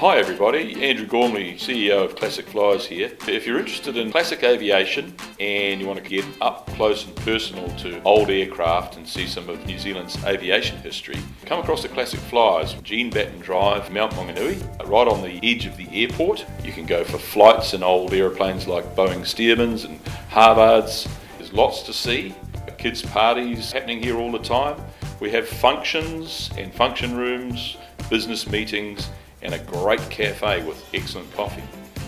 Hi everybody, Andrew Gormley, CEO of Classic Flyers here. If you're interested in classic aviation and you want to get up close and personal to old aircraft and see some of New Zealand's aviation history, come across the Classic Flyers, from Jean Batten Drive, Mount Maunganui, right on the edge of the airport. You can go for flights in old aeroplanes like Boeing Stearmans and Harvards. There's lots to see. Kids' parties happening here all the time. We have functions and function rooms, business meetings, and a great cafe with excellent coffee.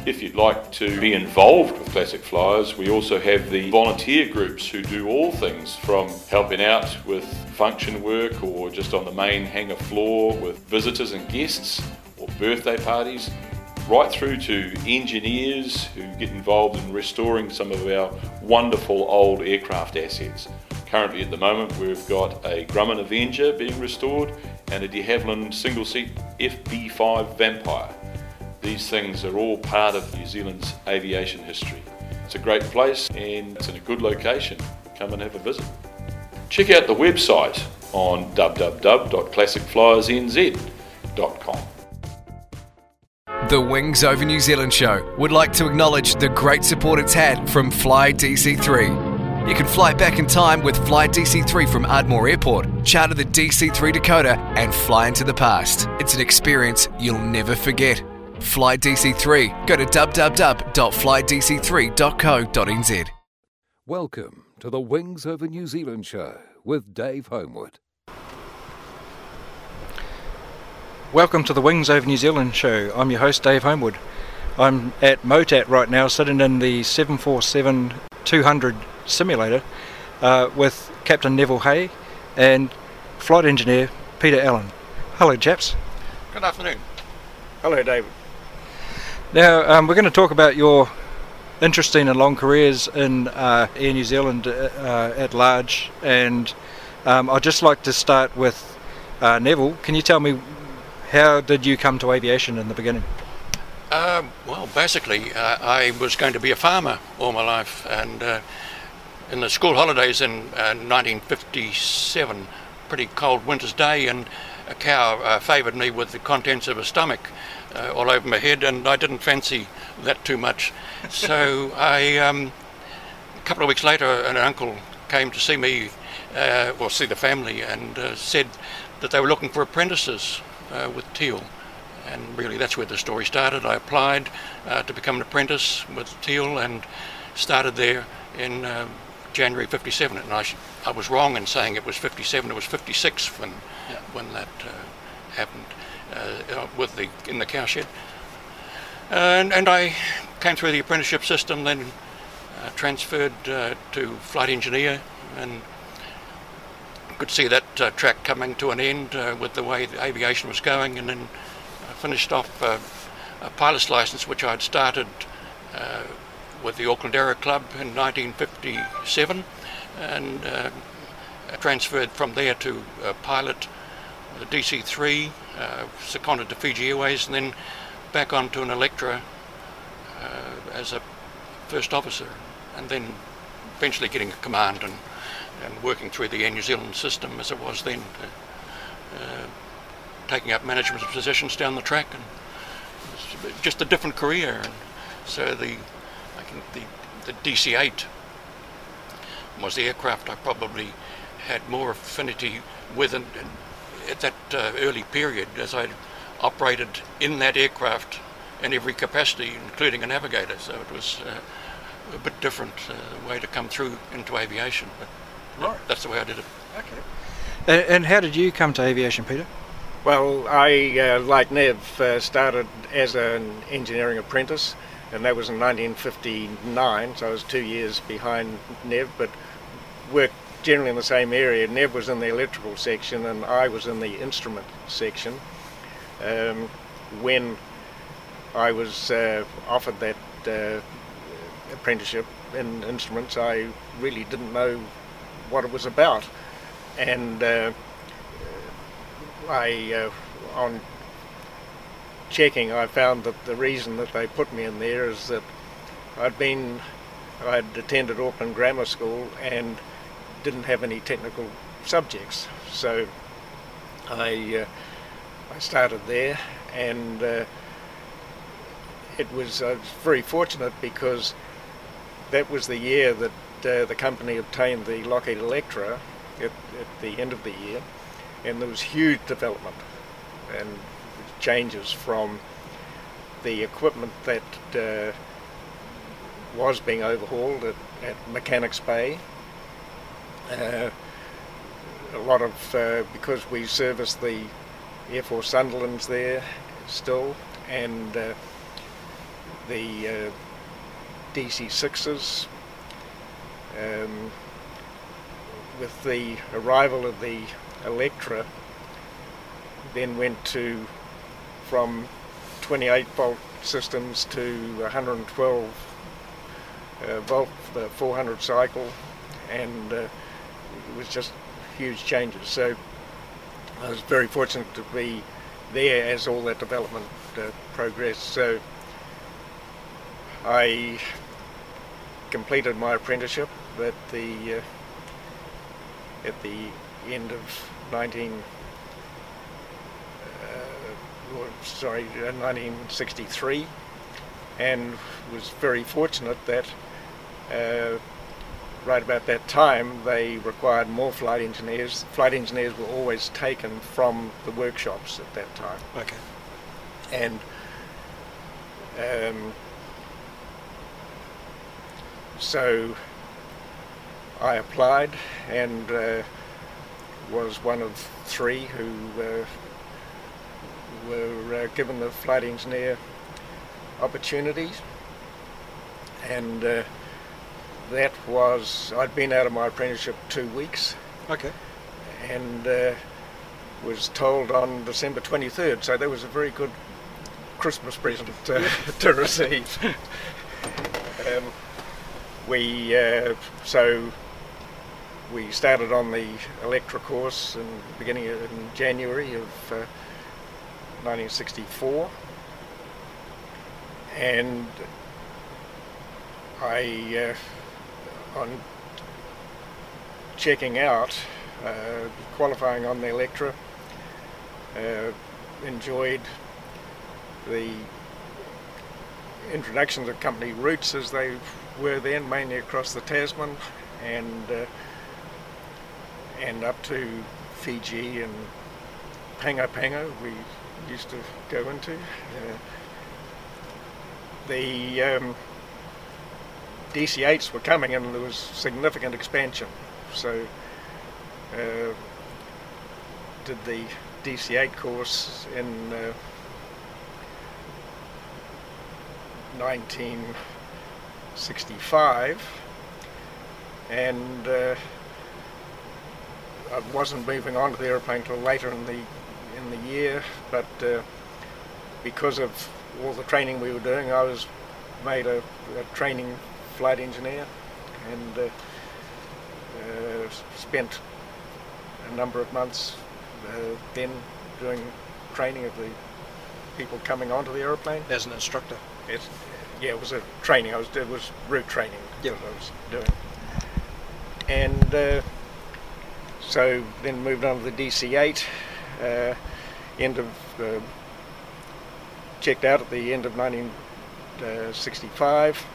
If you'd like to be involved with Classic Flyers, we also have the volunteer groups who do all things from helping out with function work or just on the main hangar floor with visitors and guests or birthday parties, right through to engineers who get involved in restoring some of our wonderful old aircraft assets. Currently, at the moment, we've got a Grumman Avenger being restored and a de Havilland single seat FB5 Vampire. These things are all part of New Zealand's aviation history. It's a great place and it's in a good location. Come and have a visit. Check out the website on www.classicflyersnz.com. The Wings Over New Zealand show would like to acknowledge the great support it's had from Fly DC3. You can fly back in time with Fly DC3 from Ardmore Airport, charter the DC3 Dakota, and fly into the past. It's an experience you'll never forget. Fly DC3. Go to www.flydc3.co.nz. Welcome to the Wings Over New Zealand show with Dave Homewood. Welcome to the Wings Over New Zealand show. I'm your host, Dave Homewood. I'm at MOTAT right now, sitting in the 747 200 simulator uh, with Captain Neville Hay and flight engineer Peter Allen. Hello, chaps. Good afternoon. Hello, David. Now, um, we're going to talk about your interesting and long careers in uh, Air New Zealand uh, uh, at large, and um, I'd just like to start with uh, Neville. Can you tell me how did you come to aviation in the beginning? Uh, well, basically, uh, I was going to be a farmer all my life, and uh, in the school holidays in 1957, pretty cold winter's day, and a cow favoured me with the contents of her stomach all over my head, and I didn't fancy that too much. So I, um, a couple of weeks later, an uncle came to see me, well, see the family, and said that they were looking for apprentices uh, with TEAL. And really, that's where the story started. I applied uh, to become an apprentice with TEAL and started there in uh, January 57. And I, sh- I was wrong in saying it was 57, it was 56 when, yeah. when that uh, happened uh, with the, in the cowshed. And, and I came through the apprenticeship system, then uh, transferred to flight engineer and could see that uh, track coming to an end uh, with the way the aviation was going, and then uh, finished off uh, a pilot's license, which I'd started uh, with the Auckland Aero Club in 1957, and uh, transferred from there to pilot the DC-3, seconded to Fiji Airways, and then back onto an Electra as a first officer, and then eventually getting a command and and working through the Air New Zealand system as it was then, uh, uh, taking up management positions down the track, and just a different career. And so the, I think the, the DC-8 was the aircraft I probably had more affinity with and, and at that uh, early period as I operated in that aircraft in every capacity, including a navigator. So it was uh, a bit different uh, way to come through into aviation. But Right. That's the way I did it. Okay. And, and how did you come to aviation, Peter? Well, I, uh, like Nev, uh, started as an engineering apprentice, and that was in 1959, so I was two years behind Nev, but worked generally in the same area. Nev was in the electrical section, and I was in the instrument section. Um, when I was uh, offered that uh, apprenticeship in instruments, I really didn't know what it was about, and uh, I, uh, on checking, I found that the reason that they put me in there is that I'd been, I'd attended Auckland Grammar School and didn't have any technical subjects, so I, uh, I started there, and uh, it was very fortunate because that was the year that uh, the company obtained the Lockheed Electra at, at the end of the year and there was huge development and changes from the equipment that uh, was being overhauled at, at Mechanics Bay. Uh, a lot of uh, because we service the Air Force Sunderlands there still, and uh, the uh, DC-6s. Um, with the arrival of the Electra then went to from 28 volt systems to 112 uh, volt, the 400 cycle, and uh, it was just huge changes. So I was very fortunate to be there as all that development uh, progressed. So I completed my apprenticeship at the uh, at the end of 19 uh, sorry 1963 and was very fortunate that uh, right about that time they required more flight engineers flight engineers were always taken from the workshops at that time Okay. and um, so I applied and uh, was one of three who uh, were uh, given the flight engineer opportunities, and uh, that was I'd been out of my apprenticeship two weeks Okay. and uh, was told on December 23rd. So that was a very good Christmas present uh, to receive. um, we uh, so we started on the Electra course in the beginning of, in January of uh, 1964, and I uh, on checking out, uh, qualifying on the Electra, uh, enjoyed the introductions of company routes as they were then, mainly across the Tasman. And uh, and up to Fiji and Pago Pago we used to go into. Uh, the um, DC-8s were coming and there was significant expansion. So uh, did the DC-8 course in uh, 1965 and uh, I wasn't moving on to the airplane till later in the in the year but uh, because of all the training we were doing I was made a, a training flight engineer and uh, uh, spent a number of months uh, then doing training of the people coming onto the aeroplane. As an instructor. It's, yeah, it was a training. I was it was route training Yep. that I was doing, and uh, so then moved on to the DC-8. Uh, end of uh, checked out at the end of 1965.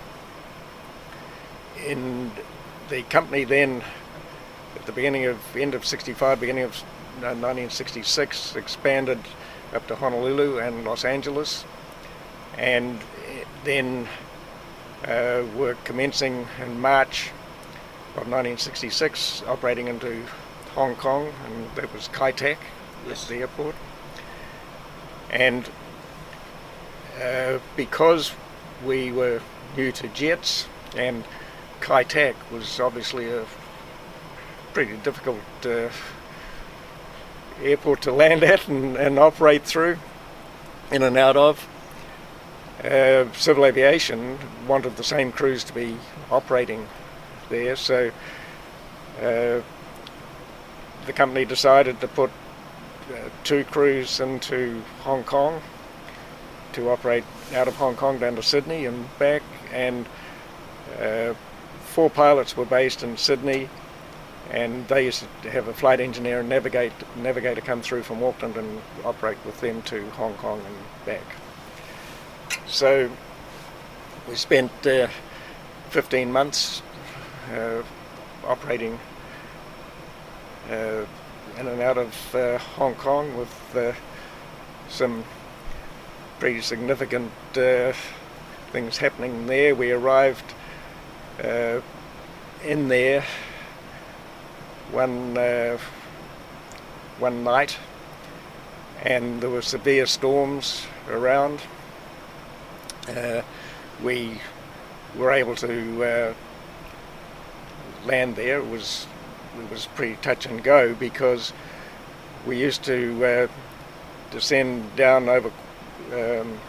In the company then, at the beginning of end of 65, beginning of uh, 1966, expanded up to Honolulu and Los Angeles, and eh, then uh, were commencing in March of 1966, operating into Hong Kong, and that was Kai Tak, Yes. the airport. And uh, because we were new to jets, and Kai Tak was obviously a pretty difficult uh, airport to land at and, and operate through, in and out of. Uh, civil aviation wanted the same crews to be operating there, so uh, the company decided to put uh, two crews into Hong Kong to operate out of Hong Kong down to Sydney and back, and uh, four pilots were based in Sydney, and they used to have a flight engineer and navigate, navigator come through from Auckland and operate with them to Hong Kong and back. So we spent uh, 15 months uh, operating in and out of uh, Hong Kong with uh, some pretty significant uh, things happening there. We arrived uh, in there one uh, one night, and there were severe storms around. Uh, we were able to uh, land there. It was it was pretty touch and go because we used to uh, descend down over um,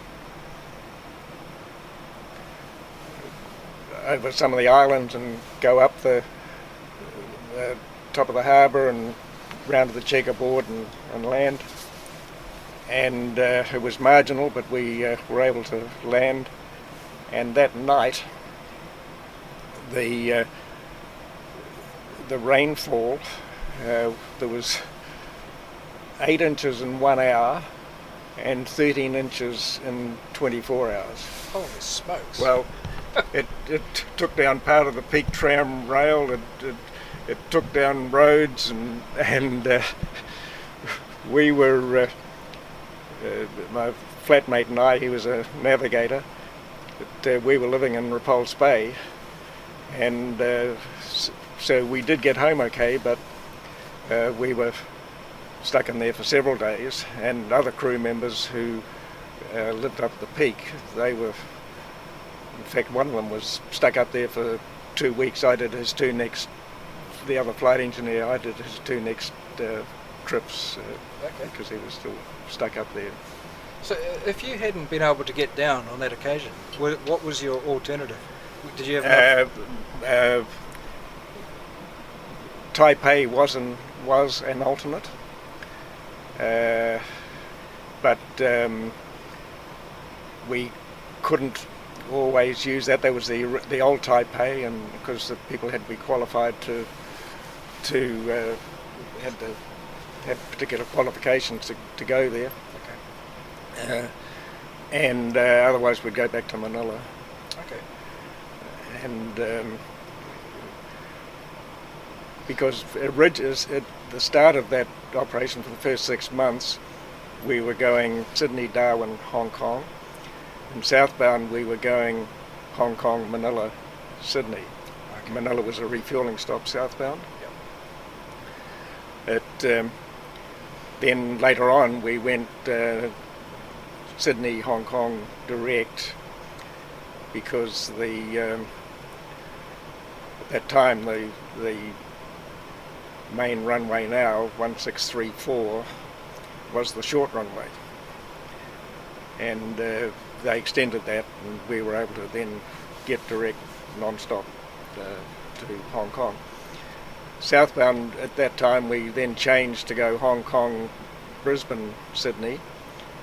over some of the islands and go up the, the top of the harbour and round to the checkerboard and, and land. And uh, it was marginal, but we uh, were able to land. And that night, the uh, the rainfall uh, there was eight inches in one hour and 13 inches in 24 hours. Holy smokes. Well, it, it took down part of the peak tram rail. It, it, it took down roads, and and uh, we were uh, uh, my flatmate and I. He was a navigator. But, uh, we were living in Repulse Bay, and uh, so we did get home okay. But uh, we were stuck in there for several days, and other crew members who uh, lived up the peak, they were in fact, one of them was stuck up there for two weeks. I did his two next, the other flight engineer, I did his two next uh, trips uh, Okay. because he was still stuck up there. So, uh, if you hadn't been able to get down on that occasion, what was your alternative? Did you have? Uh, uh, Taipei was an, was an alternate, uh, but um, we couldn't always use that. There was the the old Taipei, and because the people had to be qualified to to uh, had to have particular qualifications to, to go there, uh, and uh, otherwise we'd go back to Manila okay. and um, because orig- is- at the start of that operation for the first six months, we were going Sydney, Darwin, Hong Kong, and southbound we were going Hong Kong, Manila, Sydney. Manila was a refueling stop southbound. It, um, then later on we went uh, Sydney, Hong Kong direct because the um, at that time the the main runway now 1634 was the short runway and uh, they extended that and we were able to then get direct non-stop uh, to Hong Kong southbound at that time we then changed to go Hong Kong Brisbane Sydney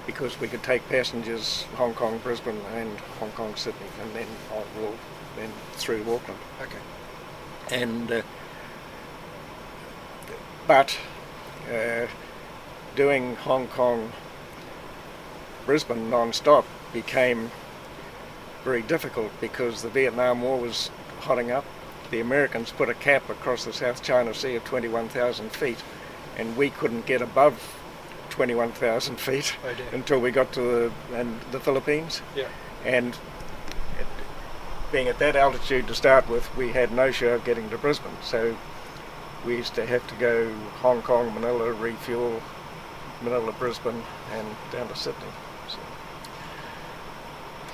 because we could take passengers Hong Kong, Brisbane, and Hong Kong, Sydney, and then on, then through Auckland. Okay. And uh, but uh, doing Hong Kong, Brisbane non-stop became very difficult because the Vietnam War was hotting up. The Americans put a cap across the South China Sea of 21,000 feet, and we couldn't get above 21,000 feet Oh until we got to the, and the Philippines. Yeah. And it, being at that altitude to start with, we had no show of getting to Brisbane. So we used to have to go Hong Kong, Manila, refuel, Manila, Brisbane, and down to Sydney. So,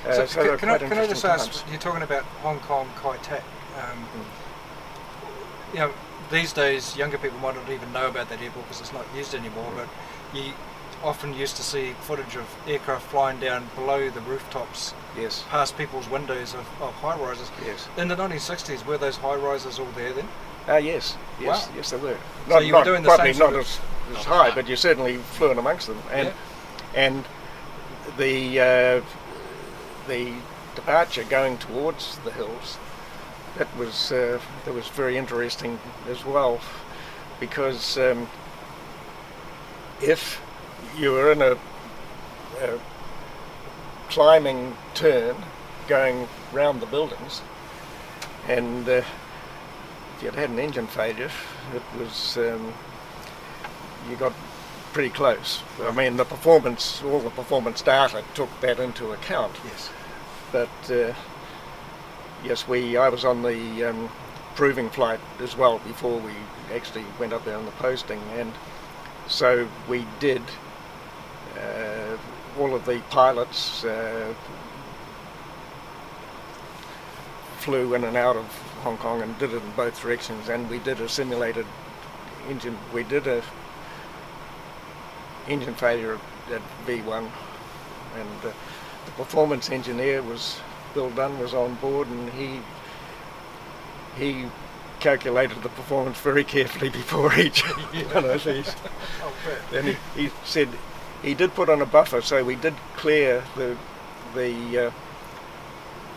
uh, So, so can, can I, can I just interesting ask, you're talking about Hong Kong Kai Tak. Um, Mm. You know, these days younger people might not even know about that airport because it's not used anymore, Mm. but you often used to see footage of aircraft flying down below the rooftops Yes, past people's windows of, of high rises. yes. In the 1960s, were those high rises all there then? Ah, yes, yes, Wow. yes, they were. So Not, you were not- doing the probably same not as, Not as high, but you certainly flew in amongst them. And Yeah. and the uh, the departure going towards the hills, that was uh, that was very interesting as well, because um, if you were in a, a climbing turn going round the buildings, and uh, you'd had an engine failure, it was um, you got pretty close. I mean, the performance, all the performance data took that into account. Yes. But uh, yes, we I was on the um, proving flight as well before we actually went up there on the posting, and so we did. Uh, all of the pilots uh, flew in and out of Hong Kong and did it in both directions, and we did a simulated engine. We did a engine failure at, at V1, and uh, the performance engineer was Bill Dunn was on board, and he he calculated the performance very carefully before each one of these. Then he, he said he did put on a buffer, so we did clear the the uh,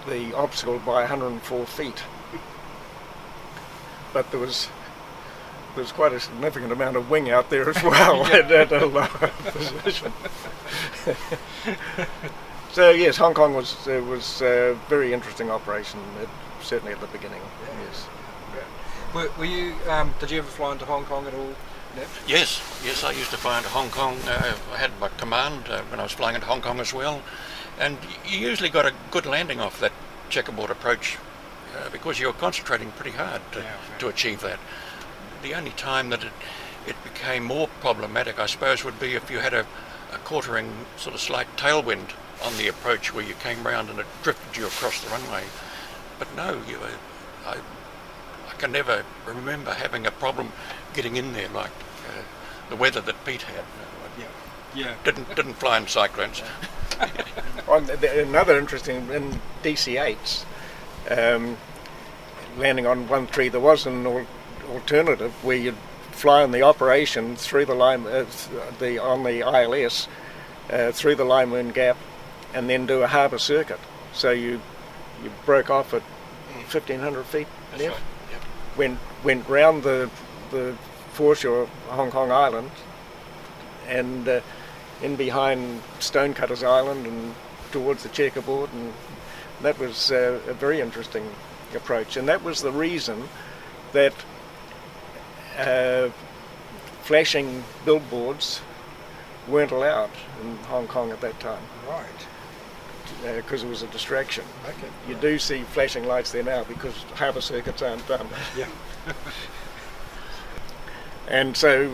the obstacle by 104 feet. But there was there was quite a significant amount of wing out there as well at, at a lower position. so yes, Hong Kong was uh, was a very interesting operation, at, certainly at the beginning. Yes. Were, were you? Um, did you ever fly into Hong Kong at all? Nev? Yes, yes, I used to fly into Hong Kong. Uh, I had my command uh, when I was flying into Hong Kong as well. And you usually got a good landing off that checkerboard approach uh, because you're concentrating pretty hard to, Yeah, fair. to achieve that. The only time that it, it became more problematic, I suppose, would be if you had a, a quartering sort of slight tailwind on the approach where you came round and it drifted you across the runway. But no, you, uh, I, I can never remember having a problem getting in there like uh, the weather that Pete had. Yeah. Yeah. didn't didn't fly in cyclones. On the, the- another interesting in DC8s, um, landing on one tree, there was an al- alternative where you'd fly on the operation through the line, uh, the on the ILS uh, through the Lyemun Gap, and then do a harbour circuit. So you you broke off at 1500 feet That's left, right. Yep. went went round the the foreshore of Hong Kong Island, and uh, in behind Stonecutters Island and towards the checkerboard, and that was uh, a very interesting approach. And that was the reason that uh, flashing billboards weren't allowed in Hong Kong at that time Right. because it was a distraction. Okay. You do see flashing lights there now because harbour circuits aren't done. Yeah. And so,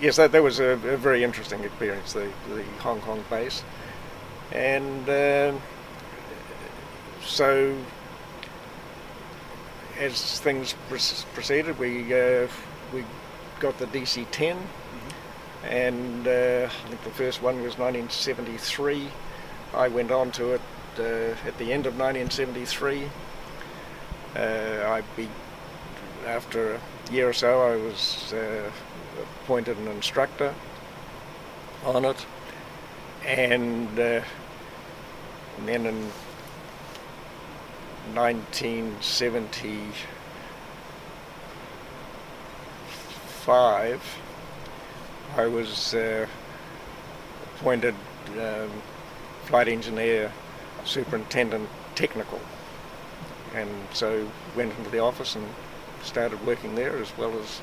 yes, that, that was a, a very interesting experience, the, the Hong Kong base. And um so, as things proceeded, we, uh, we got the DC 10, and uh, I think the first one was 1973. I went on to it uh, at the end of 1973. Uh, I be, after a year or so, I was uh, appointed an instructor on it, and, uh, and then in 1975, I was uh, appointed um, flight engineer, superintendent technical, and so went into the office and started working there as well as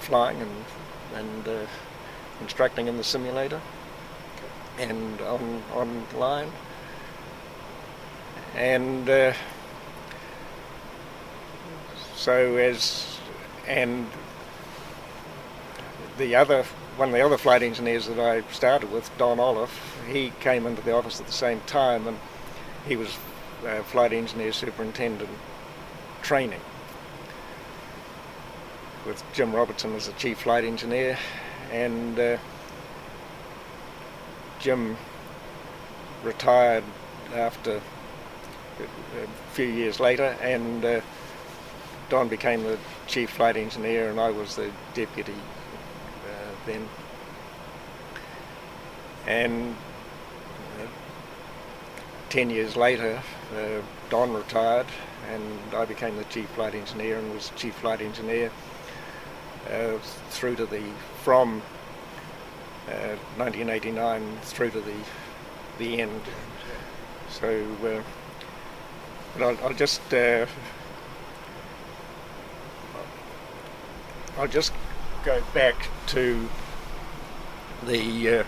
flying and and uh, instructing in the simulator and on online. And uh, so as and the other one of the other flight engineers that I started with, Don Olive, he came into the office at the same time, and he was uh, flight engineer superintendent training with Jim Robertson as the chief flight engineer, and uh, Jim retired after a few years later, and uh, Don became the chief flight engineer, and I was the deputy uh, then. And uh, ten years later, uh, Don retired, and I became the chief flight engineer, and was chief flight engineer uh, through to the from 1989 uh, through to the the end. So, but I'll, I'll just uh, I'll just go back to the uh,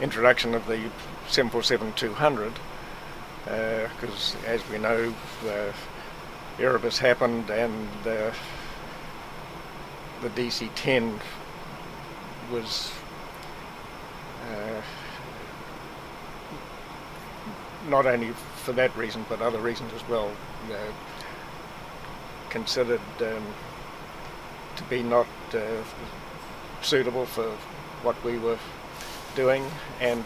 introduction of the 747-200 because, uh, as we know, uh, Erebus happened and uh, the DC-10 was uh, not only for that reason but other reasons as well considered um, to be not uh, suitable for what we were doing and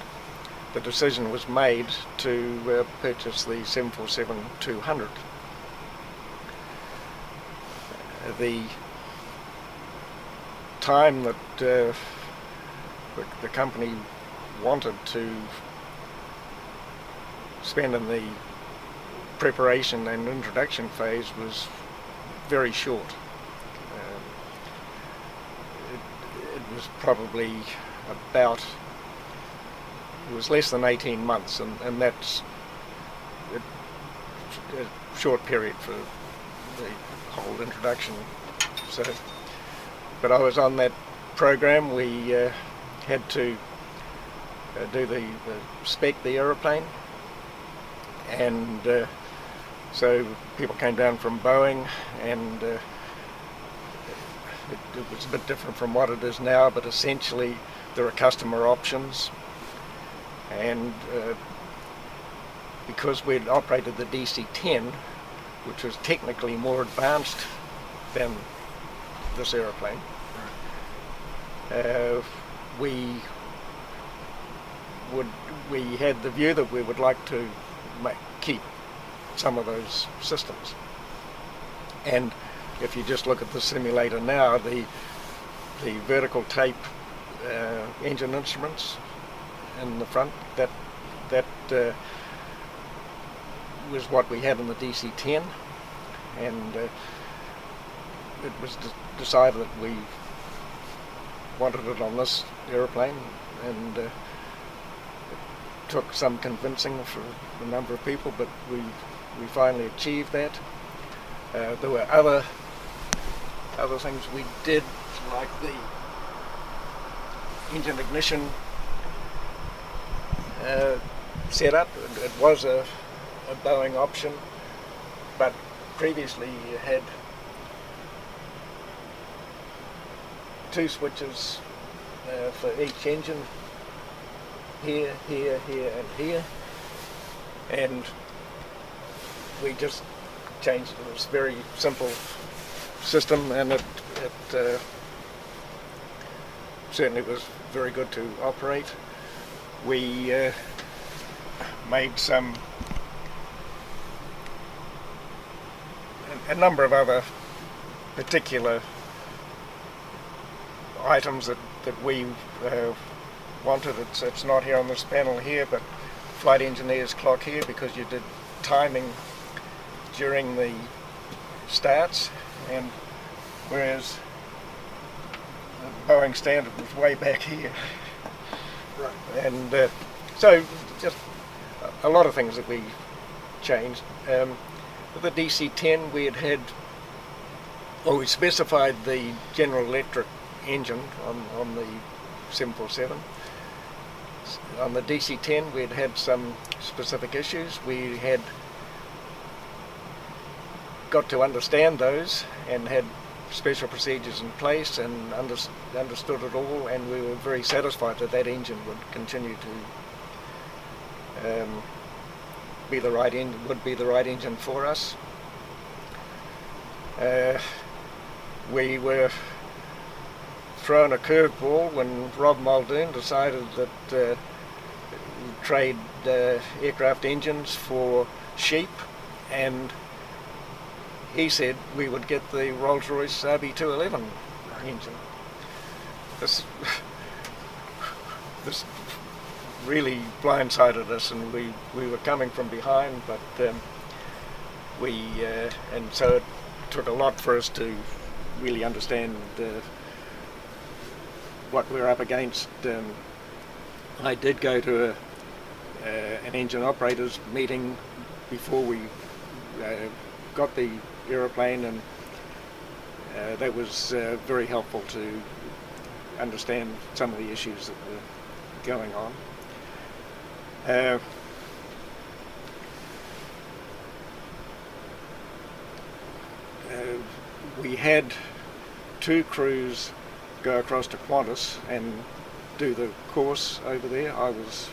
the decision was made to uh, purchase the 747-200. The time that uh, the company wanted to spend in the preparation and introduction phase was very short. Um, it, it, was probably about, it was less than 18 months, and, and that's a, a short period for the whole introduction. So, but I was on that program. We uh, had to uh, do the, the, spec the aeroplane, and uh, so people came down from Boeing, and uh, it, it, was a bit different from what it is now. But essentially, there are customer options, and uh, because we'd operated the DC-10, which was technically more advanced than this aeroplane. Uh, we would we had the view that we would like to make, keep some of those systems. And if you just look at the simulator now, the the vertical tape uh, engine instruments in the front that that uh, was what we had in the DC-10, and uh, it was de- decided that we wanted it on this aeroplane, and uh, it took some convincing for a number of people, but we we finally achieved that. Uh, there were other other things we did, like the engine ignition uh, setup. It, it was a, a Boeing option, but previously you had two switches uh, for each engine here, here, here and here and we just changed it. It was very simple system and it, it uh, certainly was very good to operate. We uh, made some a number of other particular items that, that we uh, wanted. It's, it's not here on this panel here, but flight engineer's clock here because you did timing during the starts, and whereas the Boeing standard was way back here. Right. And uh, so just a lot of things that we changed. Um, with the DC-10, we had had, well, we specified the General Electric engine on, on the 747. On the DC-10 we'd had some specific issues. We had got to understand those and had special procedures in place and under, understood it all, and we were very satisfied that that engine would continue to um, be the right en- would be the right engine for us. Uh, we were thrown a curveball when Rob Muldoon decided that uh, trade uh, aircraft engines for sheep, and he said we would get the Rolls-Royce RB211 engine. This, this really blindsided us, and we, we were coming from behind, but um, we uh, and so it took a lot for us to really understand uh, what we're up against. Um, I did go to a, uh, an engine operators meeting before we uh, got the aeroplane, and uh, that was uh, very helpful to understand some of the issues that were going on. Uh, uh, we had two crews go across to Qantas and do the course over there. I was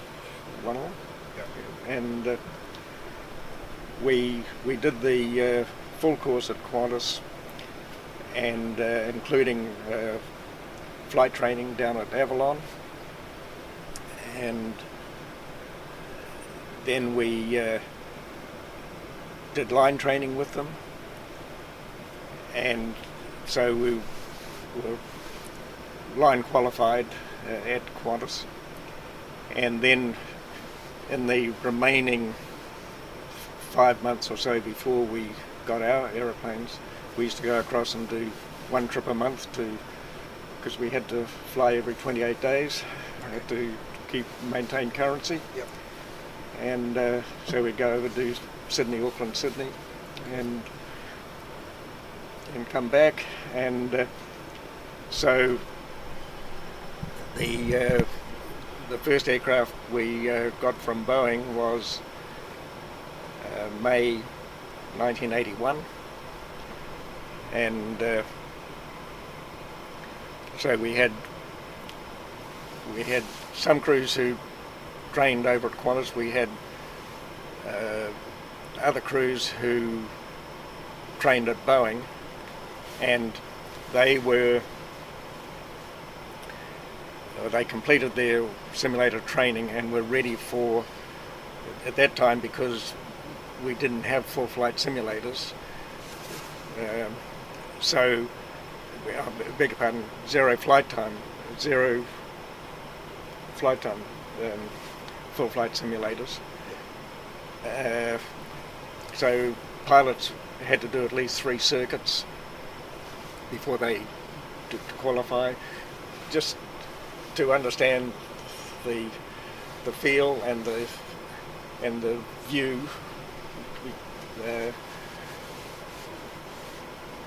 one of them, and uh, we we did the uh, full course at Qantas, and uh, including uh, flight training down at Avalon, and then we uh, did line training with them, and so we were line qualified uh, at Qantas, and then in the remaining five months or so before we got our aeroplanes, we used to go across and do one trip a month to because we had to fly every 28 days. Had to keep maintain currency. Yep. And uh, so we'd go over do Sydney, Auckland, Sydney, and and come back. And uh, so the uh, the first aircraft we uh, got from Boeing was uh, May 1981, and uh, so we had we had some crews who trained over at Qantas. We had uh, other crews who trained at Boeing, and they were they completed their simulator training and were ready for at that time because we didn't have full flight simulators. Um, so, I beg your pardon, zero flight time, zero flight time, um, full flight simulators. Uh, so pilots had to do at least three circuits before they to, to qualify, just to understand the the feel and the and the view. Uh,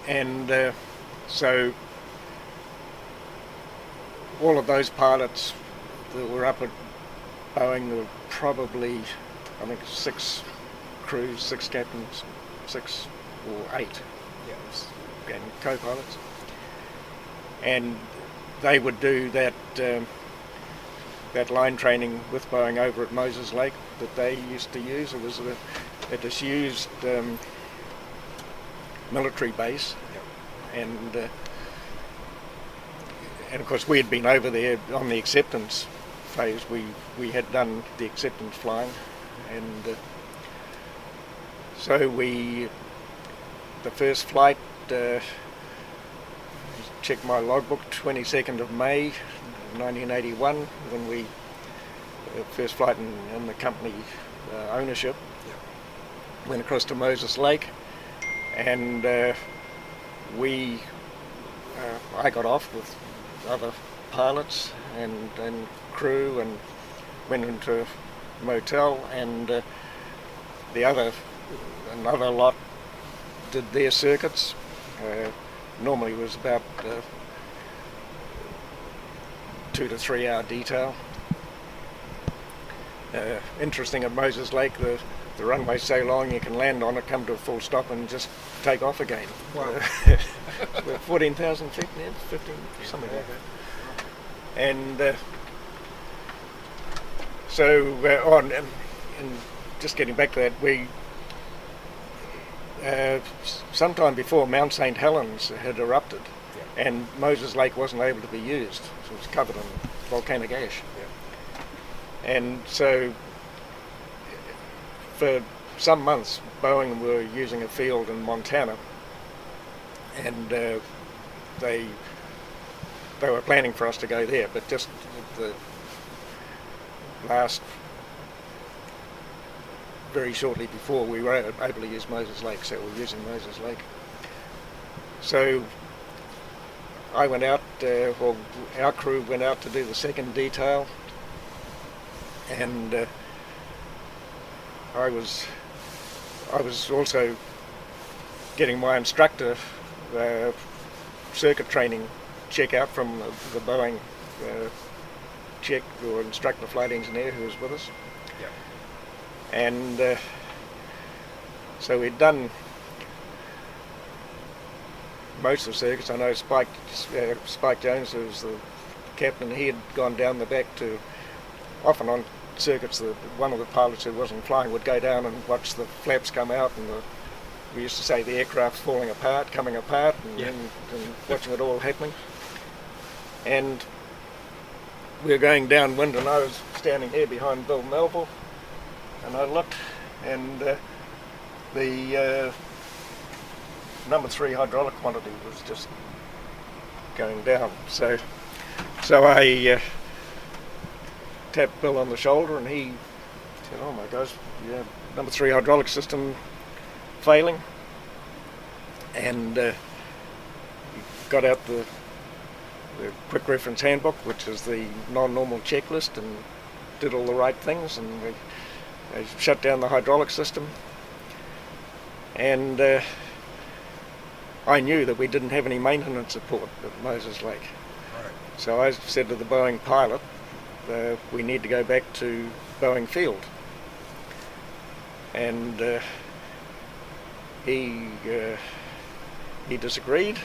and uh, so all of those pilots that were up at Boeing were probably I think six crews, six captains, six or eight, yeah, and co-pilots, and they would do that um, that line training with Boeing over at Moses Lake that they used to use. It was a, a disused um, military base, and uh, and of course we had been over there on the acceptance phase. We we had done the acceptance flying, and uh, so we the first flight. Uh, check my logbook. 22nd of May, 1981, when we first flight in, in the company uh, ownership. Went across to Moses Lake, and uh, we uh, I got off with other pilots and, and crew and went into a motel and uh, the other another lot did their circuits uh, normally was about uh, two to three hour detail uh, interesting at Moses Lake the the runway's so long you can land on it, come to a full stop, and just take off again. Wow. We're 14,000 feet now, 15, something like that. And uh, so, uh, on, and, and just getting back to that, we uh, sometime before Mount St Helens had erupted, and Moses Lake wasn't able to be used. So it was covered in volcanic ash. And so, for some months, Boeing were using a field in Montana, and uh, they they were planning for us to go there, but just the last very shortly before we were able to use Moses Lake, so we're using Moses Lake. So I went out, uh, well, our crew went out to do the second detail, and uh, I was I was also getting my instructor uh, circuit training check out from the, the Boeing uh, check or instructor flight engineer who was with us. And uh, so we'd done most of the circuits. I know Spike uh, Spike Jones, who was the captain, he had gone down the back to often on circuits. The, one of the pilots who wasn't flying would go down and watch the flaps come out, and the, we used to say the aircraft's falling apart, coming apart, and, Yeah. and, and watching it all happening. And we were going downwind, and I was standing here behind Bill Melville, and I looked, and uh, the uh, number three hydraulic quantity was just going down. So, so I uh, tapped Bill on the shoulder, and he said, "Oh my gosh, yeah, number three hydraulic system failing," and uh, he got out the the quick reference handbook, which is the non-normal checklist, and did all the right things, and we they shut down the hydraulic system. And uh, I knew that we didn't have any maintenance support at Moses Lake. So I said to the Boeing pilot, uh, we need to go back to Boeing Field. And uh, he, uh, he disagreed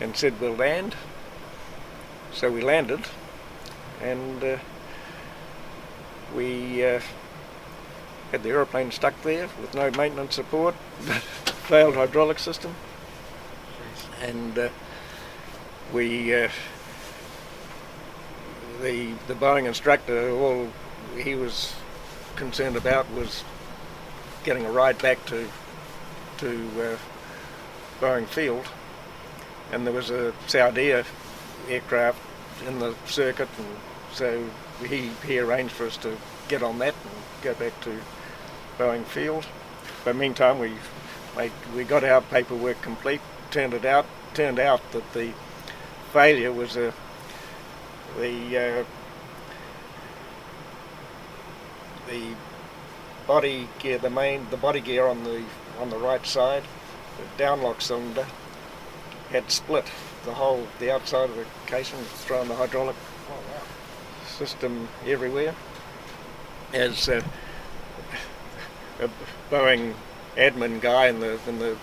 and said we'll land. So we landed and uh, we uh, had the aeroplane stuck there with no maintenance support, failed hydraulic system, and uh, we uh, the the Boeing instructor all he was concerned about was getting a ride back to to uh, Boeing Field, and there was a Saudi aircraft in the circuit, and so he he arranged for us to get on that and go back to Boeing Field. But meantime, we made, we got our paperwork complete. Turned it out turned out that the failure was a the uh, the body gear, the main the body gear on the on the right side, the downlock cylinder had split. The whole the outside of the casing was throwing the hydraulic system everywhere. As uh, a Boeing admin guy in the in the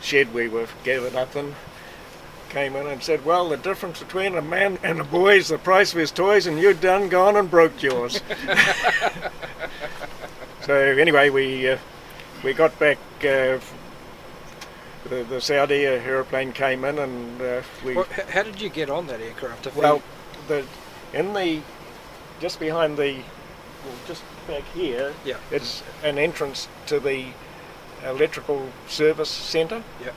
shed we were gathered up in came in and said, "Well, the difference between a man and a boy is the price of his toys, and you done gone and broke yours." so anyway, we uh, we got back. Uh, the, the Saudi aeroplane came in, and uh, we Well, how did you get on that aircraft? Well, the in the just behind the well, just back here, Yeah. it's an entrance to the electrical service centre, Yeah.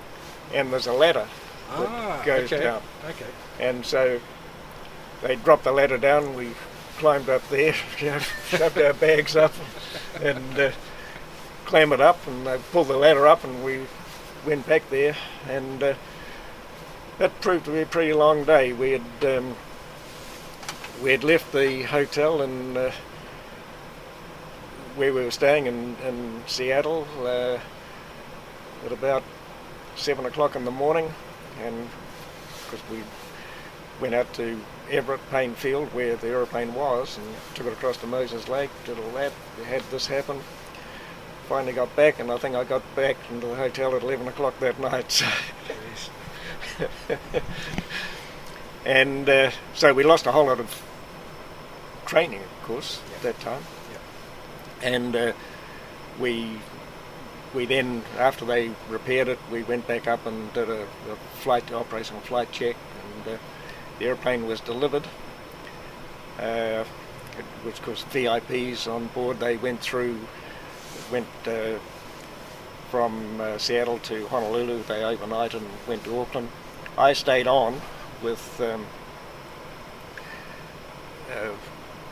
and there's a ladder ah, goes okay. down. Okay. and so they dropped the ladder down. We climbed up there, shoved our bags up, and uh, clambered up, and they pulled the ladder up, and we went back there, and uh, that proved to be a pretty long day. We had um, we had left the hotel and uh, where we were staying in, in Seattle uh, at about seven o'clock in the morning, and because we went out to Everett Paine Field where the aeroplane was and took it across to Moses Lake, did all that. Had this happen. finally got back, and I think I got back into the hotel at 11 o'clock that night. So. and uh, so we lost a whole lot of training, of course, at that time. And uh, we we then, after they repaired it, we went back up and did a, a flight operational flight check, and uh, the airplane was delivered. Uh, which of course VIPs on board. They went through, went uh, from uh, Seattle to Honolulu. They overnight and went to Auckland. I stayed on with um, uh,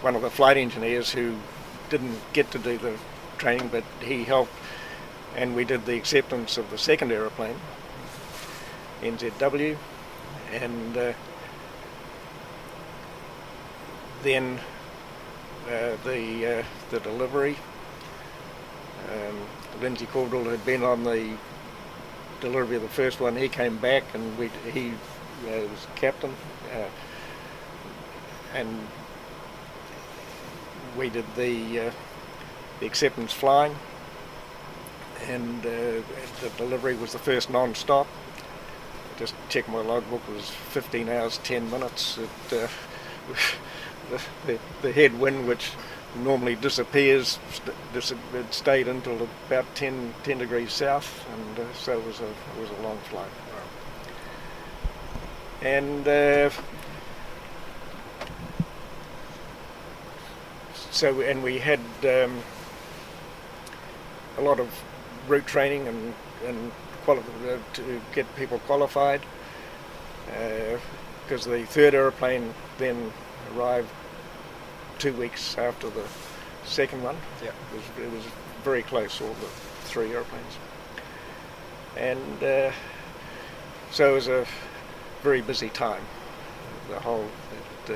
one of the flight engineers who didn't get to do the training, but he helped, and we did the acceptance of the second aeroplane, NZW, and uh, then uh, the uh, the delivery. Um, Lindsay Cordell had been on the delivery of the first one. He came back and we he uh, was captain, uh, and we did the uh, the acceptance flying, and uh, the delivery was the first non-stop. Just check my logbook it was 15 hours 10 minutes. It, the, the, the headwind, which normally disappears, st- it stayed until about 10, 10 degrees south, and uh, so it was a it was a long flight. And uh, so, and we had um, a lot of route training and and quali- uh, to get people qualified, because uh, the third aeroplane then arrived two weeks after the second one. Yeah. It was, it was very close, all the three airplanes. And uh, so it was a very busy time, the whole uh,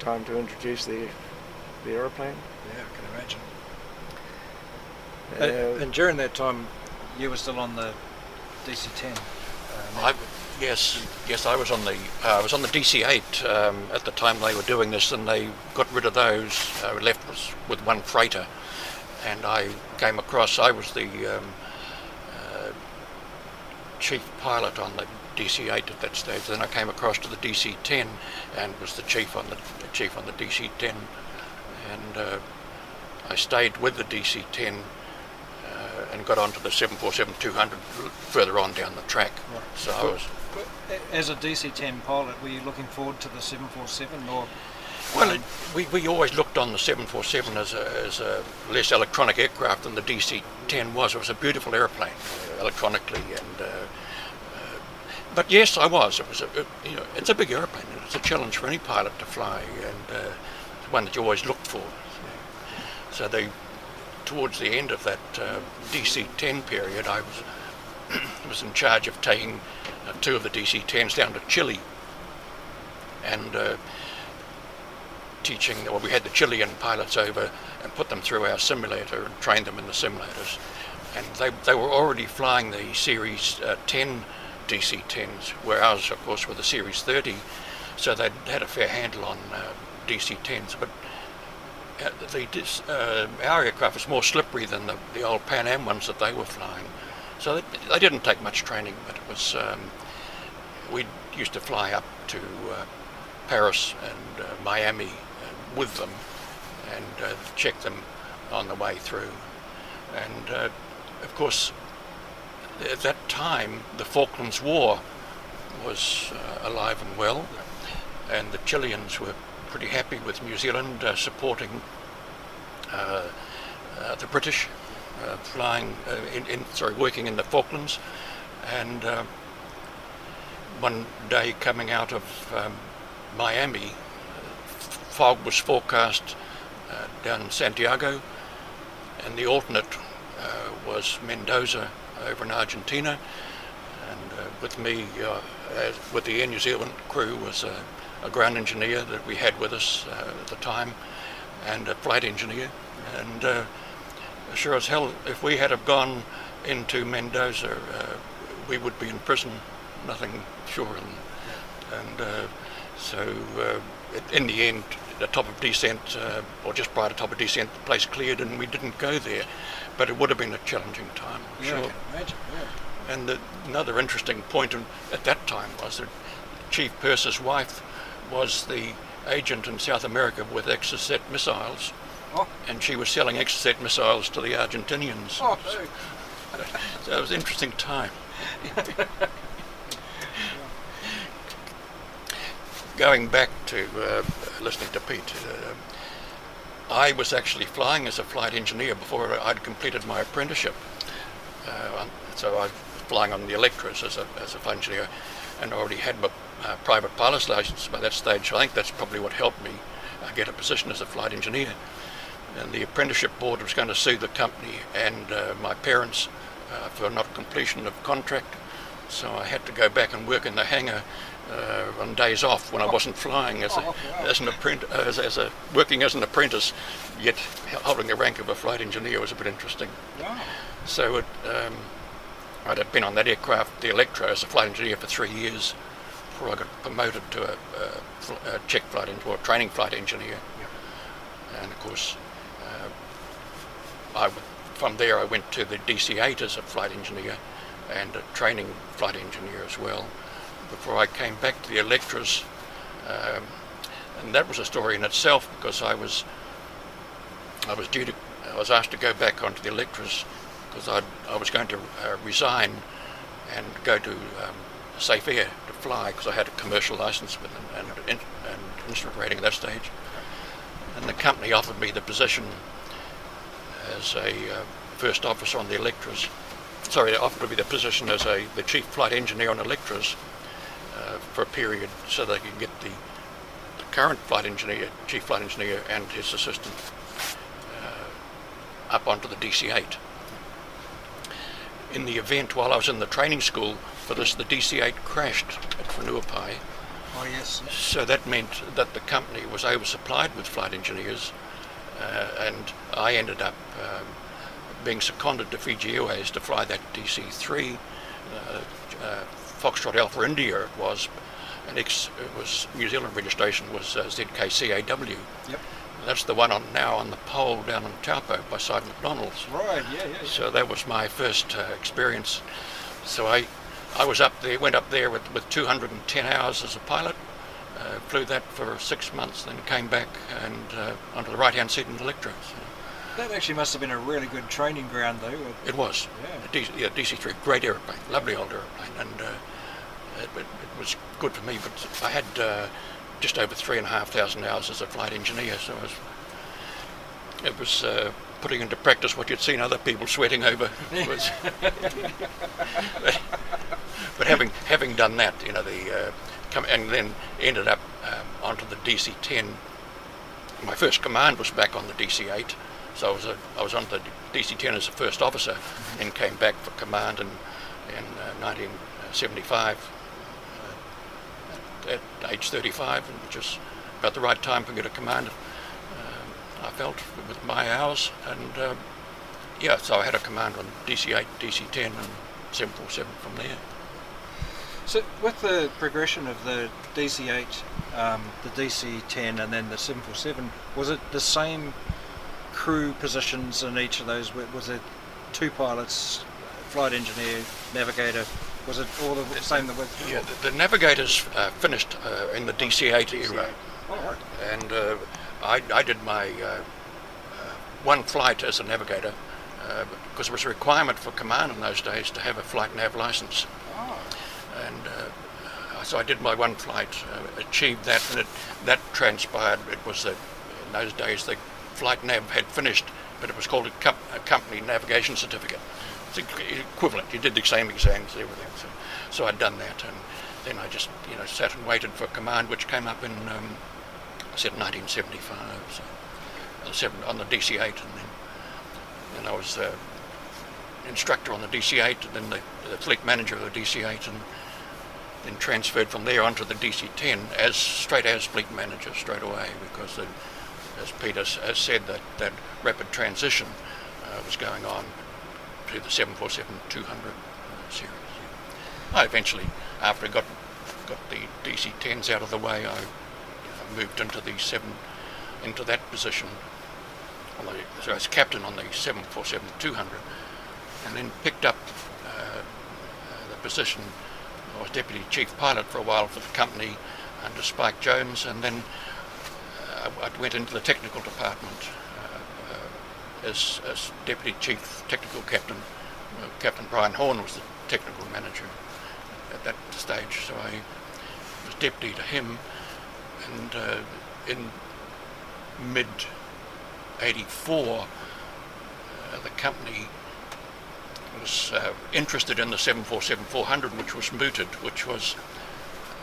time to introduce the, the aeroplane. Yeah, I can imagine. Uh, Uh, and during that time, you were still on the DC-10. Um, I, yes, yes, I was on the uh, I was on the DC-8 um, at the time they were doing this, and they got rid of those. Uh, left was with one freighter, and I came across. I was the um, uh, chief pilot on the DC-8 at that stage. Then I came across to the DC-10 and was the chief on the, the chief on the DC-10, and uh, I stayed with the DC-10 uh, and got onto the 747-200 further on down the track. Right. So I was as a DC-10 pilot, were you looking forward to the 747 or? Well, it, we, we always looked on the 747 as a, as a less electronic aircraft than the DC-10 was. It was a beautiful airplane, uh, electronically, and uh, uh, but yes, I was. It was a it, you know it's a big airplane. and It's a challenge for any pilot to fly, and uh, it's one that you always look for. So they, towards the end of that uh, DC-10 period, I was was in charge of taking uh, two of the DC-10s down to Chile, and uh, teaching, well, we had the Chilean pilots over and put them through our simulator and trained them in the simulators. And they, they were already flying the Series uh, 10 DC 10s, where ours, of course, were the Series 30. So they'd had a fair handle on uh, DC 10s. But the, uh, our aircraft was more slippery than the, the old Pan Am ones that they were flying. So they, they didn't take much training, but it was, um, we used to fly up to uh, Paris and uh, Miami uh, with them and uh, check them on the way through. And uh, of course, at that time, the Falklands War was alive and well, and the Chileans were pretty happy with New Zealand uh, supporting uh, uh, the British flying in, in sorry working in the Falklands, and one day coming out of um, Miami, fog was forecast uh, down in Santiago, and the alternate uh, was Mendoza over in Argentina. And uh, with me, with the Air New Zealand crew, was a, ground engineer that we had with us uh, at the time, and a flight engineer. And uh, sure as hell, if we had have gone into Mendoza, uh, we would be in prison, nothing sure. And, and uh, So uh, in the end, the top of descent, uh, or just prior to top of descent, the place cleared and we didn't go there. But it would have been a challenging time, Yeah, sure. Imagine. Yeah. And the, another interesting point in, at that time was that Chief Purser's wife was the agent in South America with Exocet missiles, Oh. and she was selling Exocet missiles to the Argentinians. Oh, So it was an interesting time. Going back to uh, listening to Pete, uh, I was actually flying as a flight engineer before I'd completed my apprenticeship. Uh, so I was flying on the Electras as a, as a flight engineer and already had my uh, private pilot's license by that stage. I think that's probably what helped me uh, get a position as a flight engineer. And the apprenticeship board was going to sue the company and uh, my parents uh, for not completion of contract. So I had to go back and work in the hangar uh, on days off when I wasn't flying as, a, Oh, as an apprentice, as, as a working as an apprentice, yet holding the rank of a flight engineer was a bit interesting. Wow. So it, um, I'd have been on that aircraft, the Electra, as a flight engineer for three years before I got promoted to a, a, a check flight en- or training flight engineer. And of course, uh, I w- from there I went to the DC-8 as a flight engineer and a training flight engineer as well. Before I came back to the Electras, um, and that was a story in itself because I was I was due to I was asked to go back onto the Electras because I I was going to uh, resign and go to um, Safe Air fly because I had a commercial license with them and, and, and instrument rating at that stage. And the company offered me the position as a uh, first officer on the Electras. Sorry, they offered me the position as a the chief flight engineer on Electras uh, for a period so they could get the, the current flight engineer, chief flight engineer, and his assistant uh, up onto the DC-8. In the event, while I was in the training school for this, the DC-8 crashed at Whenuapai. Oh, yes. So that meant that the company was oversupplied with flight engineers, uh, and I ended up um, being seconded to Fiji Airways to fly that DC-3, uh, uh, Foxtrot Alpha India it was, and ex- it was New Zealand registration was uh, ZKCAW. Yep. That's the one on now on the pole down in Taupo by side McDonald's. Right, yeah, yeah. yeah. So that was my first uh, experience. So I, I was up there, went up there with, with 210 hours as a pilot, uh, flew that for six months, then came back and uh, onto the right-hand seat in the Electra. So That actually must have been a really good training ground, though. it was. Yeah. DC, yeah, DC-3, great aeroplane, lovely old aeroplane, and uh, it, it, it was good for me. But I had uh, just over three and a half thousand hours as a flight engineer, so it was, it was uh, putting into practice what you'd seen other people sweating over. But, but having having done that, you know, the uh, come, and then ended up um, onto the DC-10. My first command was back on the DC-8, so I was a, I was on the DC-10 as a first officer, and came back for command in in uh, 1975 uh, at age 35, and which was about the right time for me to command. Uh, I felt with my hours, and uh, yeah, so I had a command on DC-8, DC-10, and 747 from there. So, with the progression of the DC-8, um, the DC-10, and then the 747, was it the same crew positions in each of those? Was it two pilots, flight engineer, navigator? Was it all the same that with? Yeah, the, the navigators uh, finished uh, in the DC-8 era, Oh, right. and uh, I, I did my uh, uh, one flight as a navigator uh, because it was a requirement for command in those days to have a flight nav license. Oh, and uh, so I did my one flight, uh, achieved that, and it, that transpired. It was that in those days the flight nav had finished, but it was called a, com- a company navigation certificate. Equivalent. You did the same exams, everything. So, so I'd done that, and then I just you know sat and waited for a command, which came up in um, I said 1975. So on the seven, on the DC-8, and then and I was uh, instructor on the DC-8, and then the, the fleet manager of the DC-8, and then transferred from there onto the DC-10 as straight as fleet manager straight away because, the, as Peter has said, that that rapid transition uh, was going on to the 747-200 uh, series. I eventually, after I got got the DC-10s out of the way, I moved into the seven, into that position. So I was captain on the 747-200, and then picked up uh, the position. I was deputy chief pilot for a while for the company under Spike Jones, and then uh, I went into the technical department uh, uh, as, as deputy chief technical captain. Captain Brian Horn was the technical manager at that stage, so I was deputy to him. And uh, in mid 84, uh, the company was uh, interested in the 747-400, which was mooted, which was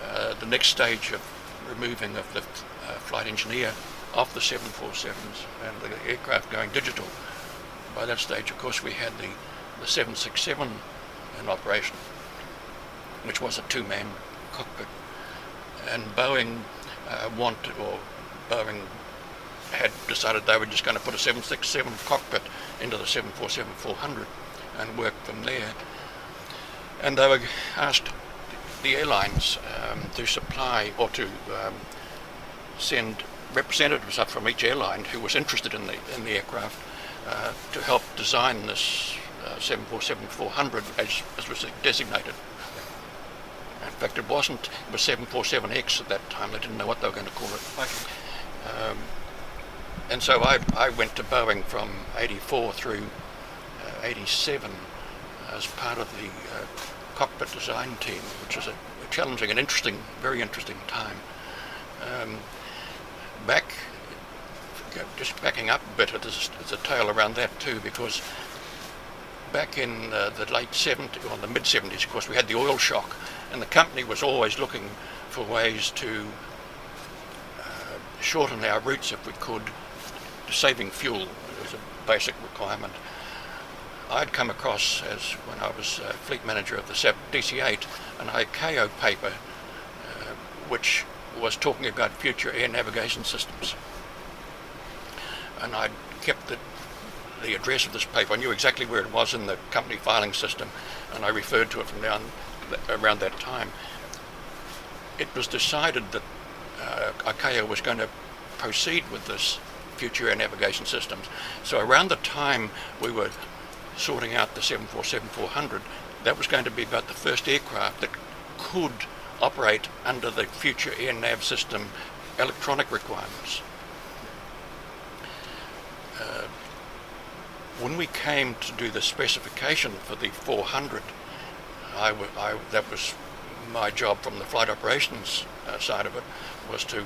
uh, the next stage of removing of the uh, flight engineer off the 747s and the aircraft going digital. By that stage, of course, we had the, the 767 in operation, which was a two-man cockpit. And Boeing uh, wanted, or Boeing had decided they were just going to put a 767 cockpit into the 747-400 and work from there. And they were asked the airlines um, to supply or to um, send representatives up from each airline who was interested in the in the aircraft uh, to help design this uh, 747-400 as, as was designated. In fact, it wasn't. It was 747X at that time. They didn't know what they were going to call it. Um, and so I, I went to Boeing from 84 through uh, 87 as part of the uh, cockpit design team, which was a, a, challenging and interesting, very interesting time. Um, back, just backing up a bit, there's, there's a tale around that too, because back in uh, the late 70s, or the mid 70s, of course, we had the oil shock, and the company was always looking for ways to uh, shorten our routes if we could saving fuel was a basic requirement. I'd come across, as when I was uh, fleet manager of the DC-8, an ICAO paper uh, which was talking about future air navigation systems. And I'd kept the, the address of this paper. I knew exactly where it was in the company filing system, and I referred to it from down around that time. It was decided that uh, ICAO was going to proceed with this future air navigation systems. So around the time we were sorting out the 747-400, that was going to be about the first aircraft that could operate under the future air nav system electronic requirements. Uh, when we came to do the specification for the 400, I, w- I that was my job from the flight operations uh, side of it was to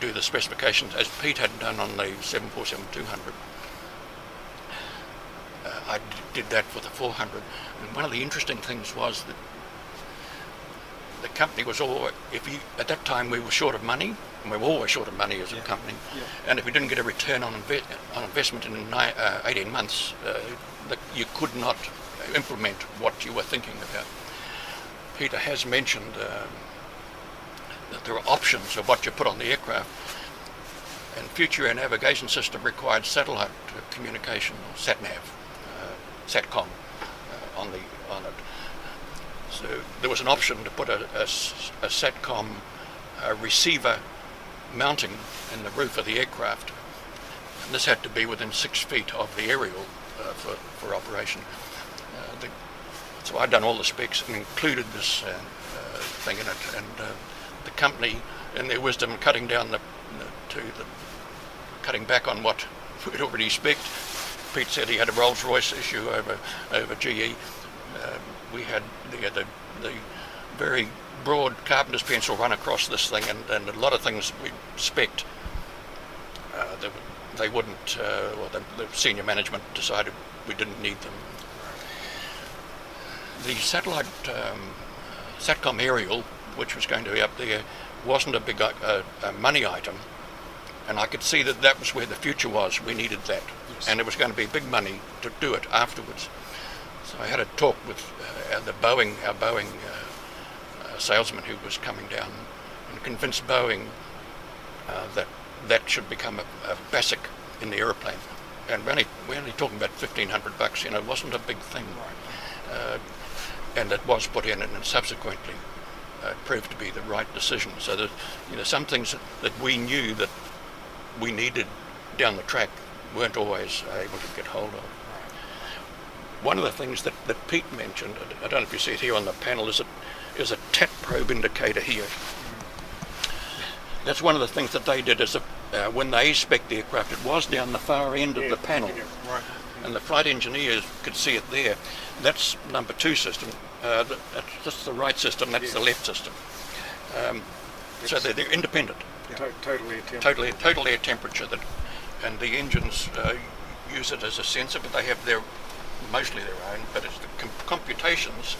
do the specifications as Pete had done on the 747-200. Uh, I did that for the 400. And one of the interesting things was that the company was all, if you, at that time we were short of money, and we were always short of money as a company, yeah. and if we didn't get a return on, inve- on investment in ni- uh, 18 months, uh, the, you could not implement what you were thinking about. Peter has mentioned uh, that there are options of what you put on the aircraft. And future air navigation system required satellite communication, or SATNAV, uh, SATCOM uh, on the on it. There was an option to put a, a, a SATCOM uh, receiver mounting in the roof of the aircraft. And this had to be within six feet of the aerial uh, for, for operation. Uh, the, so I'd done all the specs and included this uh, thing in it. And the company, in their wisdom, cutting down the, to the cutting back on what we'd already spec. Pete said he had a Rolls Royce issue over over GE. Uh, we had the, the the very broad carpenter's pencil run across this thing, and, and a lot of things we spec uh, they, they wouldn't. Uh, well, the, the senior management decided we didn't need them. The satellite um, Satcom aerial which was going to be up there, wasn't a big uh, a money item. And I could see that that was where the future was. We needed that. Yes. And it was going to be big money to do it afterwards. So I had a talk with uh, the Boeing, our Boeing uh, uh, salesman who was coming down and convinced Boeing uh, that that should become a, a basic in the aeroplane. And we're only, we're only talking about 1500 bucks, you know, it wasn't a big thing. Uh, and it was put in and subsequently uh, proved to be the right decision. So that you know some things that, that we knew that we needed down the track weren't always able to get hold of. One of the things that, that Pete mentioned, I don't know if you see it here on the panel, is a, is a TAT probe indicator here. That's one of the things that they did is a, uh, when they spec the aircraft, it was down the far end of the panel. Right. And the flight engineers could see it there. That's number two system. Uh, that, that's, that's the right system, that's the left system. Um, so they're, they're independent To- totally attempt. total, total air temperature that, and the engines uh, use it as a sensor, but they have their mostly their own. But it's the com- computations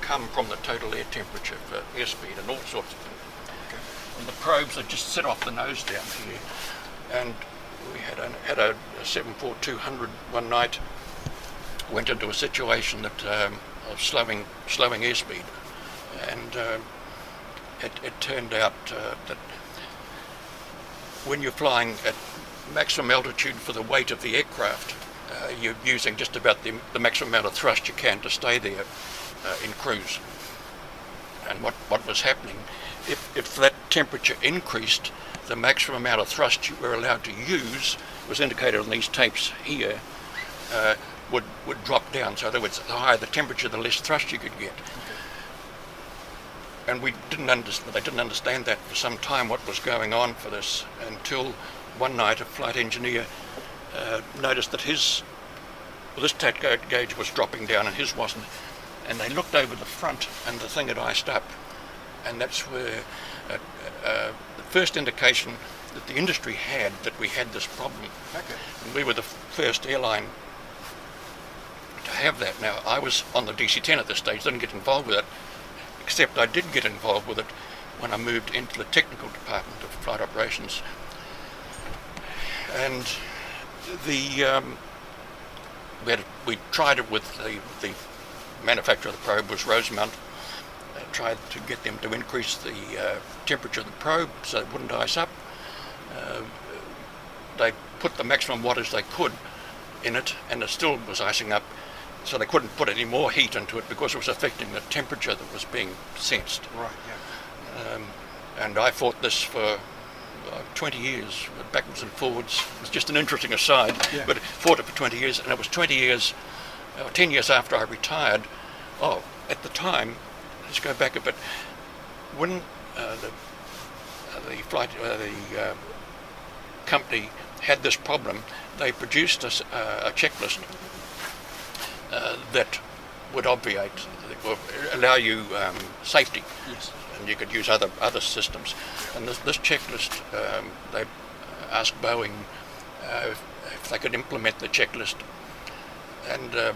come from the total air temperature for airspeed and all sorts of things. And the probes are just set off the nose down here, and we had a had a, a 74200 one night. Went into a situation that um, of slowing slowing airspeed, and um it, it turned out uh, that when you're flying at maximum altitude for the weight of the aircraft, uh, you're using just about the, the maximum amount of thrust you can to stay there uh, in cruise. And what, what was happening, if, if that temperature increased, the maximum amount of thrust you were allowed to use was indicated on these tapes here, uh, would, would drop down. So in other words, the higher the temperature, the less thrust you could get and we didn't understand. They didn't understand that for some time what was going on for this until one night a flight engineer uh, noticed that his well, this tat gauge was dropping down and his wasn't, and they looked over the front and the thing had iced up, and that's where uh, uh, the first indication that the industry had that we had this problem. Okay. And we were the first airline to have that. Now, I was on the DC-10 at this stage, didn't get involved with it, except I did get involved with it when I moved into the technical department of flight operations. And the um, we, had, we tried it with the, the manufacturer of the probe was Rosemount. Uh, tried to get them to increase the uh, temperature of the probe so it wouldn't ice up. Uh, they put the maximum wattage they could in it, and it still was icing up. So they couldn't put any more heat into it because it was affecting the temperature that was being sensed. Right, yeah. Um, and I fought this for uh, 20 years, backwards and forwards. It was just an interesting aside, Yeah. but fought it for 20 years, and it was 20 years, uh, 10 years after I retired. Oh, at the time, let's go back a bit. When uh, the uh, the flight uh, the uh, company had this problem, they produced a, uh, a checklist uh, that would obviate, allow you um, safety. Yes. And you could use other other systems. And this, this checklist, um, they asked Boeing uh, if, if they could implement the checklist. And uh,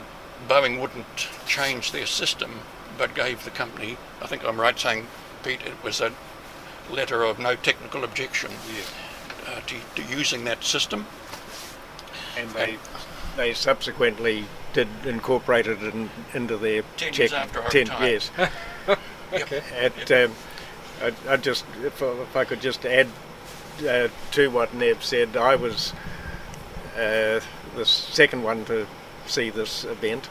Boeing wouldn't change their system, but gave the company, I think I'm right saying, Pete, it was a letter of no technical objection uh, to, to using that system. And they they subsequently did incorporate it in, into their 10 check. years after I ten, yes. Okay. At, um, I, I just, if, I- if I could just add uh, to what Nev said, I was uh, the second one to see this event.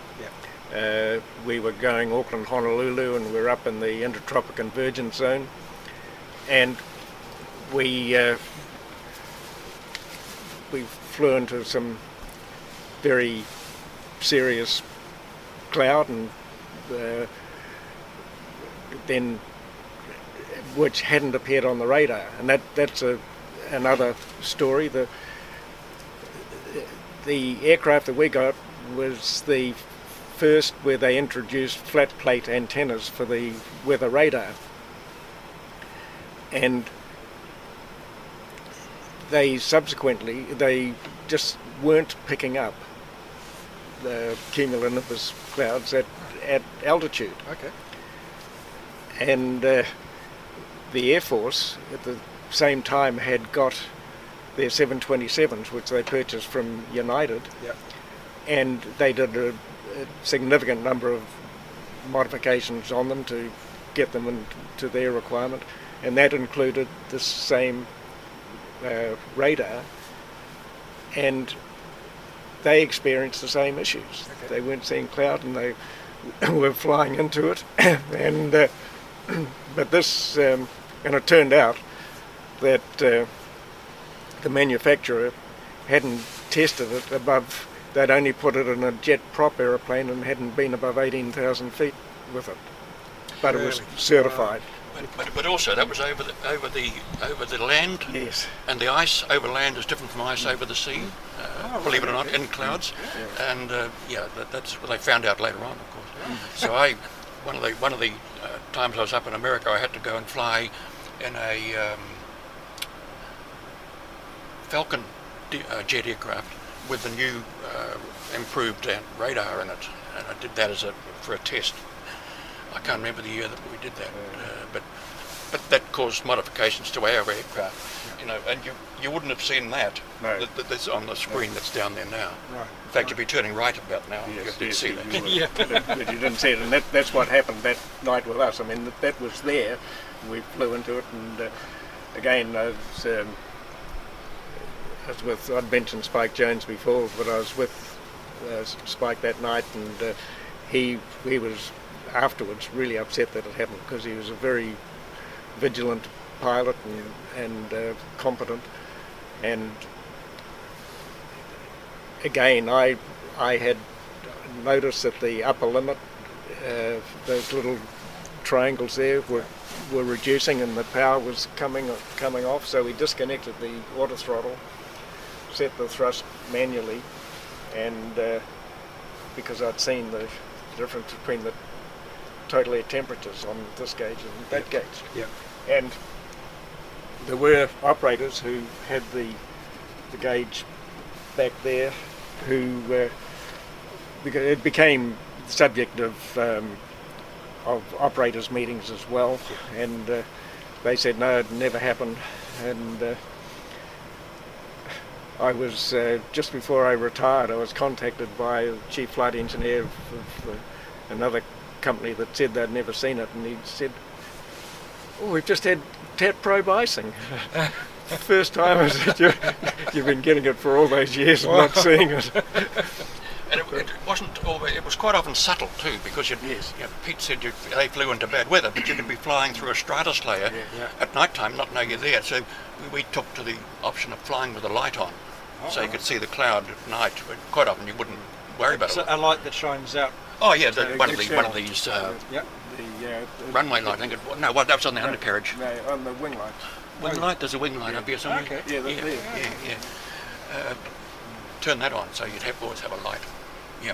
Uh, we were going Auckland, Honolulu, and we're up in the intertropic convergence zone, and we uh, we flew into some very serious cloud, and uh, then which hadn't appeared on the radar, and that that's a another story. The the aircraft that we got was the first where they introduced flat plate antennas for the weather radar, and they subsequently they just weren't picking up the cumulonimbus clouds at at altitude Okay. And uh, the Air Force at the same time had got their 727s, which they purchased from United, Yep. and they did a, a significant number of modifications on them to get them into their requirement, and that included the same uh, radar, and they experienced the same issues. Okay. They weren't seeing cloud, and they were flying into it, and uh, but this, um, and it turned out that uh, the manufacturer hadn't tested it above, they'd only put it in a jet prop aeroplane and hadn't been above 18,000 feet with it. But it was certified. But, but, but also that was over the over the over the land, Yes. and the ice over land is different from ice over the sea. Uh, believe it or not, in clouds, and uh, yeah, that, that's what they found out later on, of course. So I, one of the one of the times I was up in America, I had to go and fly in a um, Falcon uh, jet aircraft with the new uh, improved uh, radar in it, and I did that as a for a test. I can't remember the year that we did that, uh, but but that caused modifications to our aircraft, you know, and you you wouldn't have seen that No. that, that- that's on the screen that's down there now. Right. In fact, you'd be turning right about now. if you Yes, did yes, see you- that. you would. Yeah. but, but you didn't see it, and that, that's what happened that night with us. I mean, that, that was there. We flew into it, and uh, again, I was, um, I was with. I'd mentioned Spike Jones before, but I was with uh, Spike that night, and uh, he he was afterwards really upset that it happened because he was a very vigilant pilot and and uh, competent, and again, I I had noticed that the upper limit, uh, those little triangles there, were were reducing and the power was coming coming off. So we disconnected the auto throttle, set the thrust manually, and uh, because I'd seen the difference between the total air temperatures on this gauge and that gauge. Yep. And there were operators who had the the gauge back there who uh, it became the subject of um, of operators meetings as well. And uh, they said no it never happened. And uh, I was uh, just before I retired I was contacted by the chief flight engineer of, of uh, another company that said they'd never seen it. And he said oh we've just had TAT probe icing First time I said, you, you've been getting it for all those years and not seeing it. And it, it wasn't always, it was quite often subtle too, because you'd, Yes. you know, Pete said you, they flew into bad weather, but you could be flying through a stratus layer yeah. at night time, not know you're there. So we, we took to the option of flying with a light on, so you could see the cloud at night. But quite often you wouldn't worry about So it. a light that shines out. Oh yeah, the, one of the one of these uh, Yep. The, uh, the- runway light. I think it, no, well, that was on the undercarriage. No, on the wing lights. Wing light. There's a wing light up here somewhere. Okay. Yeah, yeah, there. yeah, yeah. Uh, turn that on, so you'd have always have a light. Yeah,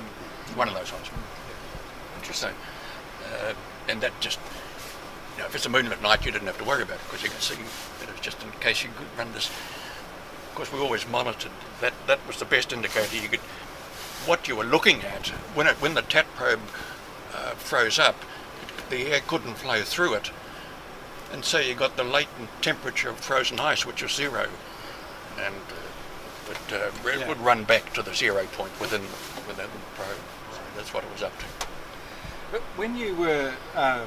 one of those ones. Interesting. Uh, and that just, you know, if it's a moonlit night, you didn't have to worry about it because you could see that it was just in case you could run this. Of course, we always monitored. That that was the best indicator you could. What you were looking at when it when the TAT probe uh, froze up, the air couldn't flow through it, and so you got the latent temperature of frozen ice, which was zero, and uh, it, uh, it Yeah. would run back to the zero point within within the probe. So that's what it was up to. But when you were uh,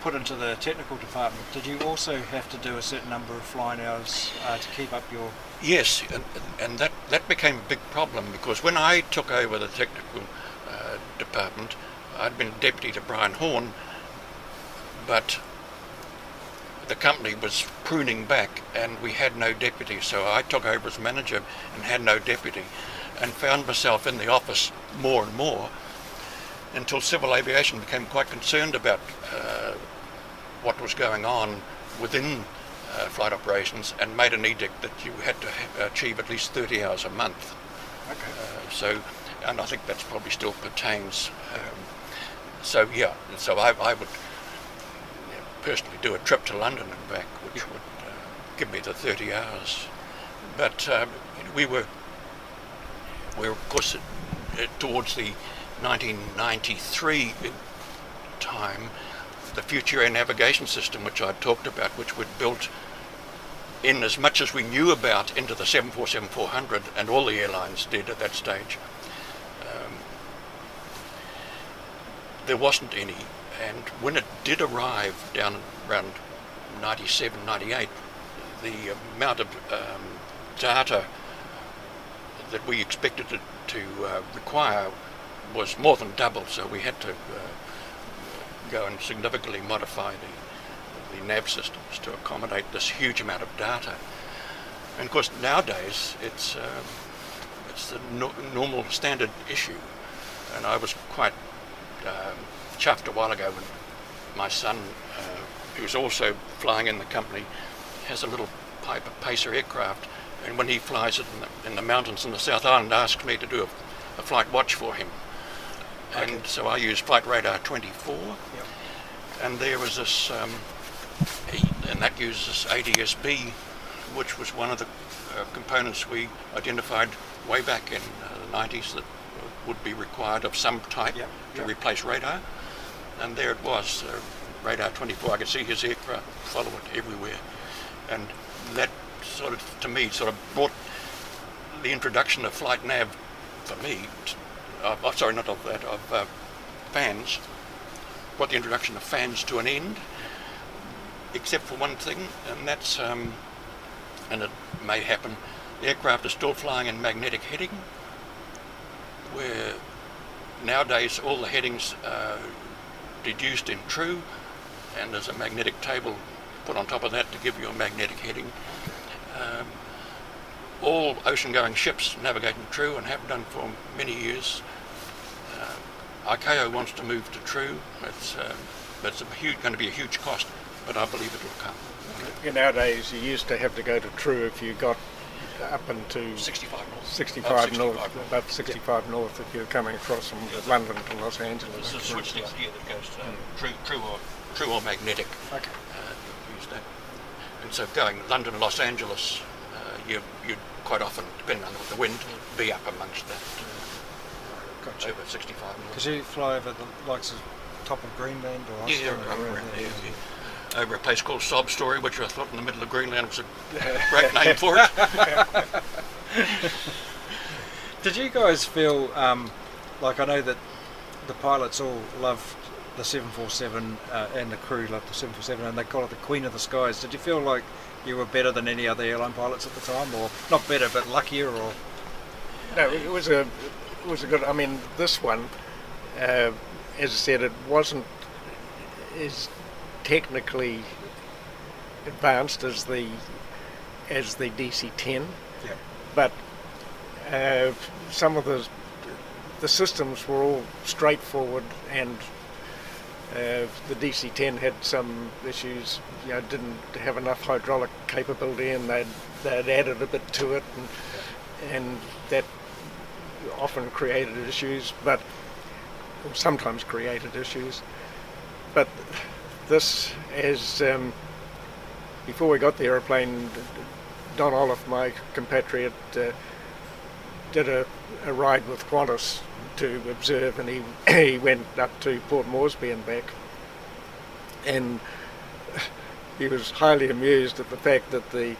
put into the technical department, did you also have to do a certain number of flying hours uh, to keep up your? Yes, and, and that, that became a big problem because when I took over the technical uh, department, I'd been deputy to Brian Horn, but the company was pruning back and we had no deputy, so I took over as manager and had no deputy and found myself in the office more and more until civil aviation became quite concerned about uh, what was going on within uh, flight operations and made an edict that you had to ha- achieve at least 30 hours a month. Okay. Uh, so, and I think that's probably still pertains. Um, so yeah, so I, I would you know, personally do a trip to London and back, which would uh, give me the 30 hours. But um, we were, we were of course uh, towards the 1993 time, the future air navigation system, which I talked about, which we'd built in as much as we knew about into the 747-400, and all the airlines did at that stage. There wasn't any, and when it did arrive down around 97, 98, the amount of um, data that we expected it to uh, require was more than double, so we had to uh, go and significantly modify the, the nav systems to accommodate this huge amount of data. And of course, nowadays it's um, it's the no- normal standard issue. And I was quite um, chuffed a while ago when my son, uh, who's also flying in the company, has a little Piper Pacer aircraft, and when he flies it in the, in the mountains in the South Island, asks me to do a, a flight watch for him. And so I use Flight Radar 24, and there was this, um, and that uses ADSB, which was one of the uh, components we identified way back in uh, the 90s that would be required of some type to replace radar. And there it was, uh, radar 24. I could see his aircraft follow it everywhere. And that sort of, to me, sort of brought the introduction of flight nav for me, uh, oh, sorry, not of that, of uh, FANS, brought the introduction of FANS to an end, except for one thing, and that's, um, and it may happen, the aircraft is still flying in magnetic heading, where nowadays all the headings are deduced in true, and there's a magnetic table put on top of that to give you a magnetic heading. Um, all ocean-going ships navigate in true and have done for many years. Uh, ICAO wants to move to true. It's, um, it's huge, going to be a huge cost, but I believe it will come. Yeah, nowadays, you used to have to go to True if you got up into 65 north. 65, Oh, 65 north, north. above 65 north if you're coming across from London to Los Angeles. There's a switch list here that goes to um, true, true or true or magnetic. Okay. Uh, use that. And so going London, Los Angeles, uh, you you'd quite often, depending on the wind, be up amongst that uh, Gotcha. over 65 north. Because you fly over the likes of top of Greenland or Yeah, Iceland or over, around around there, there, yeah. Yeah. over a place called Sob Story, which I thought in the middle of Greenland was a great name for it. Did you guys feel um, like I know that the pilots all love the 747 uh, and the crew love the 747 and they call it the Queen of the Skies. Did you feel like you were better than any other airline pilots at the time, or not better but luckier, or No, it was a it was a good. I mean, this one, uh, as I said, it wasn't as technically advanced as the as the DC-10, Yeah. but uh, some of the the systems were all straightforward, and uh, the DC-10 had some issues. You know, didn't have enough hydraulic capability, and they'd they'd added a bit to it, and and that often created issues, but sometimes created issues. But this, as um, before we got the aeroplane, Don Olaf, my compatriot, uh, did a, a ride with Qantas to observe, and he he went up to Port Moresby and back, and he was highly amused at the fact that the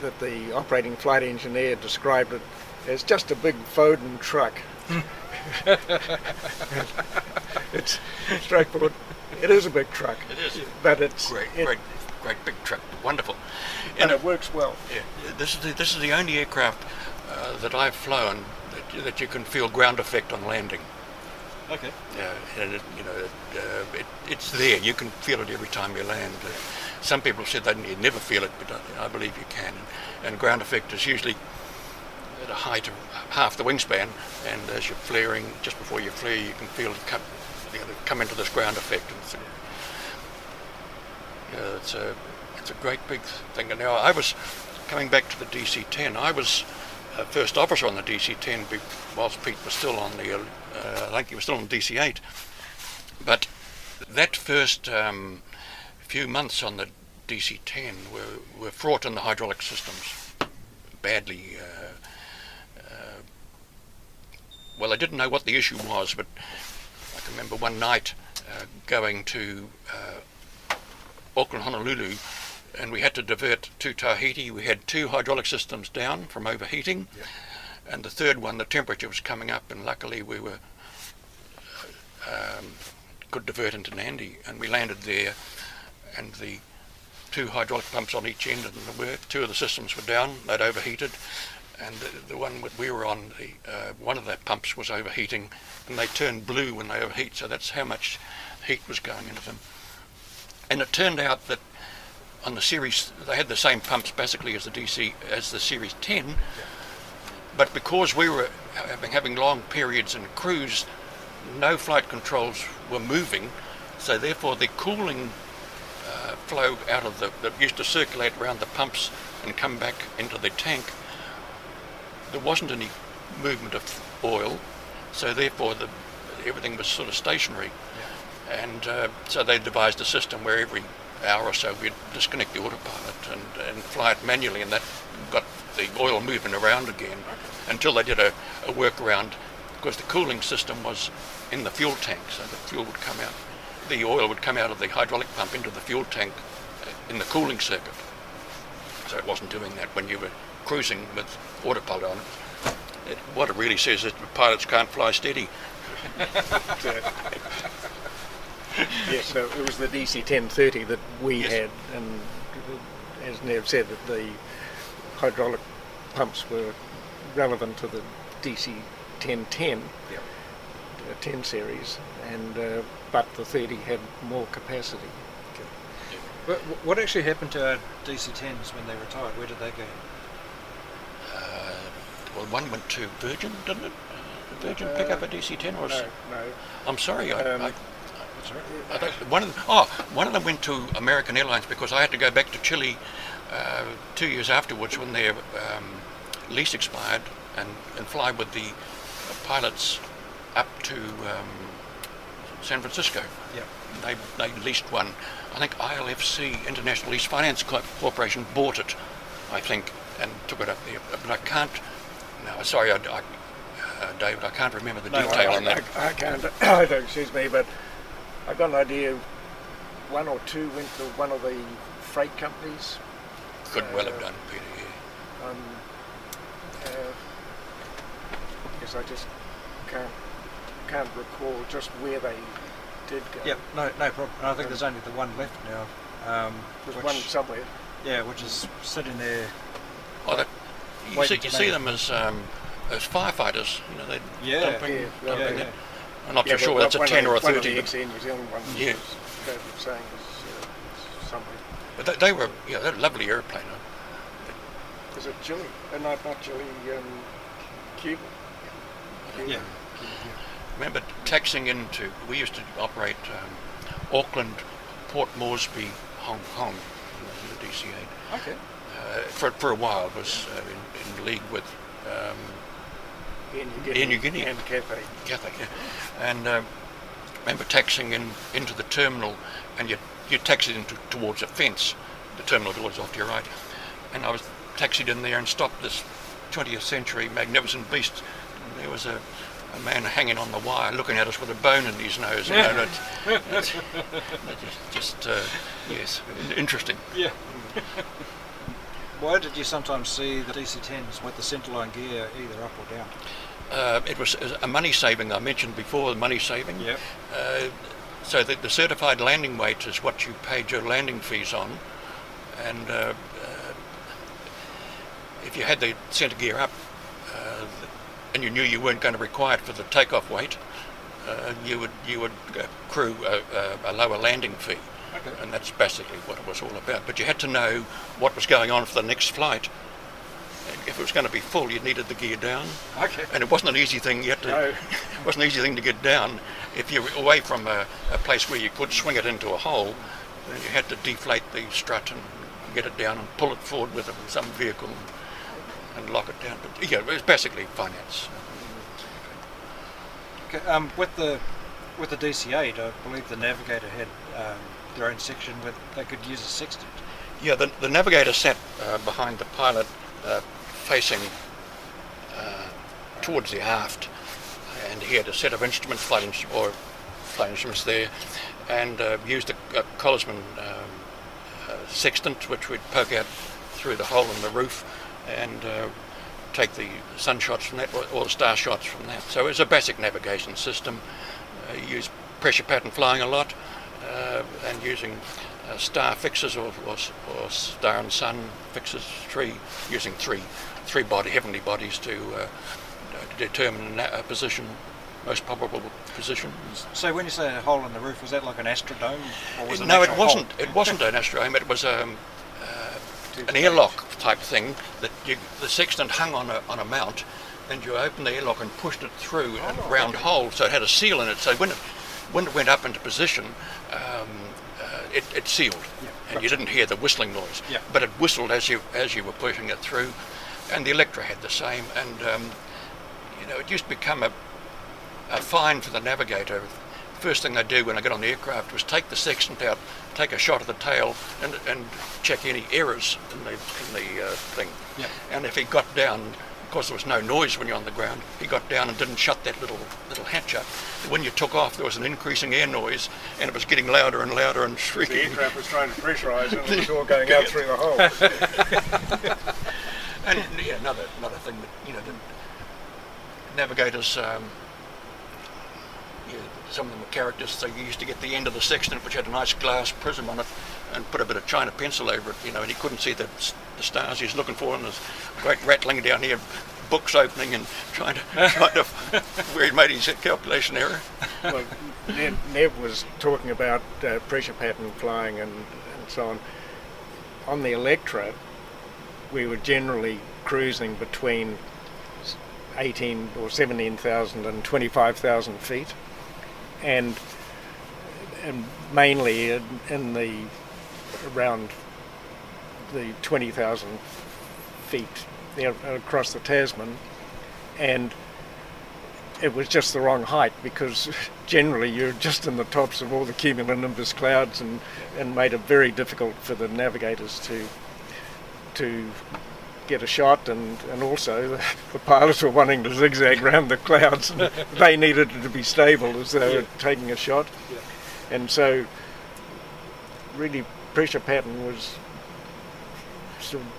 that the operating flight engineer described it as just a big Foden truck. it's straightforward. It is a big truck, It is. but it's Great, it- great, great big truck. Wonderful. and it works well. Yeah, this is the, this is the only aircraft uh, that I've flown that, that you can feel ground effect on landing. okay? Uh, and it, you know, it, uh, it, it's there. You can feel it every time you land. Uh, some people said they would never feel it, but I, I believe you can. And, and ground effect is usually at a height of half the wingspan, and as you're flaring, just before you flare, you can feel it you know, come into this ground effect. And it's, a, yeah, it's a it's a great big thing. And now I was coming back to the DC-10. I was uh, first officer on the DC-10 be- whilst Pete was still on the, uh, I think he was still on DC-8. But that first um, few months on the DC-10 were, were fraught in the hydraulic systems badly. Uh, uh, well, I didn't know what the issue was, but I remember one night uh, going to uh, Auckland, Honolulu, and we had to divert to Tahiti. We had two hydraulic systems down from overheating, and the third one, the temperature was coming up, and luckily we were um, could divert into Nandi, and we landed there, and the two hydraulic pumps on each end didn't work. Two of the systems were down; they'd overheated, and the, the one that we were on, the, uh, one of the pumps was overheating, and they turned blue when they overheat. So that's how much heat was going into them. And it turned out that on the series, they had the same pumps basically as the DC as the Series 10, but because we were having, having long periods in cruise, no flight controls were moving, so therefore the cooling uh, flow out of the that used to circulate around the pumps and come back into the tank, there wasn't any movement of oil, so therefore the everything was sort of stationary. And uh, so they devised a system where every hour or so we'd disconnect the autopilot and, and fly it manually, and that got the oil moving around again until they did a, a workaround because the cooling system was in the fuel tank, so the fuel would come out, the oil would come out of the hydraulic pump into the fuel tank uh, in the cooling circuit. So it wasn't doing that when you were cruising with autopilot on it. it what it really says is that pilots can't fly steady. yes, so it was the DC 1030 that we Yes. had, and as Nev said, that the hydraulic pumps were relevant to the DC 1010, Yep. uh, 10 series, and uh, but the 30 had more capacity. What, what actually happened to our DC-10s when they retired? Where did they go? Uh, well, one went to Virgin, didn't it? Did Virgin pick up a DC-10 or? No, no. I'm sorry, I, Um, I, I don't, one of them, oh, one of them went to American Airlines because I had to go back to Chile uh, two years afterwards when their um, lease expired and, and fly with the pilots up to um, San Francisco. Yeah. They, they leased one. I think ILFC, International Lease Finance Corporation, bought it, I think, and took it up there. But I can't, no, sorry, I, I, uh, David, I can't remember the No, detail I, on that. I, I can't. I excuse me, but I've got an idea. One or two went to one of the freight companies. Could well have uh, done, Peter, yeah. Um, uh, yes, I just can't can't recall just where they did go. Yeah, no, no problem. And I think there's only the one left now. Um, There's which, one somewhere. yeah, which is sitting there. Oh, that, you see, you see them as um, as firefighters. You know, they Yeah, dumping, yeah, dumping yeah, yeah. I'm not Yeah, too sure that's a 10 of or a the, One 30, of the New Zealand ones Yeah. was saying is uh, somewhere. but they, they were yeah, they're a lovely airplane. Is it Chile? Uh, not not Chile. Um, Cuba. Cuba. Yeah. remember taxing into, we used to operate um, Auckland, Port Moresby, Hong Kong in the DC-8. Okay. Uh, for, for a while was uh, in, in league with um, Air New Guinea, Air New Guinea. and Cathay. Catholic, yeah. And um, remember taxing in into the terminal, and you you taxied into towards a fence. The terminal was off to your right, and I was taxied in there and stopped this 20th century magnificent beast. And there was a, a man hanging on the wire, looking at us with a bone in his nose. You know, it- it's- it's just uh, yes, interesting. Yeah. Why did you sometimes see the DC-10s with the centerline gear either up or down? Uh, it was a money saving. I mentioned before the money saving. Yep. Uh, so the, the certified landing weight is what you paid your landing fees on, and uh, uh, if you had the centre gear up, uh, and you knew you weren't going to require it for the takeoff weight, uh, you would you would accrue a, a, a lower landing fee, Okay. and that's basically what it was all about. But you had to know what was going on for the next flight. If it was going to be full, you needed the gear down Okay. and it wasn't an easy thing. You had to, No. it wasn't an easy thing to get down. If you were away from a, a place where you could swing it into a hole, then you had to deflate the strut and get it down and pull it forward with some vehicle and lock it down. But yeah, it was basically finance. Okay, um, with the with the DC-8, I believe the Navigator had um, their own section where they could use a sextant. Yeah, the, the navigator sat uh, behind the pilot, uh, facing uh, towards the aft, and he had a set of instruments, flight or flight instruments there, and uh, used a, a Kollsman um, uh, sextant, which we'd poke out through the hole in the roof, and uh, take the sun shots from that, or, or the star shots from that. So it was a basic navigation system. Uh, used pressure pattern flying a lot. Uh, and using uh, star fixes or, or, or, star and sun fixes, three using three three body heavenly bodies to, uh, determine a position, most probable position. So when you say a hole in the roof, was that like an astrodome? Or was it no, it wasn't. Hole? It wasn't an astrodome. It was um, uh, an airlock type thing that you, the sextant hung on a on a mount, and you opened the airlock and pushed it through oh, a round okay. hole, so it had a seal in it. So when it when it went up into position, um, uh, it, it, sealed, yeah, and gotcha. you didn't hear the whistling noise. Yeah. But it whistled as you as you were pushing it through, and the Electra had the same. And um, you know, it used to become a a fine for the navigator. First thing they do when I get on the aircraft was take the sextant out, take a shot of the tail, and, and check any errors in the in the uh, thing. Yeah. And if he got down course, there was no noise when you're on the ground. He got down and didn't shut that little little hatch up. When you took off, there was an increasing air noise, and it was getting louder and louder and shrieking. The aircraft was trying to pressurise and it, was all going out through the hole. and yeah, another another thing that you know, the navigators. Um, yeah, some of them were characters, so you used to get the end of the sextant, which had a nice glass prism on it, and put a bit of china pencil over it, you know, and he couldn't see the, the stars he was looking for, and there's great rattling down here, books opening and trying to, trying to where he made his calculation error. well, was talking about uh, pressure pattern flying and, and so on. On the Electra, we were generally cruising between 18 or 17,000 and 25,000 feet, and and mainly in, in the around the 20,000 feet across the Tasman, and it was just the wrong height because generally you're just in the tops of all the cumulonimbus clouds and, and made it very difficult for the navigators to to get a shot and, and also the, the pilots were wanting to zigzag around the clouds and they needed it to be stable as they yeah. were taking a shot yeah. and so really pressure pattern was sort of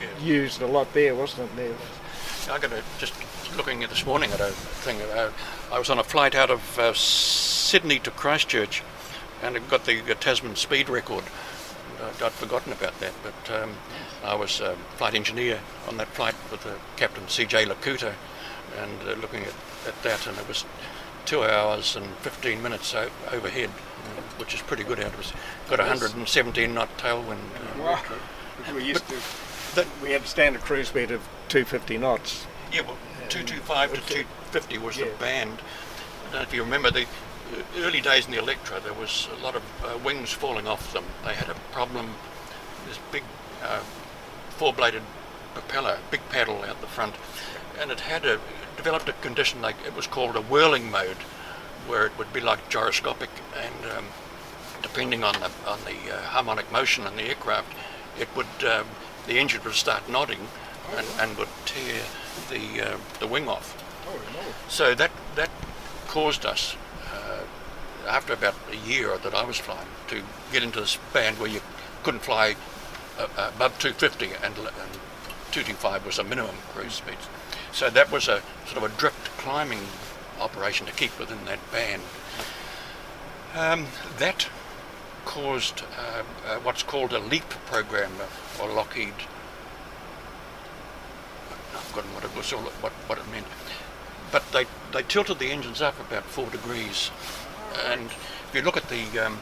yeah. used a lot there, wasn't it? There. I got a, just looking at this morning at a thing. Uh, I was on a flight out of uh, Sydney to Christchurch, and I got the uh, Tasman speed record. I'd, forgotten about that, but um, I was a flight engineer on that flight with uh, Captain C.J. Lakuta, and uh, looking at, at that, and it was two hours and 15 minutes overhead, which is pretty good out of us. Got 117 knot tailwind. Uh, wow. We used to, that, we had a standard cruise speed of 250 knots. Yeah, well, 225 to 250 was yeah. the band. I don't know if you remember the early days in the Electra, there was a lot of uh, wings falling off them. They had a problem, this big uh, four-bladed propeller, big paddle out the front, and it had a developed a condition like it was called a whirling mode, where it would be like gyroscopic, and um, depending on the on the uh, harmonic motion in the aircraft, it would um, the engine would start nodding, and, and would tear the uh, the wing off. So that that caused us. Uh, after about a year that I was flying, to get into this band where you couldn't fly uh, above 250 and, and 225 was a minimum cruise speed. So that was a sort of a drift climbing operation to keep within that band. Um, that caused uh, uh, what's called a LEAP program for Lockheed. I've forgotten what it was, what, what it meant. But they, they tilted the engines up about four degrees. And if you look at the um,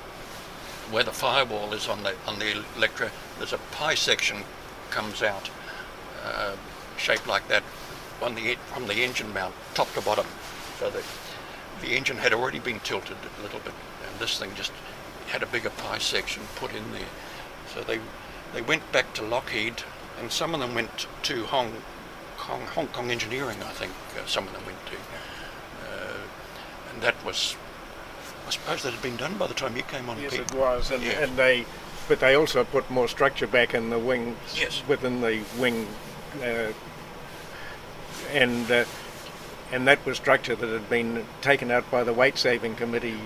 where the firewall is on the on the Electra, there's a pie section comes out, uh, shaped like that, on the from the engine mount, top to bottom. So the the engine had already been tilted a little bit, and this thing just had a bigger pie section put in there. So they they went back to Lockheed, and some of them went to Hong Kong, Hong Kong Engineering, I think. Uh, some of them went to, uh, and that was. I suppose that had been done by the time you came on. Yes, Pete. it was, and, and they, but they also put more structure back in the wings. Yes. Within the wing uh, and uh, and that was structure that had been taken out by the weight saving committee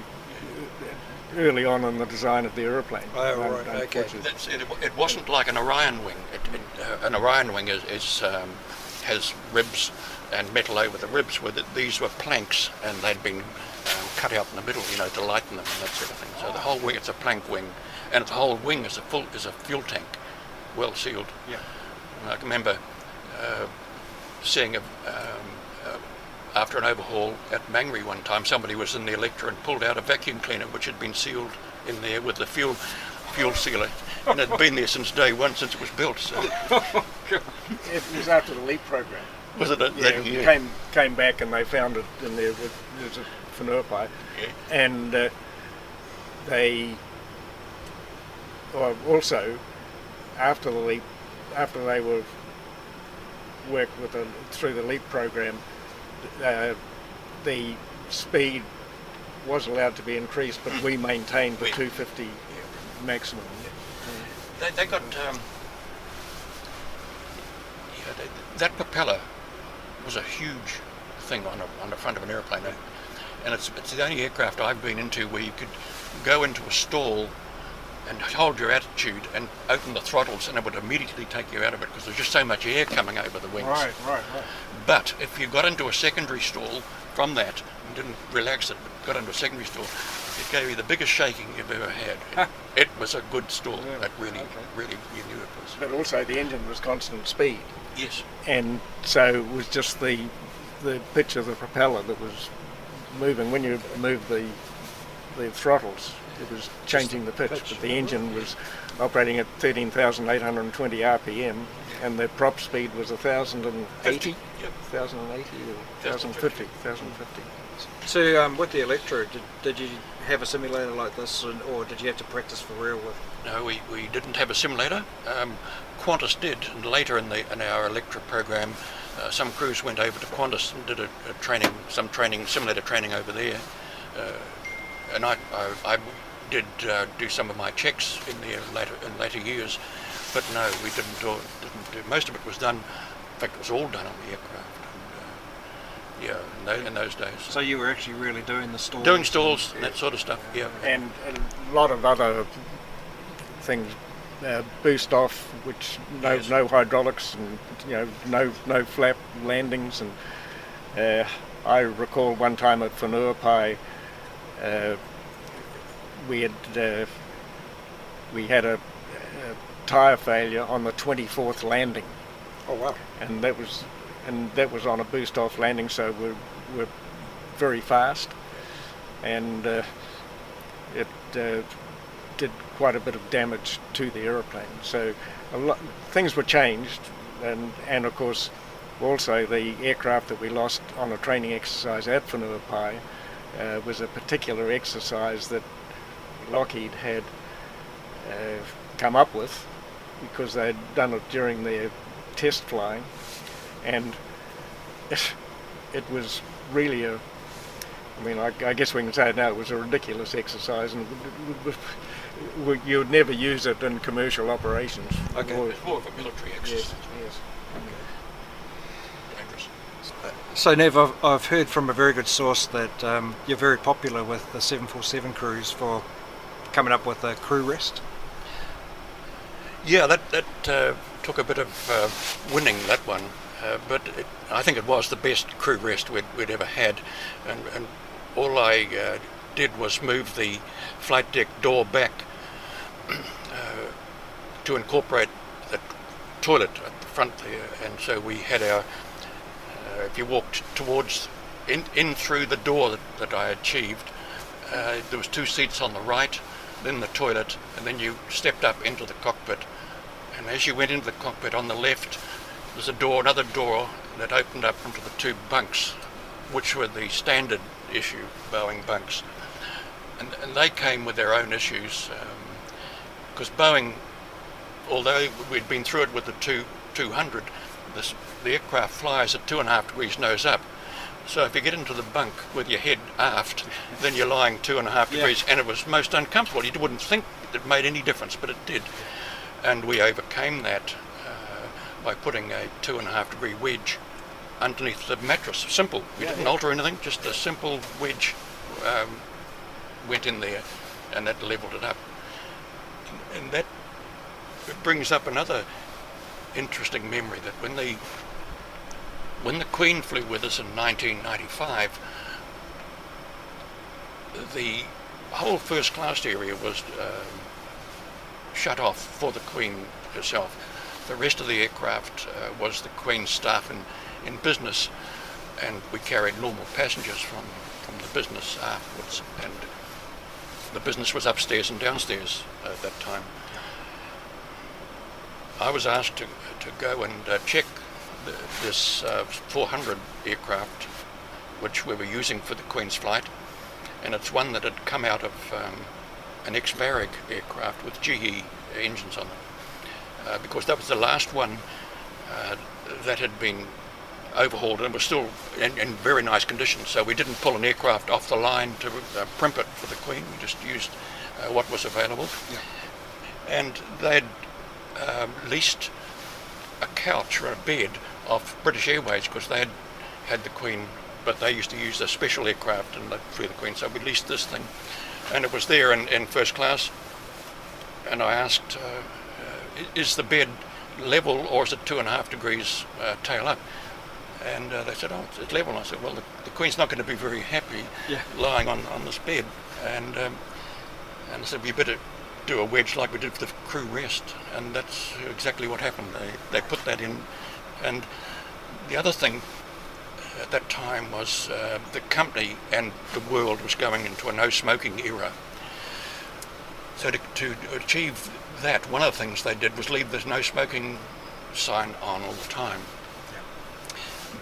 early on in the design of the aeroplane. Oh, right, okay. It, it, wasn't like an Orion wing. It, it, uh, an Orion wing is, is um, has ribs and metal over the ribs. With it. These were planks, and they'd been um, cut out in the middle, you know, to lighten them and that sort of thing. So the whole wing, it's a plank wing, and the whole wing is a full is a fuel tank, well sealed. Yeah. And I can remember uh, seeing a, um, after an overhaul at Mangere one time, somebody was in the Electra and pulled out a vacuum cleaner which had been sealed in there with the fuel fuel sealer, and it had been there since day one, since it was built. So It was after the LEAP program. was it? A, Yeah, that we year? came came back and they found it in there with there's a Whenuapai, Yeah. and uh, they well, also after the leap after they were worked with the through the leap program, uh, the speed was allowed to be increased, but we maintained the We- 250 maximum. They, they got um, yeah, they, that propeller was a huge thing on a, on the front of an airplane, and, and it's it's the only aircraft I've been into where you could go into a stall and hold your attitude and open the throttles, and it would immediately take you out of it because there's just so much air coming over the wings. Right, right, right. But if you got into a secondary stall from that and didn't relax it, but got into a secondary stall, it gave you the biggest shaking you've ever had. It, was a good stall. Yeah, That really, okay. really, you knew it was. But also the engine was constant speed. Yes. and so it was just the the pitch of the propeller that was moving when you moved the the throttles it was changing the pitch, but the engine was operating at 13,820 rpm and the prop speed was 1080 Yep. 1080 or 1050 1050 So um, with the Electra, did, did you have a simulator like this, and- or did you have to practice for real with? No, we, we didn't have a simulator. Um, Qantas did, and later in the in our Electra program, uh, some crews went over to Qantas and did a, a training, some training, simulator training over there. Uh, and I, I, I did uh, do some of my checks in there later in later years, but no, we didn't do it. Didn't do. Most of it was done. Fact, it was all done on the aircraft. And, uh, yeah, in, tho- in those days. So you were actually really doing the stalls. Doing stalls, and that sort of stuff. Yeah. and, and a lot of other things uh, boost off which no Yes. no hydraulics and you know no no flap landings and uh, I recall one time at Whenuapai uh, we had uh, we had a, a tire failure on the 24th landing Oh wow. and that was and that was on a boost off landing so we're, we're very fast. And uh, it uh, did quite a bit of damage to the aeroplane. So a lot, things were changed. And and of course also the aircraft that we lost on a training exercise at Whenuapai uh, was a particular exercise that Lockheed had uh, come up with because they'd done it during their test flying, and it, it was really a. I mean, I, I guess we can say it now. It was a ridiculous exercise, and it would- it would- you would never use it in commercial operations. Okay. Or- It's more of a military exercise. yes, yes. Dangerous. So Nev, I've, I've heard from a very good source that um, you're very popular with the 747 crews for coming up with a crew rest. Yeah, that that uh, took a bit of uh, winning that one, uh, but it, I think it was the best crew rest we'd, we'd ever had, and, and all I uh, did was move the flight deck door back uh, to incorporate the toilet at the front there, and so we had our. Uh, if you walked towards in in through the door that, that I achieved, uh, there was two seats on the right, then the toilet, and then you stepped up into the cockpit. And as you went into the cockpit on the left, there's a door, another door that opened up into the two bunks, which were the standard issue Boeing bunks. And, and they came with their own issues, um, because Boeing, although we'd been through it with the two, 200, this, the aircraft flies at two and a half degrees nose up. So if you get into the bunk with your head aft, then you're lying two and a half Yeah. degrees, and it was most uncomfortable. You wouldn't think it made any difference, but it did. And we overcame that uh, by putting a two and a half degree wedge underneath the mattress. Simple. We didn't alter anything, just a simple wedge um, went in there, and that leveled it up. And that brings up another interesting memory that when the when the Queen flew with us in 1995, the whole first class area was um, shut off for the Queen herself. The rest of the aircraft uh, was the Queen's staff in, in business, and we carried normal passengers from, from the business afterwards. And the business was upstairs and downstairs at that time. I was asked to, to go and uh, check the, this uh, 400 aircraft, which we were using for the Queen's flight, and it's one that had come out of um, an ex-Varig aircraft with GE engines on them, uh, because that was the last one uh, that had been overhauled and was still in, in, very nice condition. So we didn't pull an aircraft off the line to uh, primp it for the Queen. We just used uh, what was available. Yeah. And they'd um, leased a couch or a bed off British Airways because they had had the Queen, but they used to use a special aircraft and flew the Queen. So we leased this thing, and it was there in, in first class. And I asked, uh, uh, "Is the bed level or is it two and a half degrees uh, tail up?" And uh, they said, "Oh, it's level." And I said, "Well, the, the Queen's not going to be very happy yeah. lying on, on this bed." And um, and I said, "We better do a wedge like we did for the crew rest," and that's exactly what happened. They they put that in, and the other thing that time was uh, the company and the world was going into a no smoking era. So to, to achieve that, one of the things they did was leave the no smoking sign on all the time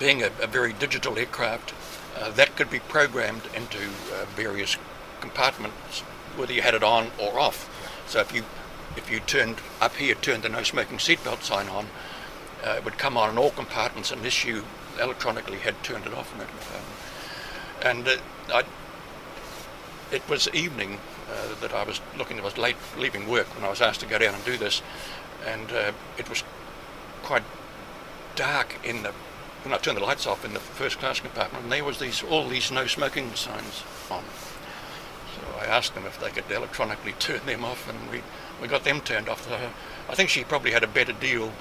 being a, a very digital aircraft, uh, that could be programmed into uh, various compartments, whether you had it on or off. So if you if you turned up here, turned the no smoking seatbelt sign on, uh, it would come on in all compartments unless you electronically had turned it off that compartment. And uh, I, it was evening uh, that I was looking. I was late leaving work when I was asked to go down and do this, and uh, it was quite dark in the when I turned the lights off in the first class compartment, and there was these all these no smoking signs on. So I asked them if they could electronically turn them off, and we, we got them turned off. So I think she probably had a better deal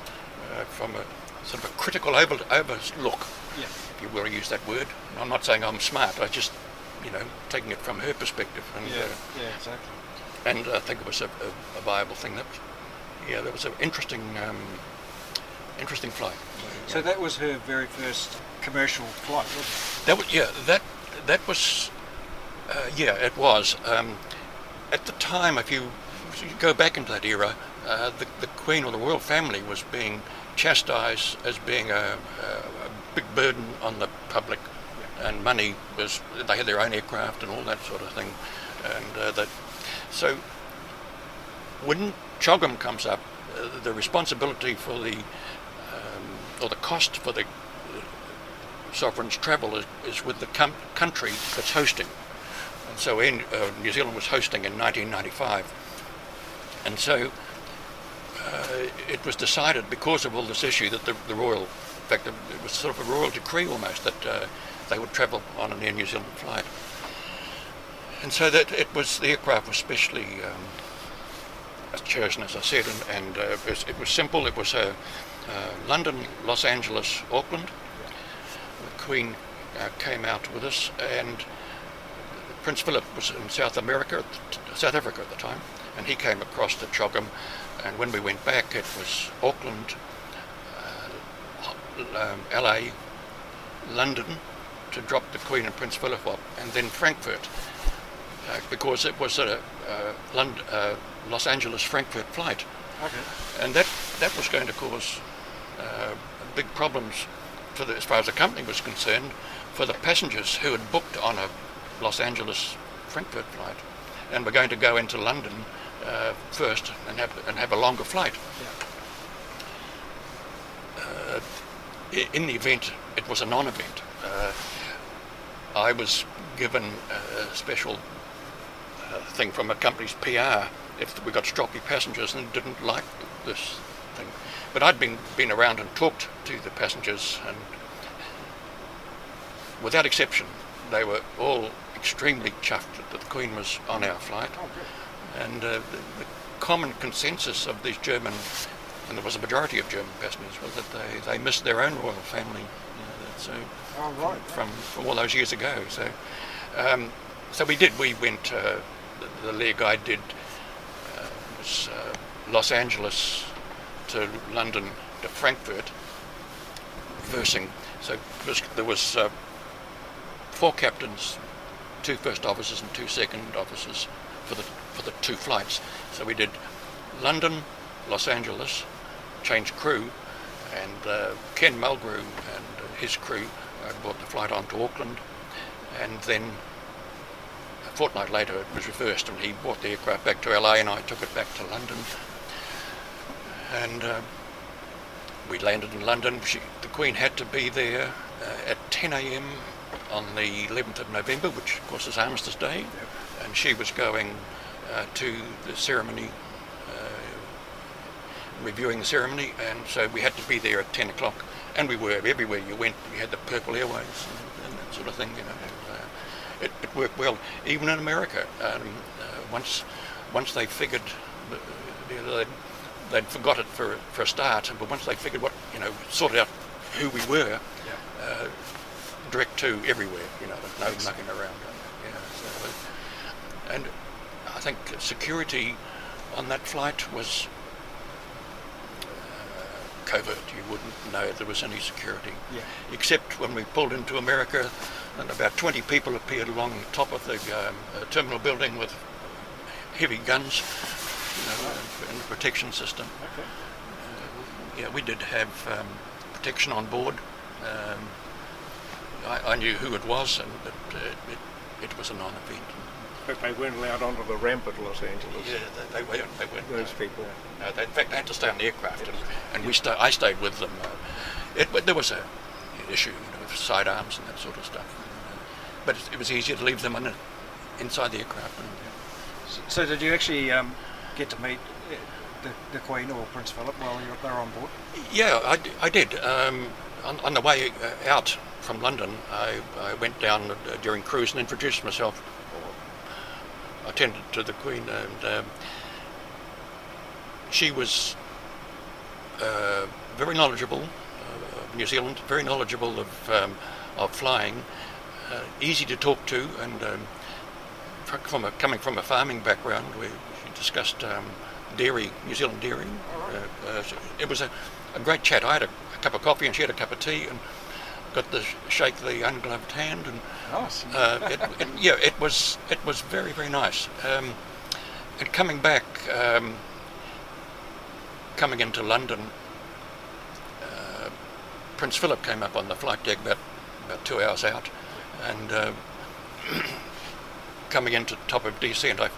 uh, from a sort of a critical over, overlook, yeah. if you will use that word. I'm not saying I'm smart. I just, you know, taking it from her perspective. And, yeah, uh, yeah, exactly. And I think it was a, a, a viable thing. That, yeah, that was an interesting, um, interesting flight. So that was her very first commercial flight. That was yeah. That that was uh, yeah. It was. Um, at the time, if you, if you, go back into that era, uh, the, the Queen or the royal family was being chastised as being a, a, a big burden on the public, and money was they had their own aircraft and all that sort of thing, and uh, that so when CHOGM comes up, uh, the responsibility for the or the cost for the sovereign's travel is, is with the com- country that's hosting. And so in, uh, New Zealand was hosting in 1995. And so uh, it was decided because of all this issue that the, the royal, in fact, it was sort of a royal decree almost that uh, they would travel on an Air New Zealand flight. And so that it was, the aircraft was specially um, chosen, as I said, and, and uh, it, was, it was simple. It was a uh, London, Los Angeles, Auckland. The Queen uh, came out with us, and Prince Philip was in South America, South Africa at the time, and he came across to CHOGM. And when we went back, it was Auckland, uh, um, LA, London to drop the Queen and Prince Philip off, and then Frankfurt, uh, because it was a uh, London, uh, Los Angeles Frankfurt flight. Okay. And that, that was going to cause uh, big problems for the, as far as the company was concerned for the passengers who had booked on a Los Angeles Frankfurt flight and were going to go into London uh, first and have and have a longer flight. Yeah. Uh, in the event, it was a non-event. Uh, I was given a special uh, thing from a company's PR if we got stroppy passengers and didn't like this thing. But I'd been, been around and talked to the passengers, and without exception, they were all extremely chuffed that the Queen was on our flight. Oh, and uh, the, the, common consensus of these German, and there was a majority of German passengers, was that they, they missed their own royal family. You know, so oh, right. from, from all those years ago. So um, so we did. We went. Uh, the, the leg I did uh, was uh, Los Angeles to London to Frankfurt, reversing. So there was uh, four captains, two first officers and two second officers for the for the two flights. So we did London, Los Angeles, changed crew, and uh, Ken Mulgrew and his crew uh, brought the flight on to Auckland, and then a fortnight later it was reversed, and he brought the aircraft back to LA, and I took it back to London, and. Uh, we landed in London. She, the Queen had to be there uh, at 10 a.m. on the 11th of November, which of course is Armistice Day, and she was going uh, to the ceremony, uh, reviewing the ceremony, and so we had to be there at 10 o'clock. And we were everywhere you went. You had the Purple Airways and, and that sort of thing. You know, uh, it, it, worked well. Even in America, um, uh, once once they figured you know, they'd, they'd forgot it for for a start, but once they figured what you know, sorted out who we were, yeah. uh, direct to everywhere. You know, no mucking around. Yeah, so, and I think security on that flight was uh, covert. You wouldn't know there was any security, yeah. except when we pulled into America, and about 20 people appeared along the top of the um, uh, terminal building with heavy guns you know, in the protection system. Okay. Uh, yeah, we did have um, protection on board. Um, I, I, knew who it was, and it, it, it was a non-event. But they weren't allowed onto the ramp at Los Angeles. Yeah, they, they weren't. They weren't. Those people. No, they, in fact, they had to stay on the aircraft, and, and we sta- I stayed with them. Uh, it, but there was a an issue, you know, with sidearms and that sort of stuff. But it, it was easier to leave them in a, inside the aircraft. So, so, did you actually um, get to meet uh, the, the Queen or Prince Philip while you were on board? Yeah, I, I did. Um, on, on, the way uh, out from London, I, I went down uh, during cruise and introduced myself attended to the Queen, and um, she was uh, very knowledgeable uh, of New Zealand, very knowledgeable of um, of flying, uh, easy to talk to, and um, from a, coming from a farming background, we discussed um, dairy, New Zealand dairy. Uh, uh, it was a, a, great chat. I had a, a, cup of coffee and she had a cup of tea, and got to shake the ungloved hand, and nice. uh, it, it, yeah, it was it was very very nice. Um, and coming back, um, coming into London, uh, Prince Philip came up on the flight deck about about two hours out, and uh, coming into the top of descent, I.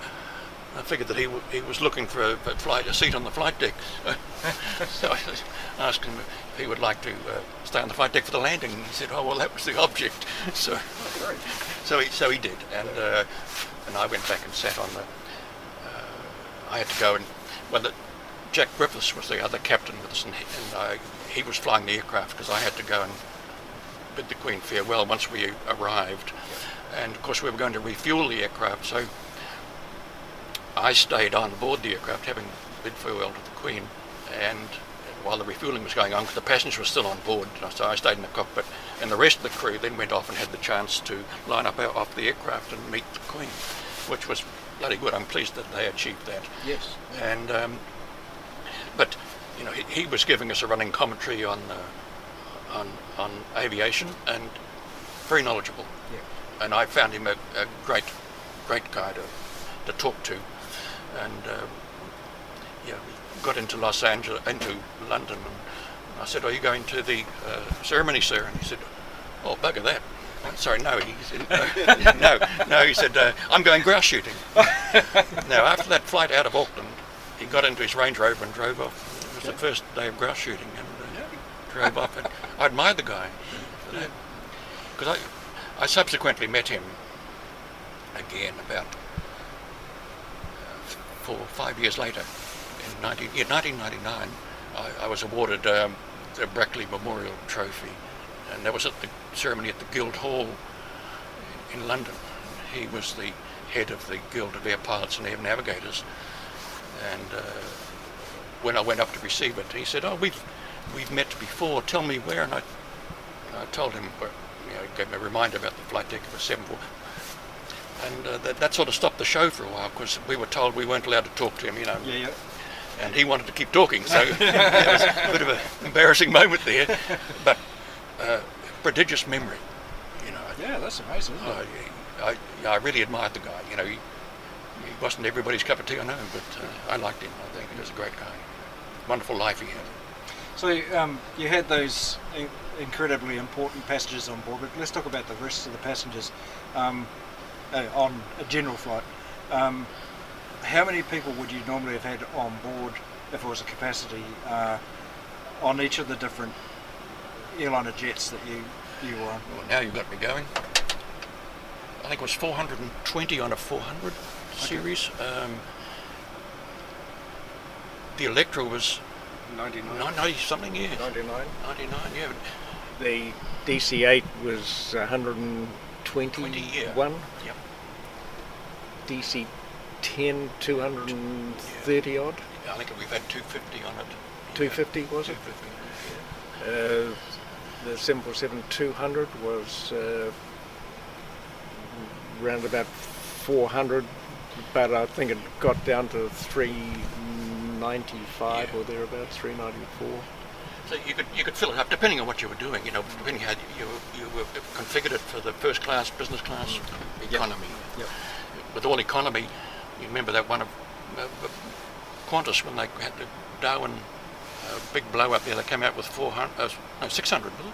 I figured that he, w- he was looking for a, a, flight, a seat on the flight deck. so I asked him if he would like to uh, stay on the flight deck for the landing. And he said, "Oh well, that was the object." So, so he so he did, and uh, and I went back and sat on the. Uh, I had to go and well, the, Jack Griffiths was the other captain with us, and he, and he was flying the aircraft because I had to go and bid the Queen farewell once we arrived, and of course we were going to refuel the aircraft, so. I stayed on board the aircraft having bid farewell to the Queen and while the refueling was going on because the passengers were still on board. So I stayed in the cockpit, and the rest of the crew then went off and had the chance to line up out off the aircraft and meet the Queen, which was bloody good. I'm pleased that they achieved that. Yes. And um, but you know he, he, was giving us a running commentary on uh, on on aviation and very knowledgeable. Yeah. And I found him a, a great great guy to to talk to, and. Uh, yeah, we got into Los Angeles, into London, and I said, "Are you going to the uh, ceremony, sir?" And he said, "Oh, bugger that." Sorry, no. He said, no, no, no. He said, uh, "I'm going grouse shooting." now, after that flight out of Auckland, he got into his Range Rover and drove off. It was the first day of grouse shooting, and uh, drove off. And I admired the guy because I, I subsequently met him again about uh, four, five years later in 19, yeah, 1999, I, I, was awarded um, the Brackley Memorial Trophy, and that was at the ceremony at the Guildhall in London. He was the head of the Guild of Air Pilots and Air Navigators, and uh, when I went up to receive it, he said, "Oh, we've we've met before. Tell me where." And I, I told him, you know, gave me a reminder about the flight deck of a 74. and uh, that, that sort of stopped the show for a while because we were told we weren't allowed to talk to him, you know. Yeah, yeah. And he wanted to keep talking, so it was a bit of an embarrassing moment there. But uh, prodigious memory, you know. Yeah, that's amazing. Isn't it? I, I, I really admired the guy. You know, he, he wasn't everybody's cup of tea, I know, but uh, I liked him. I think he was a great guy. Wonderful life he had. So um, you had those in- incredibly important passengers on board, but let's talk about the rest of the passengers um, uh, on a general flight. Um, how many people would you normally have had on board if it was a capacity uh, on each of the different airliner jets that you, you were on? Well, now you've got me going. I think it was 420 on a 400 series. Um, the Electra was 99. 90 something, yeah. 99. 99, yeah. The DC-8 was 121. 20, yeah. Yep. DC-10, 230 odd. I think we've had 250 on it. 250 was it? 250. Uh, the 747 200 was uh, around about 400, but I think it got down to 395 Yeah. or thereabouts, 394. So you could you could fill it up depending on what you were doing. You know, depending how you you were configured it for the first class, business class, economy. Yep. With all economy, you remember that one of uh, uh, Qantas when they had the Darwin uh, big blow up there. They came out with 400, uh, no 600, was it?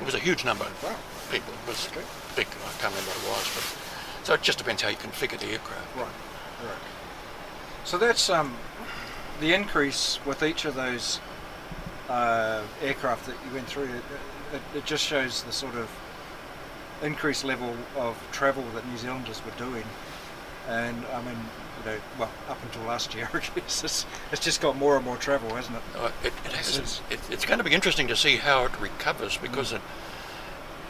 It was a huge number. Wow. People. It was big. I can't remember what it was, but so it just depends how you configure the aircraft. Right, right. So that's um, the increase with each of those uh, aircraft that you went through. It, it, it just shows the sort of increased level of travel that New Zealanders were doing. And I mean, you know, well, up until last year, I guess it's, it's just got more and more travel, hasn't it? Uh, it, it has, It is. it, it's going to be interesting to see how it recovers because it,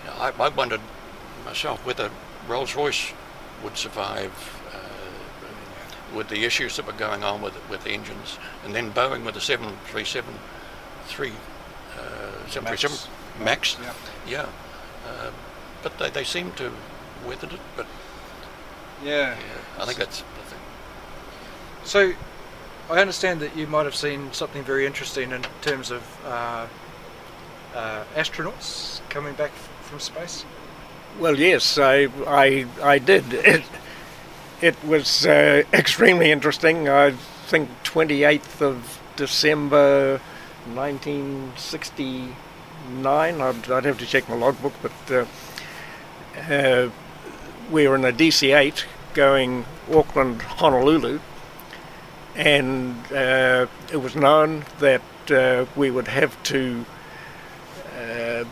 you know, I, I wondered myself whether Rolls Royce would survive uh, with the issues that were going on with with the engines, and then Boeing with the 737 3 uh, 737 Max. Yeah. Yeah, uh, but they, they seem to weathered it. But Yeah. yeah, I think that's the thing. So, I understand that you might have seen something very interesting in terms of uh, uh, astronauts coming back f- from space. Well, yes, I, I, I did. It, it was uh, extremely interesting. I think 28th of December 1969. I'd, I'd have to check my logbook, but uh, uh, we were in a DC-8 going Auckland, Honolulu, and uh, it was known that uh, we would have to uh,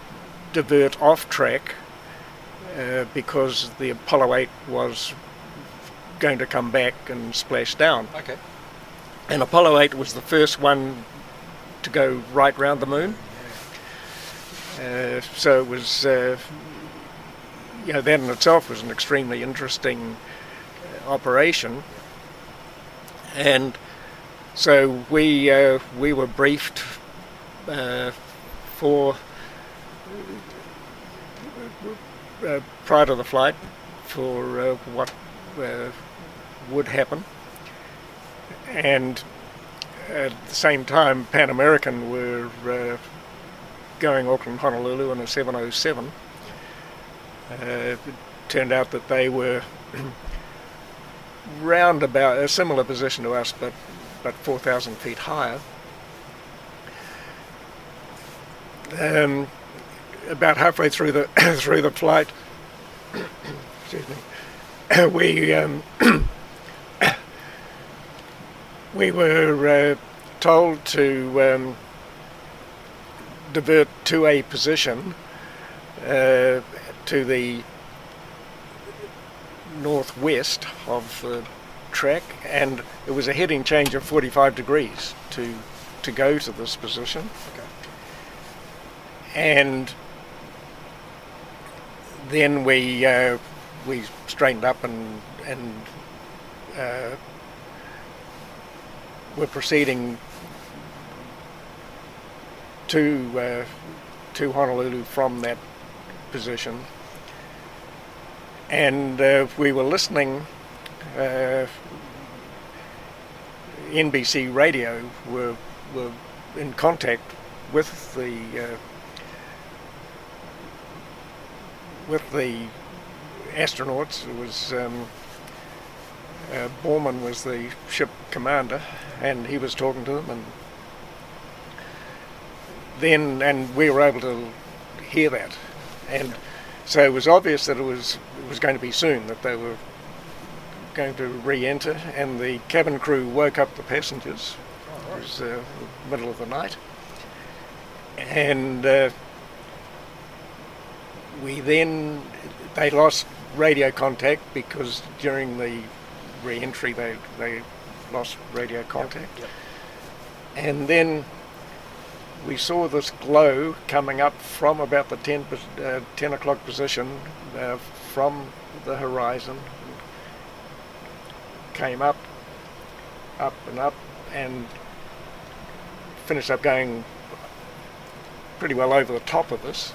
divert off track uh, because the Apollo 8 was going to come back and splash down. Okay. And Apollo 8 was the first one to go right round the moon. Uh, so it was, uh, you know, that in itself was an extremely interesting uh, operation. And so we uh, we were briefed uh, for uh, prior to the flight for uh, what uh, would happen. And at the same time, Pan American were going Auckland Honolulu in a 707. Uh, it turned out that they were round about a similar position to us, but but 4,000 feet higher. Um, about halfway through the through the flight, excuse me, we um, we were uh, told to um, divert to a position uh, to the northwest of the track, and it was a heading change of 45 degrees to to go to this position. Okay. And then we uh, we straightened up and and uh, we're proceeding to uh, to Honolulu from that position. And uh, we were listening. Uh, NBC Radio were were in contact with the uh, with the astronauts. It was um, uh, Borman was the ship commander, and he was talking to them, and then and we were able to hear that, and so it was obvious that it was it was going to be soon that they were going to re-enter, and the cabin crew woke up the passengers. It was uh, middle of the night, and uh, we then they lost radio contact because during the re-entry they they lost radio contact, Yep, and then we saw this glow coming up from about the 10, uh, 10 o'clock position uh, from the horizon. Came up, up and up, and finished up going pretty well over the top of us.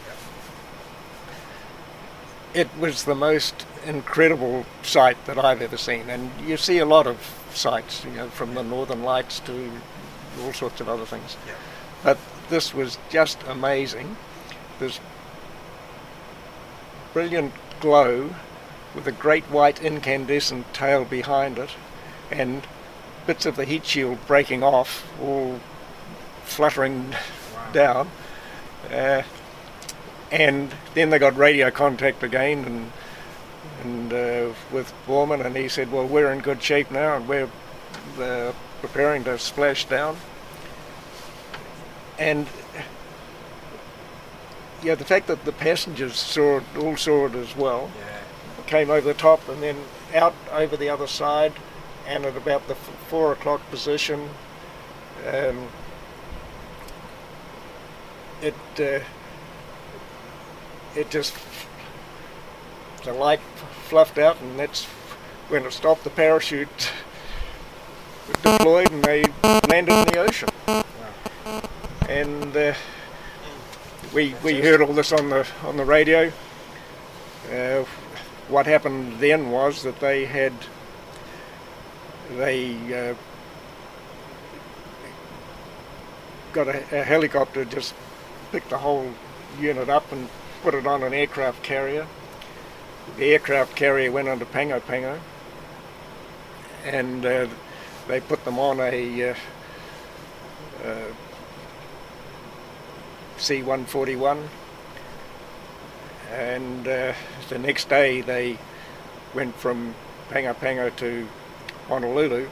It was the most incredible sight that I've ever seen, and you see a lot of sights, you know, from the Northern Lights to all sorts of other things. Yeah. But this was just amazing. This brilliant glow with a great white incandescent tail behind it and bits of the heat shield breaking off, all fluttering down. Uh, and then they got radio contact again and and uh, with Borman and he said, well, we're in good shape now and we're uh, preparing to splash down and yeah, the fact that the passengers saw it, all saw it as well, Yeah. came over the top and then out over the other side, and at about the f- four o'clock position, um, it uh, it just the light fluffed out, and that's when it stopped. The parachute deployed, and they landed in the ocean and uh, we we heard all this on the on the radio. Uh, what happened then was that they had they uh, got a, a helicopter just picked the whole unit up and put it on an aircraft carrier. The aircraft carrier went under Pago Pago, and uh, they put them on a uh, uh, C-141 and uh, the next day they went from Pago Pago to Honolulu.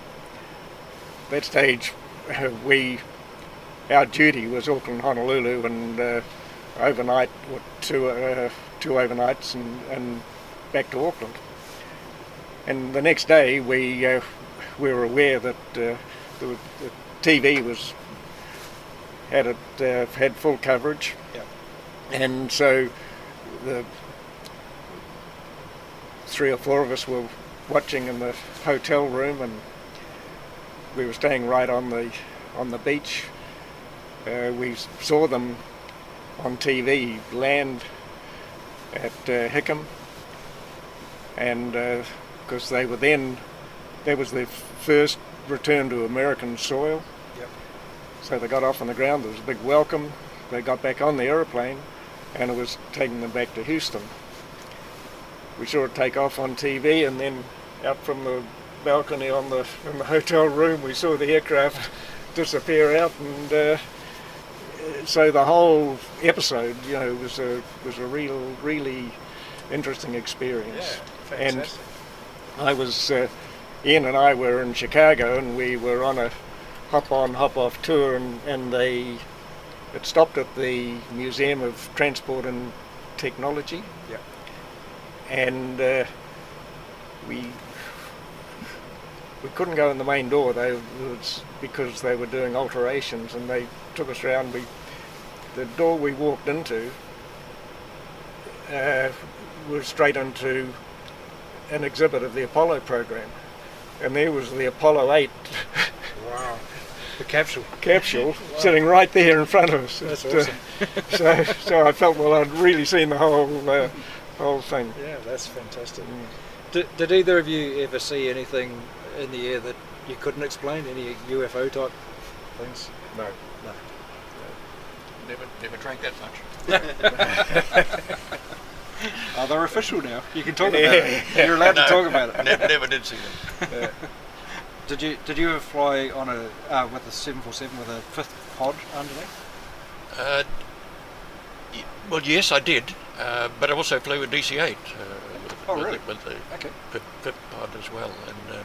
That stage we our duty was Auckland Honolulu and uh, overnight or two uh, two overnights and, and back to Auckland. And the next day we uh, we were aware that uh, the, the TV was had it uh, had full coverage, Yep. and so the three or four of us were watching in the hotel room, and we were staying right on the on the beach. Uh, we saw them on TV land at uh, Hickam, and because they were then, that was their first return to American soil. So they got off on the ground. There was a big welcome. They got back on the aeroplane, and it was taking them back to Houston. We saw it take off on TV, and then out from the balcony on the in the hotel room, we saw the aircraft disappear out, and uh, so the whole episode, you know, was a was a real, really interesting experience. and fantastic. I was uh, Ian and I were in Chicago, and we were on a hop on, hop off tour, and, and they it stopped at the Museum of Transport and Technology. Yep. And uh, we we couldn't go in the main door. They it was because they were doing alterations, and they took us around. We the door we walked into uh, was straight into an exhibit of the Apollo program, and there was the Apollo 8 Wow. The capsule. capsule sitting right there in front of us. That's It, uh, so, so I felt well, I'd really seen the whole uh, whole thing. Yeah, that's fantastic. Did, did either of you ever see anything in the air that you couldn't explain? Any UFO type things? No. No. Never, never drank that much. Oh, they're official now. You can talk about it. You're allowed to talk about it. Never, never did see them. Did you Did you ever fly on a uh, with a 747 with a fifth pod underneath? Uh, y- well, yes, I did, uh, but I also flew a DC-8 uh, with, Oh, with really? the, with the Okay. pit pod as well, and uh,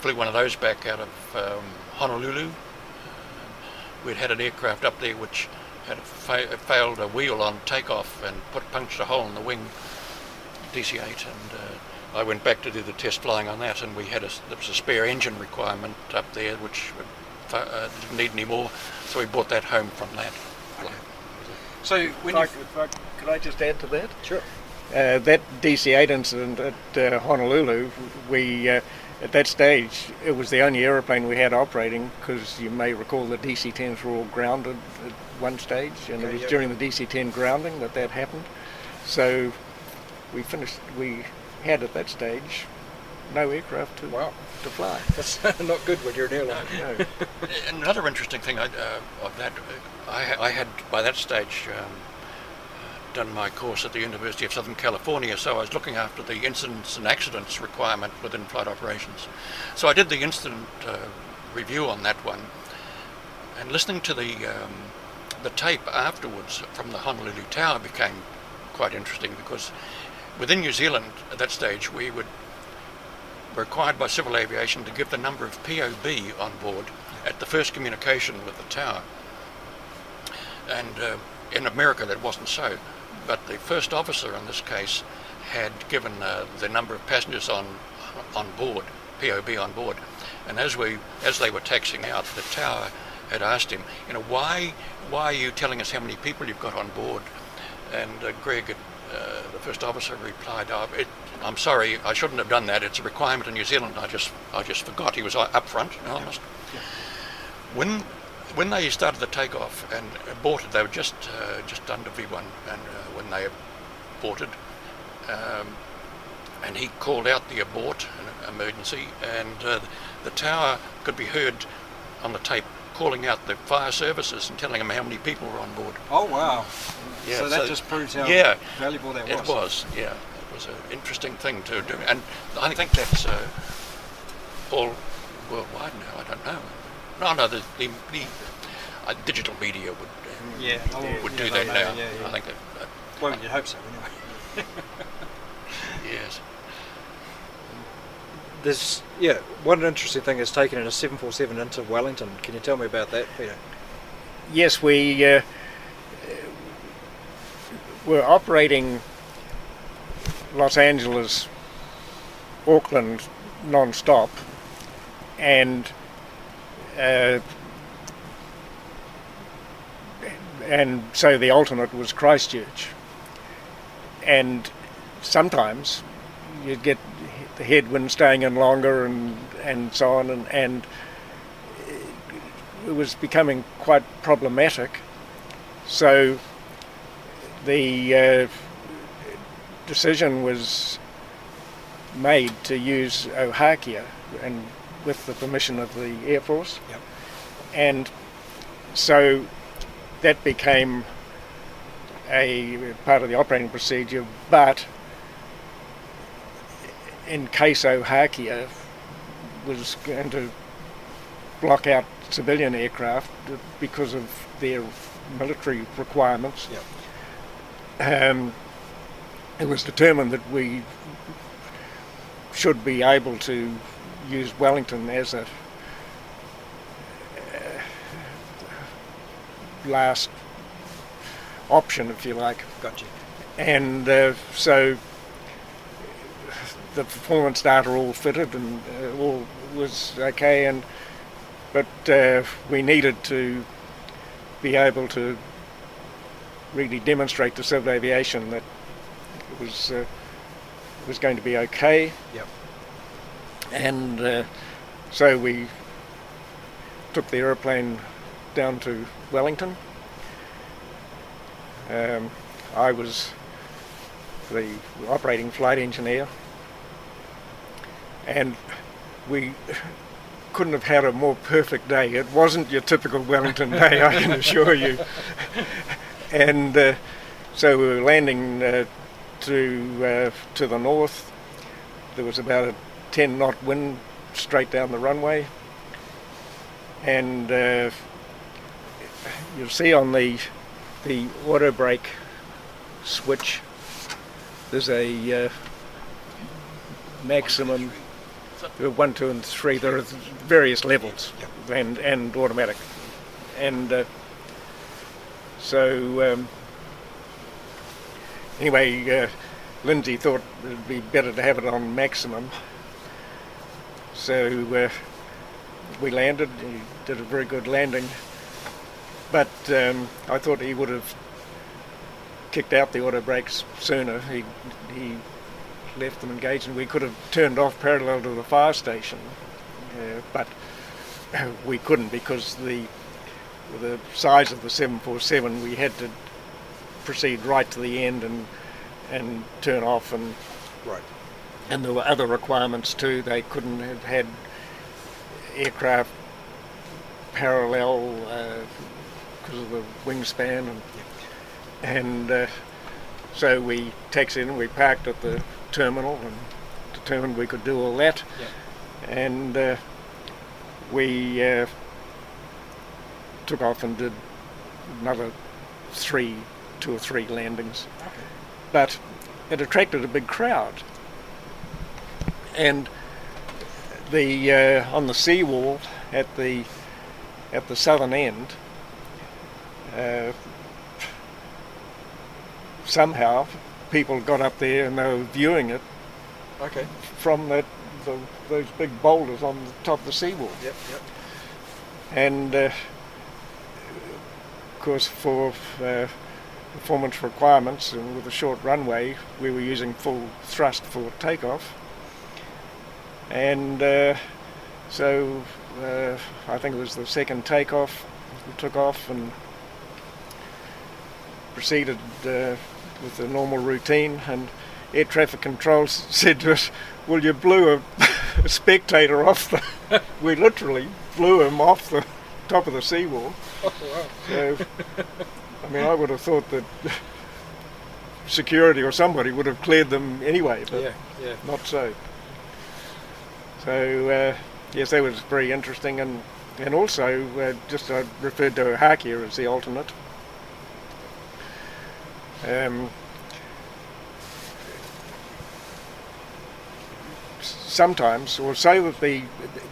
flew one of those back out of um, Honolulu. Uh, we'd had an aircraft up there which had fa- failed a wheel on takeoff and put punctured a hole in the wing, DC-8, and uh, I went back to do the test flying on that, and we had a s- there was a spare engine requirement up there which uh, didn't need any more, so we brought that home from that. So when If I, you if I, could I just add to that? sure. Uh, that DC-8 incident at uh, Honolulu, we uh, at that stage it was the only aeroplane we had operating because you may recall the DC-10s were all grounded at one stage, and Okay, it was yeah. during the DC-10 grounding that that happened. So we finished. We had at that stage no aircraft to Wow. to fly. That's not good when you're an airline. No. Another interesting thing I, uh, of that, uh, I, I had by that stage um, uh, done my course at the University of Southern California, so I was looking after the incidents and accidents requirement within flight operations. So I did the incident uh, review on that one, and listening to the um, the tape afterwards from the Honolulu Tower became quite interesting because within New Zealand at that stage we would were required by civil aviation to give the number of POB on board at the first communication with the tower. And uh, in America that wasn't so, but the first officer in this case had given uh, the number of passengers on on board, POB on board, and as we as they were taxiing out, the tower had asked him, you know, why why are you telling us how many people you've got on board? And uh, Greg, had, uh, the first officer, replied, oh, it, "I'm sorry, I shouldn't have done that. It's a requirement in New Zealand. I just, I just forgot." He was up front, and honest. When, when they started the takeoff and aborted, they were just, uh, just under V1, and uh, when they aborted, um, and he called out the abort, emergency, and uh, the tower could be heard on the tape calling out the fire services and telling them how many people were on board. Oh wow! Yeah, so that so- just proves how yeah, valuable that was. It was, yeah. It was an interesting thing to do. And I think that's uh, all worldwide now. I don't know. No, no, the, the, the uh, digital media would uh, Yeah, oh, would yeah, do they that know, now. Yeah, yeah. I think that, uh, Well, you'd hope so. Anyway. yes. There's yeah. One interesting thing is taking a 747 into Wellington. Can you tell me about that, Peter? Yes, we uh, were operating Los Angeles, Auckland non-stop, and uh, and so the alternate was Christchurch, and sometimes you'd get the headwind staying in longer and and so on and and it was becoming quite problematic. So the uh, decision was made to use Ohakea and with the permission of the Air Force. Yep. And so that became a part of the operating procedure, but in case Ohakea was going to block out civilian aircraft because of their military requirements. Um, it was determined that we should be able to use Wellington as a uh, last option, if you like. Got you. And uh, so the performance data all fitted and uh, all was okay, and but uh, we needed to be able to really demonstrate to civil aviation that it was uh, was going to be okay. Yep. And uh, so we took the aeroplane down to Wellington. Um, I was the operating flight engineer, and we couldn't have had a more perfect day. It wasn't your typical Wellington day, I can assure you. And uh, so we were landing uh, to uh, to the north. There was about a 10 knot wind straight down the runway, and uh, you'll see on the the auto brake switch there's a uh, maximum one, two, and three. There are various levels, and and automatic, and uh, so um, anyway, uh, Lindsay thought it'd be better to have it on maximum. So uh, we landed. He did a very good landing, but um, I thought he would have kicked out the auto brakes sooner. He he left them engaged, and we could have turned off parallel to the fire station, uh, but we couldn't because the the size of the 747 we had to proceed right to the end and and turn off and Right. and there were other requirements too. They couldn't have had aircraft parallel because of the wingspan, and and uh, so we taxied and We parked at the terminal and determined we could do all that, and uh, we uh, took off and did another three, two or three landings, but it attracted a big crowd and the uh, on the seawall at the at the southern end uh, somehow people got up there and they were viewing it Okay. from that the, those big boulders on the top of the seawall Yep. Yep. and uh, course for uh, performance requirements and with a short runway we were using full thrust for takeoff. And uh, so uh, I think it was the second takeoff we took off and proceeded uh, with the normal routine. And air traffic control s- said to us well you blew a, a spectator off the we literally blew him off the top of the seawall so I mean I would have thought that security or somebody would have cleared them anyway but Yeah. Yeah. not so. So uh, yes, that was very interesting, and and also uh, just I referred to Hakia as the alternate. Um, sometimes, or so that the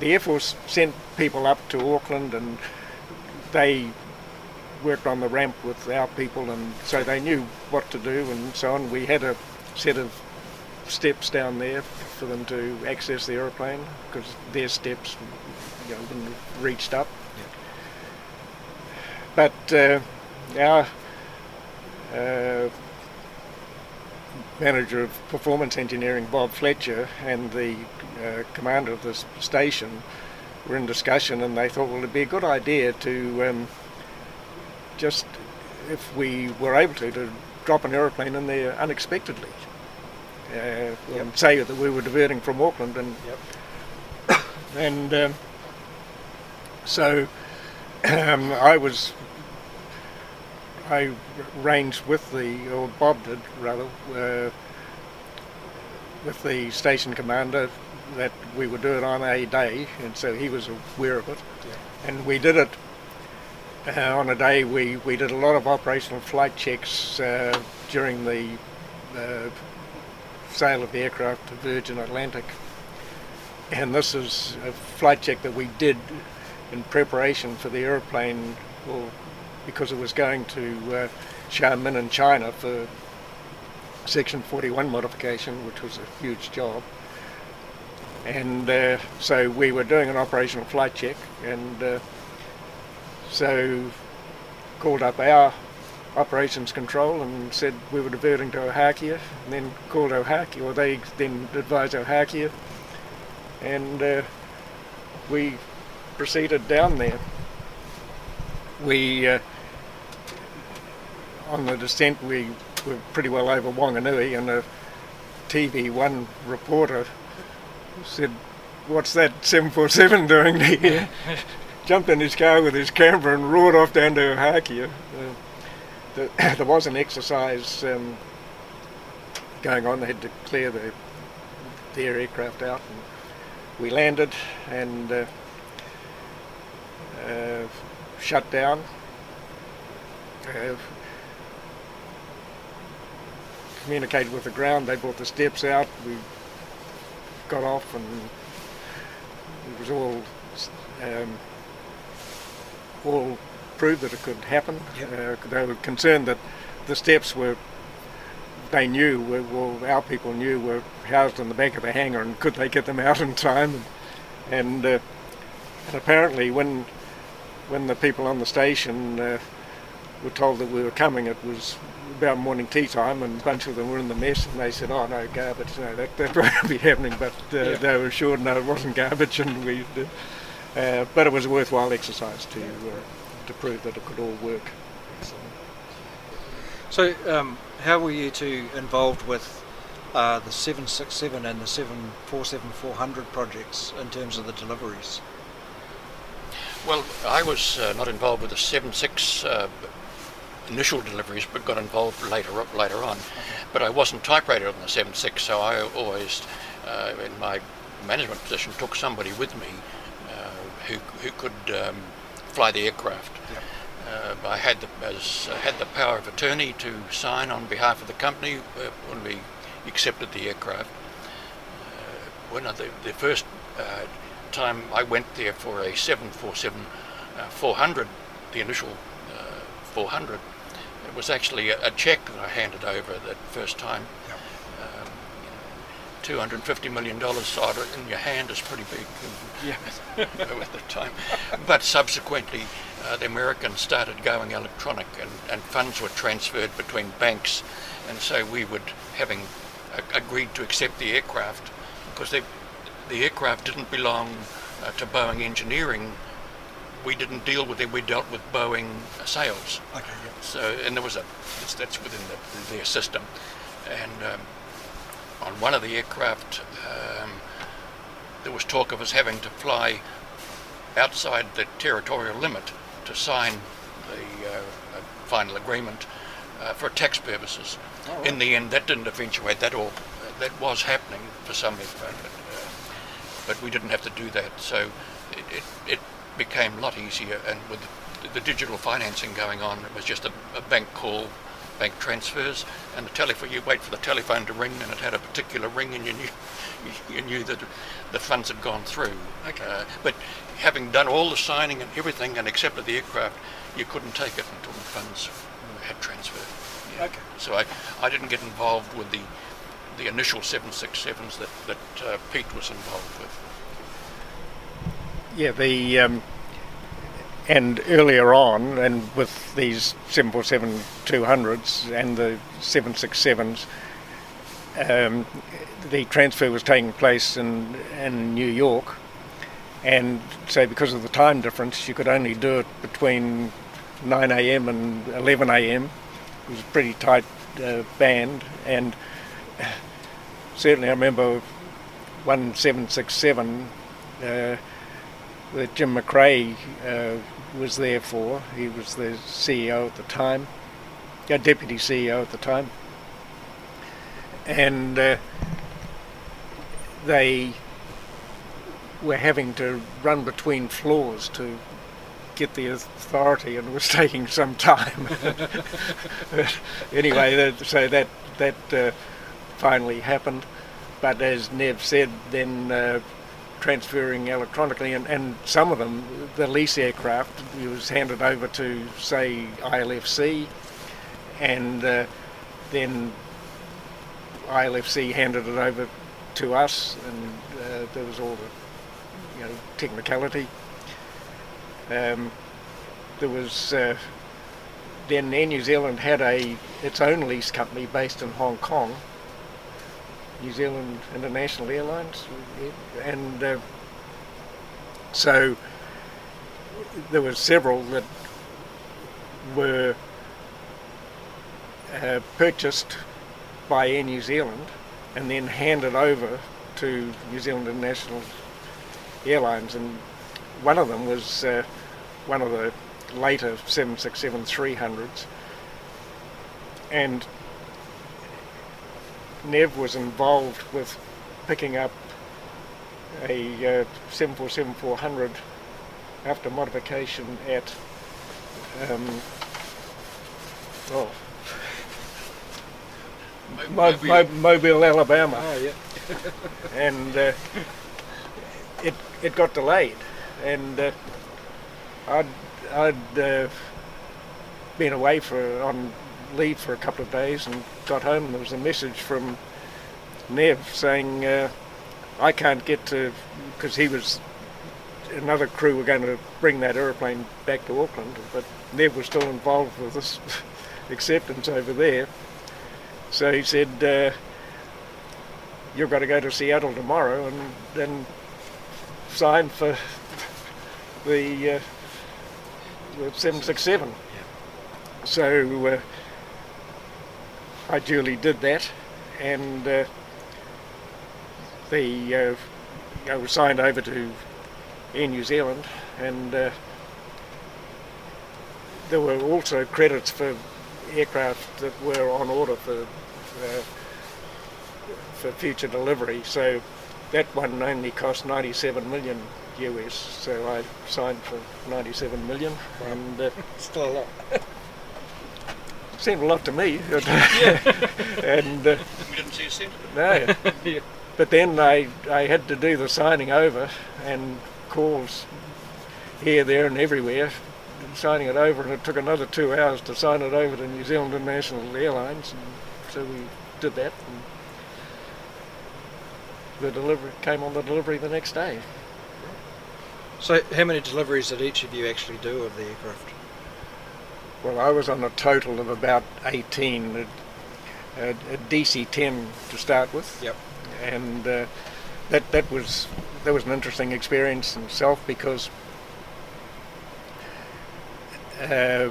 the Air Force sent people up to Auckland, and they worked on the ramp with our people, and so they knew what to do and so on. We had a set of steps down there for them to access the aeroplane because their steps you know, wouldn't have reached up. But uh, our uh, manager of performance engineering, Bob Fletcher, and the uh, commander of the station were in discussion, and they thought, well, it'd be a good idea to um, just, if we were able to, to drop an aeroplane in there unexpectedly. Uh, and say that we were diverting from Auckland, and and um, so um, I was I arranged with the or Bob did rather uh, with the station commander that we would do it on a day, and so he was aware of it, and we did it. Uh, on a day we, we did a lot of operational flight checks uh, during the uh, sale of the aircraft to Virgin Atlantic. And this is a flight check that we did in preparation for the aeroplane, well, because it was going to uh, Xiamen in China for Section 41 modification, which was a huge job. And uh, so we were doing an operational flight check, and uh, so called up our operations control and said we were diverting to Ohakea, and then called Ohakea, or they then advised Ohakea, and uh, we proceeded down there. We, uh, on the descent, we were pretty well over Wanganui, and a TV1 reporter said, "What's that 747 doing here?" Jumped in his car with his camera and roared off down to Ohakea. Uh, the, there was an exercise um, going on. They had to clear the, their aircraft out, and we landed and uh, uh, shut down. Uh, communicated with the ground. They brought the steps out. We got off, and it was all um, all proved that it could happen. Yep. Uh, they were concerned that the steps were they knew were, well our people knew were housed in the back of the hangar, and could they get them out in time? And, and, uh, and apparently, when when the people on the station uh, were told that we were coming, it was about morning tea time, and a bunch of them were in the mess, and they said, "Oh no, garbage! No, that that won't be happening." But uh, Yeah. they were assured, no, it wasn't garbage, and we. Uh, but it was a worthwhile exercise to uh, to prove that it could all work. So, um, how were you two involved with uh, the 767 and the 747 400 projects in terms of the deliveries? Well, I was uh, not involved with the 76 uh, initial deliveries, but got involved later later on. But I wasn't type-rated on the 76, so I always, uh, in my management position, took somebody with me uh, who who could um, fly the aircraft. Uh, I had the as, uh, had the power of attorney to sign on behalf of the company uh, when we accepted the aircraft. Uh, when I, the, the first uh, time I went there for a 747 uh, 400, the initial uh, 400, it was actually a, a check that I handed over that first time. Um, $250 million sort of in your hand is pretty big Yeah. at the time. But subsequently, uh, the Americans started going electronic and, and funds were transferred between banks. And so we would, having a- agreed to accept the aircraft, because they, the aircraft didn't belong uh, to Boeing Engineering, we didn't deal with them, we dealt with Boeing sales. Okay. So, and there was a, that's, that's within the, their system. And um, on one of the aircraft, um, there was talk of us having to fly outside the territorial limit to sign the uh, final agreement uh, for tax purposes. In the end, that didn't eventuate. That all that was happening for some aircraft, but, uh, but we didn't have to do that. So it, it, it became a lot easier, and with the, the digital financing going on, it was just a, a bank call, bank transfers, and the telephone. You wait for the telephone to ring, and it had a particular ring, and you knew you, you knew that the funds had gone through. Okay. Uh, but having done all the signing and everything and accepted the aircraft, you couldn't take it until the funds had transferred. Yeah. Okay. So I, I didn't get involved with the the initial 767s that, that uh, Pete was involved with. Yeah, the um, and earlier on, and with these 747 200s and the 767s, um, the transfer was taking place in in New York, and so because of the time difference, you could only do it between 9 a.m. and 11 a.m. It was a pretty tight uh, band, and certainly I remember one 767 uh, that Jim McCrea uh, was there for. He was the CEO at the time, uh, deputy CEO at the time, and uh, they were having to run between floors to get the authority, and it was taking some time. anyway, that, so that that uh, finally happened. But as Nev said, then uh, transferring electronically, and, and some of them, the lease aircraft, was handed over to, say, ILFC, and uh, then ILFC handed it over to us, and uh, there was all the you know technicality. Um, there was uh, then Air New Zealand had a its own lease company based in Hong Kong, New Zealand International Airlines, and uh, so there were several that were uh, purchased by Air New Zealand and then handed over to New Zealand International Airlines. And one of them was uh, one of the later 767-300s. And Nev was involved with picking up a uh, 747-400 after modification at um, oh, Mo- Mo- Mobile, Alabama. Oh, yeah. and uh, it it got delayed, and uh, I'd I'd uh, been away for on leave for a couple of days and got home. and There was a message from Nev saying uh, I can't get to because he was another crew were going to bring that aeroplane back to Auckland, but Nev was still involved with this acceptance over there. So he said, uh, "You've got to go to Seattle tomorrow and then sign for the, uh, the 767." So uh, I duly did that, and uh, the uh, I was signed over to Air New Zealand, and uh, there were also credits for aircraft that were on order for uh, for future delivery. So that one only cost 97 million US. So I signed for 97 million, and uh, Still a lot. seemed a lot to me. and uh, We didn't see a cent of it. no. But then I, I had to do the signing over and calls here, there, and everywhere, signing it over, and it took another two hours to sign it over to New Zealand International Airlines, and so we did that. And the delivery came on the delivery the next day. So, how many deliveries did each of you actually do of the aircraft? Well, I was on a total of about 18, a, a, a DC-10 to start with. Yep. and uh, that that was that was an interesting experience in itself because uh,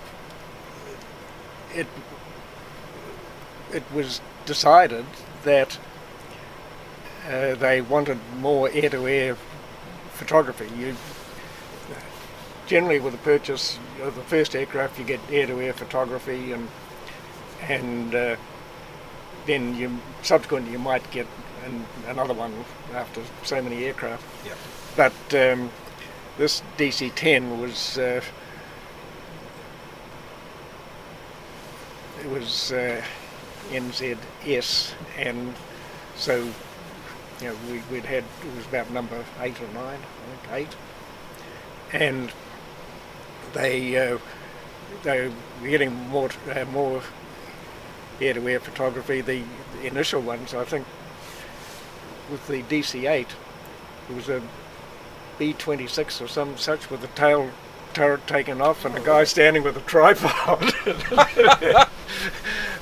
it it was decided that uh, they wanted more air-to-air photography. You generally with a purchase the first aircraft, you get air-to-air photography and and uh, then you subsequently you might get an, another one after so many aircraft. Yep. But um, this DC-10 was uh, it was uh, NZS, and so you know we, we'd had it was about number eight or nine, I think eight, and they uh, they were getting more uh, more air-to-air photography. The, the initial ones, I think, with the DC-8, it was a B-26 or some such with the tail turret taken off and a guy standing with a tripod.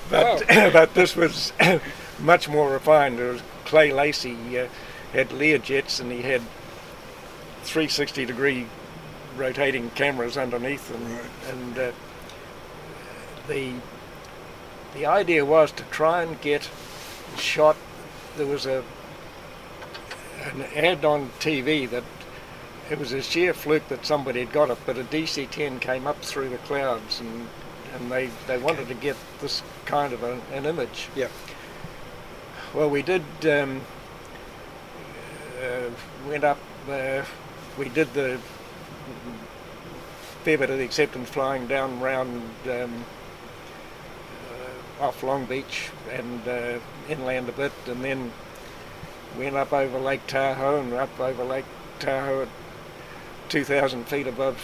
but but this was much more refined. There was Clay Lacy uh, had Learjets and he had 360 degree rotating cameras underneath and and uh, the the idea was to try and get shot. There was a an ad on TV that it was a sheer fluke that somebody had got it, but a DC-10 came up through the clouds, and and they they wanted to get this kind of a, an image. Yeah. Well, we did. Um, uh, went up. Uh, we did the fair bit of the acceptance flying down round um, uh, off Long Beach and uh, inland a bit, and then went up over Lake Tahoe and up over Lake Tahoe at 2,000 feet above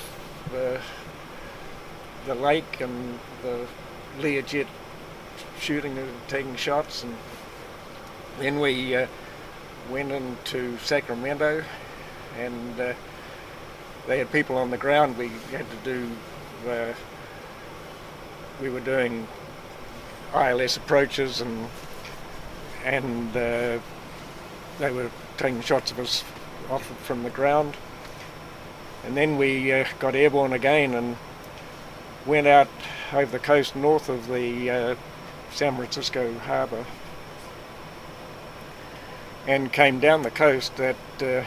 the, the lake and the Learjet shooting and taking shots, and then we uh, went into Sacramento and uh, they had people on the ground. We had to do. Uh, we were doing ILS approaches and and uh, they were taking shots of us off from the ground. And then we uh, got airborne again and went out over the coast north of the uh, San Francisco Harbour and came down the coast at uh,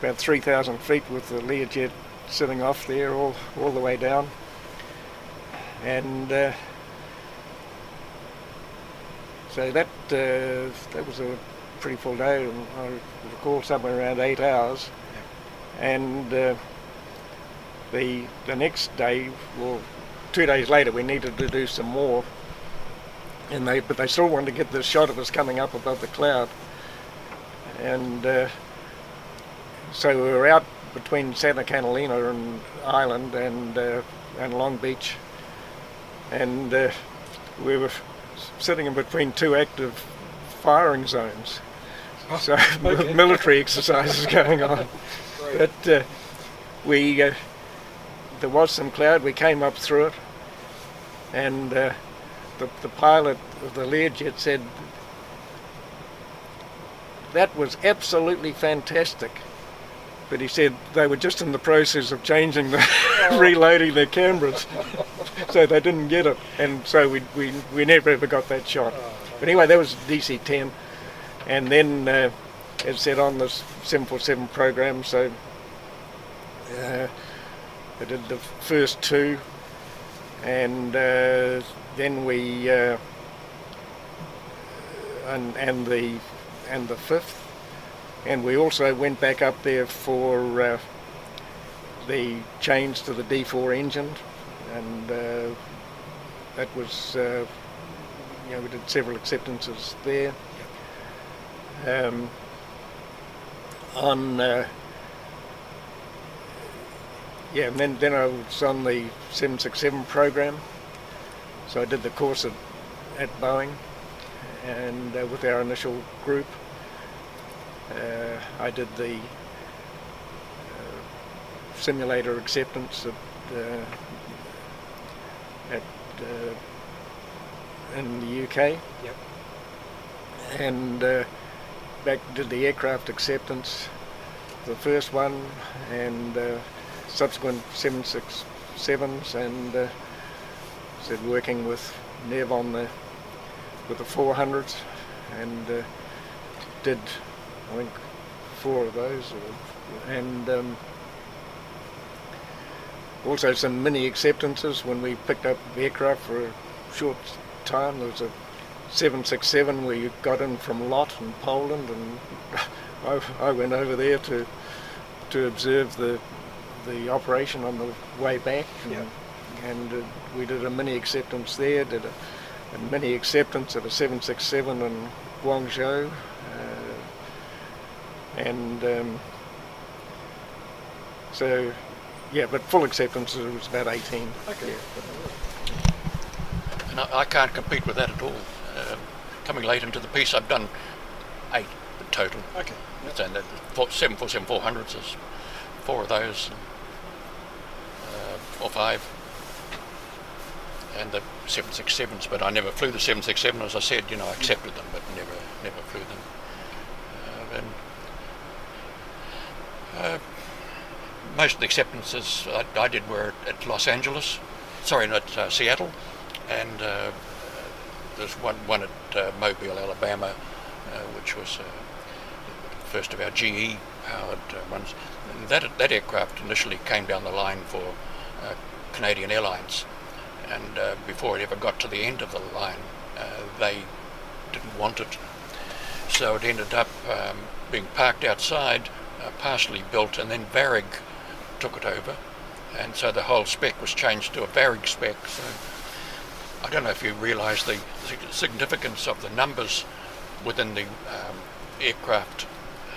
about 3,000 feet with the Learjet sitting off there all, all the way down. And uh, so that uh, that was a pretty full day. I recall somewhere around eight hours. And uh, the the next day, well, two days later, we needed to do some more. And they but they still wanted to get the shot of us coming up above the cloud. And uh, so we were out between Santa Catalina and Island and uh, and Long Beach, and uh, we were sitting in between two active firing zones. So okay. military exercises going on. But uh, we uh, there was some cloud. We came up through it, and uh, the the pilot of the Learjet said that was absolutely fantastic. But he said they were just in the process of changing the reloading their cameras, so they didn't get it, and so we we, we never ever got that shot. But anyway, that was DC-10, and then uh, said on the 747 program, so uh, I did the first two, and uh, then we uh, and and the and the fifth, and we also went back up there for uh, the change to the D4 engine, and uh, that was uh, you know we did several acceptances there. Um, on uh, yeah, and then then I was on the 767 program, so I did the course at, at Boeing, and uh, with our initial group. Uh, I did the uh, simulator acceptance at, uh, at uh, in the UK. Yep. And uh, back did the aircraft acceptance, the first one, and uh, subsequent 767s, and uh, said working with Nev on the with the 400s, and uh, did I think four of those, or, and um, also some mini acceptances when we picked up aircraft for a short time. There was a 767 we got in from Lot in Poland, and I, I went over there to to observe the the operation on the way back, and, Yeah. and uh, we did a mini acceptance there. Did a, a mini acceptance of a 767 in Guangzhou, and um, so yeah, but full acceptance was about 18. Okay. Yeah, And I, I can't compete with that at all. Um, coming late into the piece, I've done eight total. Okay. So the four- 747 400s is four of those, and, uh, or five. And the 767s, but I never flew the 767. As I said, you know, I accepted them, but never, never flew them. Uh, and uh, most of the acceptances I, I did were at Los Angeles, sorry, not uh, Seattle, and uh, there's one one at uh, Mobile, Alabama, uh, which was uh, first of our GE powered ones. And that that aircraft initially came down the line for Canadian Airlines, and before it ever got to the end of the line, they didn't want it. So it ended up um, being parked outside, uh, partially built, and then Varig took it over, and so the whole spec was changed to a Varig spec. So I don't know if you realise the significance of the numbers within the um, aircraft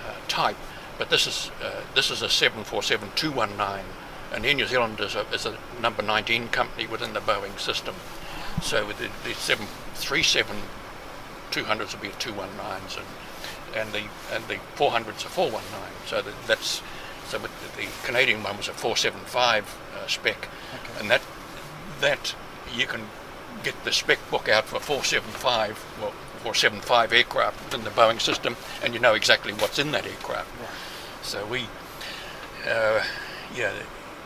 uh, type, but this is uh, this is a 747-219, and Air New Zealand is a, is a number 19 company within the Boeing system. So the, the 737 200s will be 219s, and and the and the 400s are 419. So that, that's so but the Canadian one was a 475 uh, spec, and that that you can get the spec book out for 475 well 475 aircraft within the Boeing system, and you know exactly what's in that aircraft. So we, uh, yeah,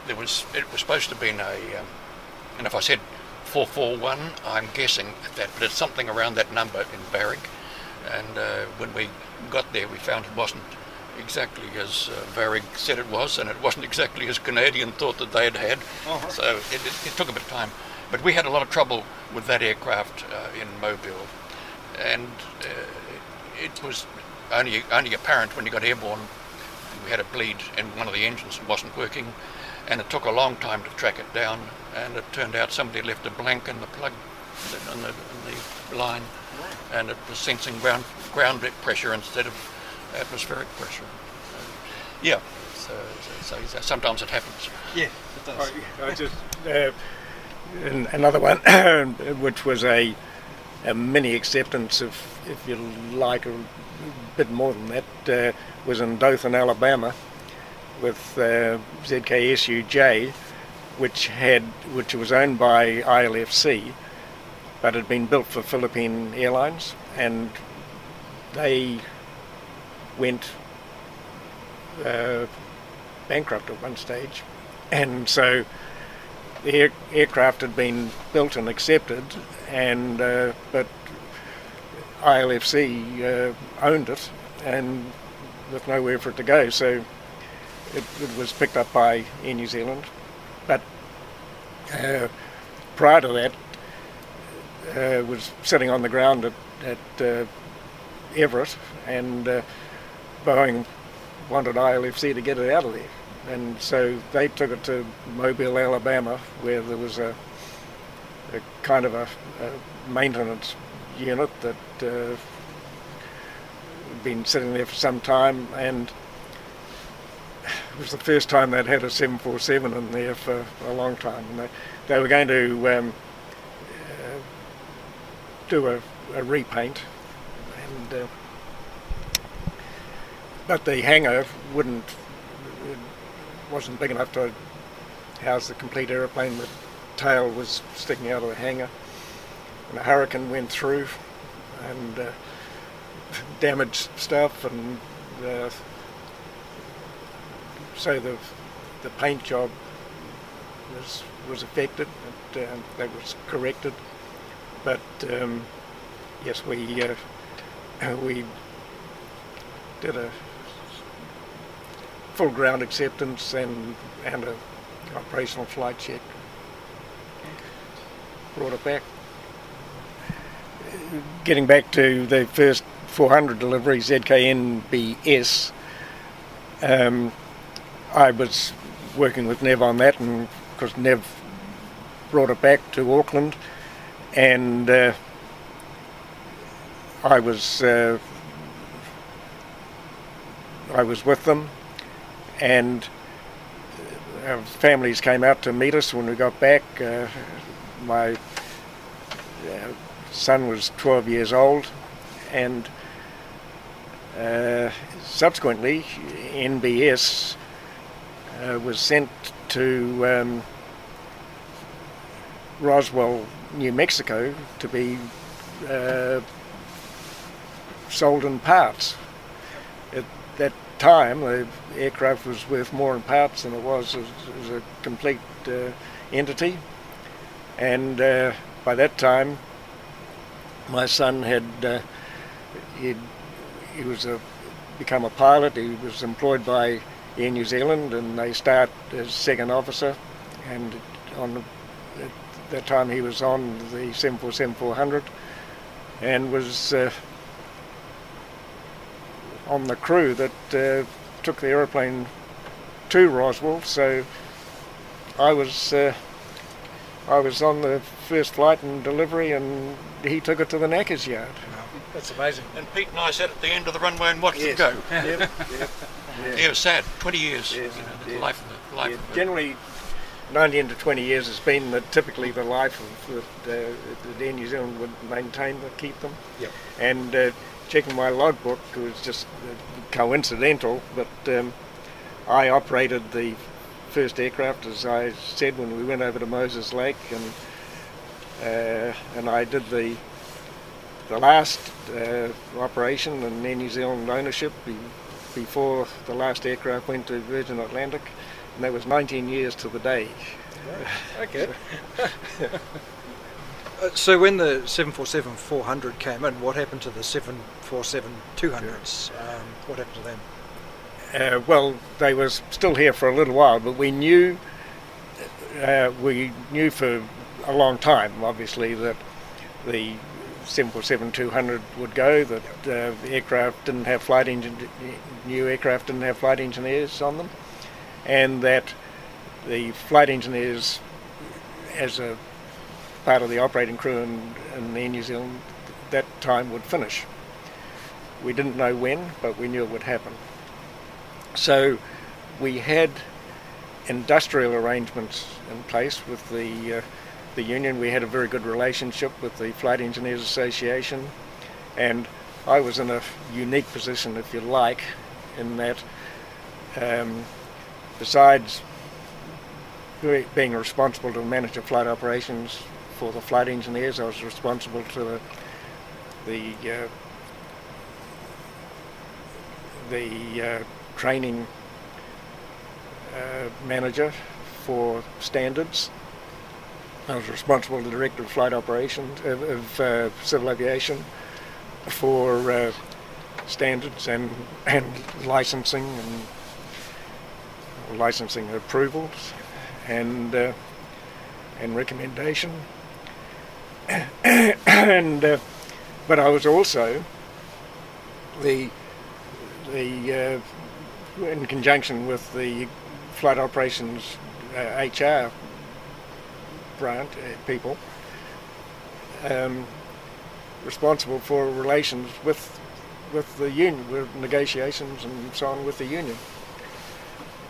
there was it was supposed to be a, um, and if I said 441, I'm guessing at that, but it's something around that number in Varig. And uh, when we got there, we found it wasn't exactly as uh, Varig said it was, and it wasn't exactly as Canadian thought that they had had. Uh-huh. So it, it, it, took a bit of time. But we had a lot of trouble with that aircraft uh, in Mobile, and uh, it was only only apparent when you got airborne. We had a bleed in one of the engines that wasn't working, and it took a long time to track it down. And it turned out somebody left a blank in the plug in the, in the line, and it was sensing ground ground pressure instead of atmospheric pressure. Uh, yeah, so, so, so, sometimes it happens. Yeah, it does. I, I just uh, another one, which was a, a mini acceptance, if if you like, a bit more than that, uh, was in Dothan, Alabama, with uh, ZKSUJ, which had which was owned by ILFC, but had been built for Philippine Airlines, and they went uh, bankrupt at one stage, and so the air, aircraft had been built and accepted, and uh, but ILFC uh, owned it, and with nowhere for it to go, so it, it was picked up by Air New Zealand. But uh, prior to that, uh, was sitting on the ground at, at uh, Everett, and uh, Boeing wanted ILFC to get it out of there. And so they took it to Mobile, Alabama, where there was a, a kind of a, a, maintenance unit that uh, had been sitting there for some time, and it was the first time they'd had a 747 in there for a long time. And they, they were going to um, do a, a repaint, and uh, but the hangar wouldn't wasn't big enough to house the complete aeroplane. The tail was sticking out of the hangar, and a hurricane went through and uh, damaged stuff, and uh, so the the paint job was was affected. But, uh, that was corrected, but um, yes, we uh, we did a full ground acceptance and and a operational flight check. Brought it back. Getting back to the first 400 delivery, ZKNBS, um, I was working with Nev on that, and because Nev brought it back to Auckland, and uh, I was uh, I was with them and our families came out to meet us when we got back. Uh, my uh, son was 12 years old, and uh, subsequently, NBS uh, was sent to um, Roswell, New Mexico, to be uh, sold in parts. At that time, the aircraft was worth more in parts than it was as, as a complete uh, entity. And uh, by that time, my son had uh, he was a become a pilot. He was employed by Air New Zealand, and they start as second officer. And on that time, he was on the 747-400, and was uh, on the crew that uh, took the aeroplane to Roswell. So I was uh, I was on the first flight and delivery, and he took it to the Knackers yard. That's amazing. And Pete and I sat at the end of the runway and watched yes. them go. yep, yep, yeah. It was sad. Twenty years. Yes, you know, life, life yeah. Generally, 19 to 20 years has been the, typically the life of that, uh, that Air New Zealand would maintain to keep them. Yep. And uh, checking my logbook, it was just uh, coincidental, but um, I operated the first aircraft, as I said, when we went over to Moses Lake, and uh, and I did the the last uh, operation in Air New Zealand ownership before the last aircraft went to Virgin Atlantic, and that was 19 years to the day. Okay. Uh, so when the 747-400 came in, what happened to the 747-200s? Um, what happened to them? Uh, well, they were still here for a little while, but we knew uh, we knew for a long time, obviously, that the 747-200 would go. That uh, the aircraft didn't have flight engine, new aircraft didn't have flight engineers on them, and that the flight engineers, as a part of the operating crew in, in Air New Zealand, that time would finish. We didn't know when, but we knew it would happen. So we had industrial arrangements in place with the uh, the union. We had a very good relationship with the Flight Engineers Association, and I was in a unique position, if you like, in that um, besides being responsible to manage the flight operations for the flight engineers, I was responsible to the the, uh, the uh, training uh, manager for standards. I was responsible, to the director of flight operations of, of uh, civil aviation for uh, standards and and licensing and licensing approvals and uh, and recommendation and uh, but I was also the the uh, in conjunction with the flight operations uh, HR branch uh, people um, responsible for relations with with the union, with negotiations and so on with the union.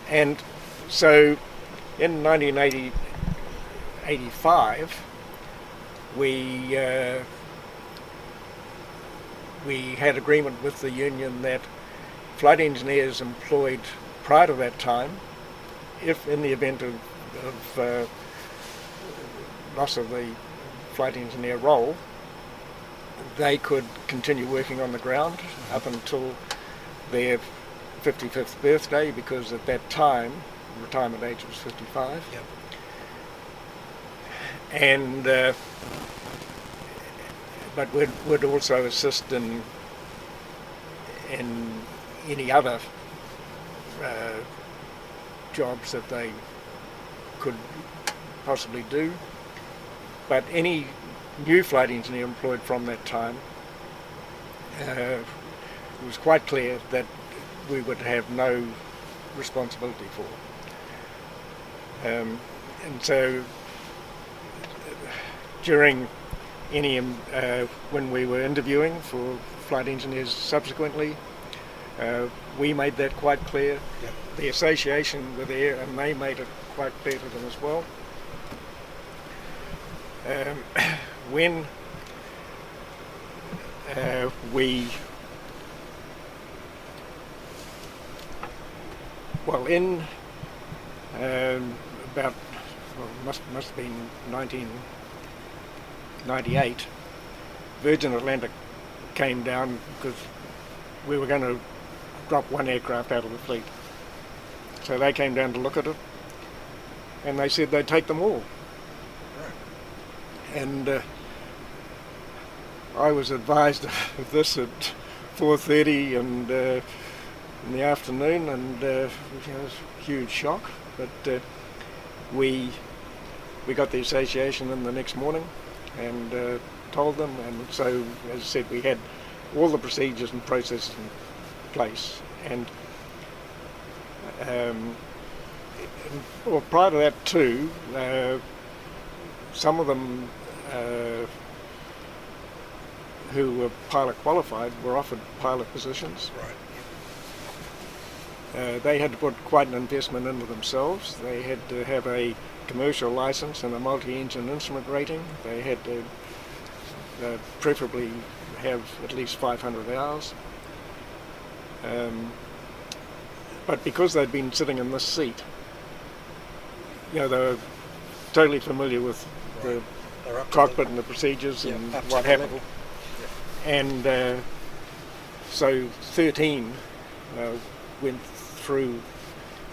And so in 1985, we uh, we had agreement with the union that flight engineers employed prior to that time, if in the event of, of uh, loss of the flight engineer role, they could continue working on the ground up until their 55th birthday because at that time retirement age was 55. Yep. And uh, but would would also assist in in any other uh, jobs that they could possibly do. But any new flight engineer employed from that time, uh, it was quite clear that we would have no responsibility for. Um, and so during any um, uh, when we were interviewing for flight engineers subsequently, uh, we made that quite clear. Yep. The association were there and they made it quite clear to them as well. Um, when uh, we well in um, about well must must have been 1998 Virgin Atlantic came down because we were going to drop one aircraft out of the fleet. So they came down to look at it and they said they'd take them all. And uh, I was advised of this at 4:30 and uh, in the afternoon, and uh, it was a huge shock. But uh, we we got the association in the next morning and uh, told them, and so as I said, we had all the procedures and processes in place, and um, well, prior to that too, uh, some of them uh, who were pilot qualified were offered pilot positions. Right. Uh, they had to put quite an investment into themselves. They had to have a commercial license and a multi-engine instrument rating. They had to uh, preferably have at least 500 hours. Um, but because they'd been sitting in this seat, you know, they were totally familiar with the up to cockpit the- and the procedures yeah, and what happened. level. And uh, so 13 uh, went through.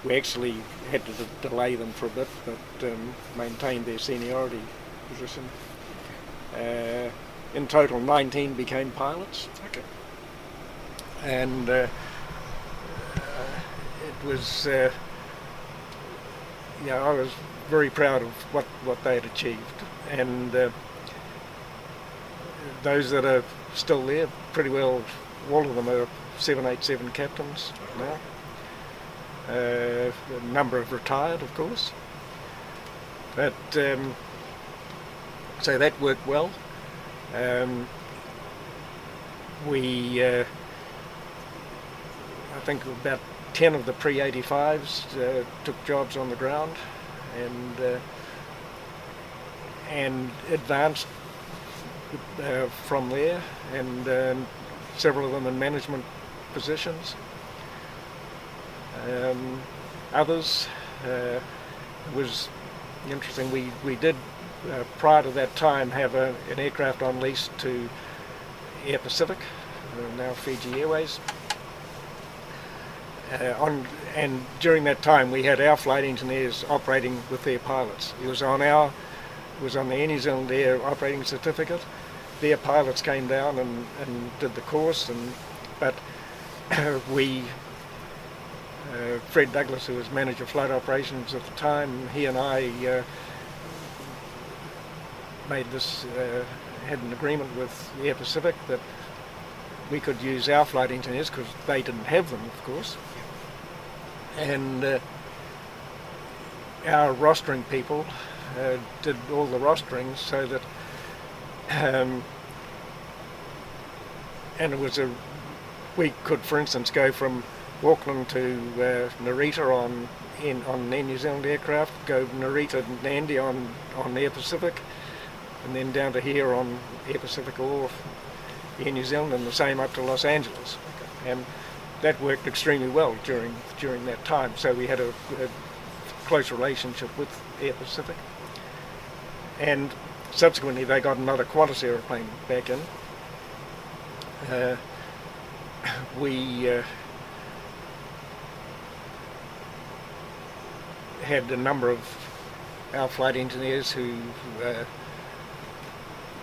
We actually had to d- delay them for a bit, but um, maintained their seniority position. Uh, in total, 19 became pilots. Okay. And uh, uh, it was, uh, yeah, I was very proud of what, what they had achieved. And uh, those that are still there, pretty well, all of them are 787 captains now. Uh, a number have retired, of course. But um, so that worked well. Um, we, uh, I think about 10 of the pre 85s uh, took jobs on the ground and, uh, and advanced uh, from there, and um, several of them in management positions. Um, others uh, was interesting. We we did uh, prior to that time have a, an aircraft on lease to Air Pacific, uh, now Fiji Airways. Uh, on and during that time we had our flight engineers operating with their pilots. It was on our it was on the Air New Zealand Air operating certificate. Their pilots came down and, and did the course, and but we uh, Fred Douglas, who was manager of flight operations at the time, he and I uh, made this, uh, had an agreement with Air Pacific that we could use our flight engineers because they didn't have them, of course. And uh, our rostering people uh, did all the rosterings so that, um, and it was a, we could, for instance, go from Auckland to uh, Narita on in, on Air New Zealand aircraft, go Narita to Nandi on, on Air Pacific, and then down to here on Air Pacific or Air New Zealand, and the same up to Los Angeles. And that worked extremely well during during that time. So we had a, a close relationship with Air Pacific, and subsequently they got another Qantas aeroplane back in. Uh, we uh, had a number of our flight engineers who uh,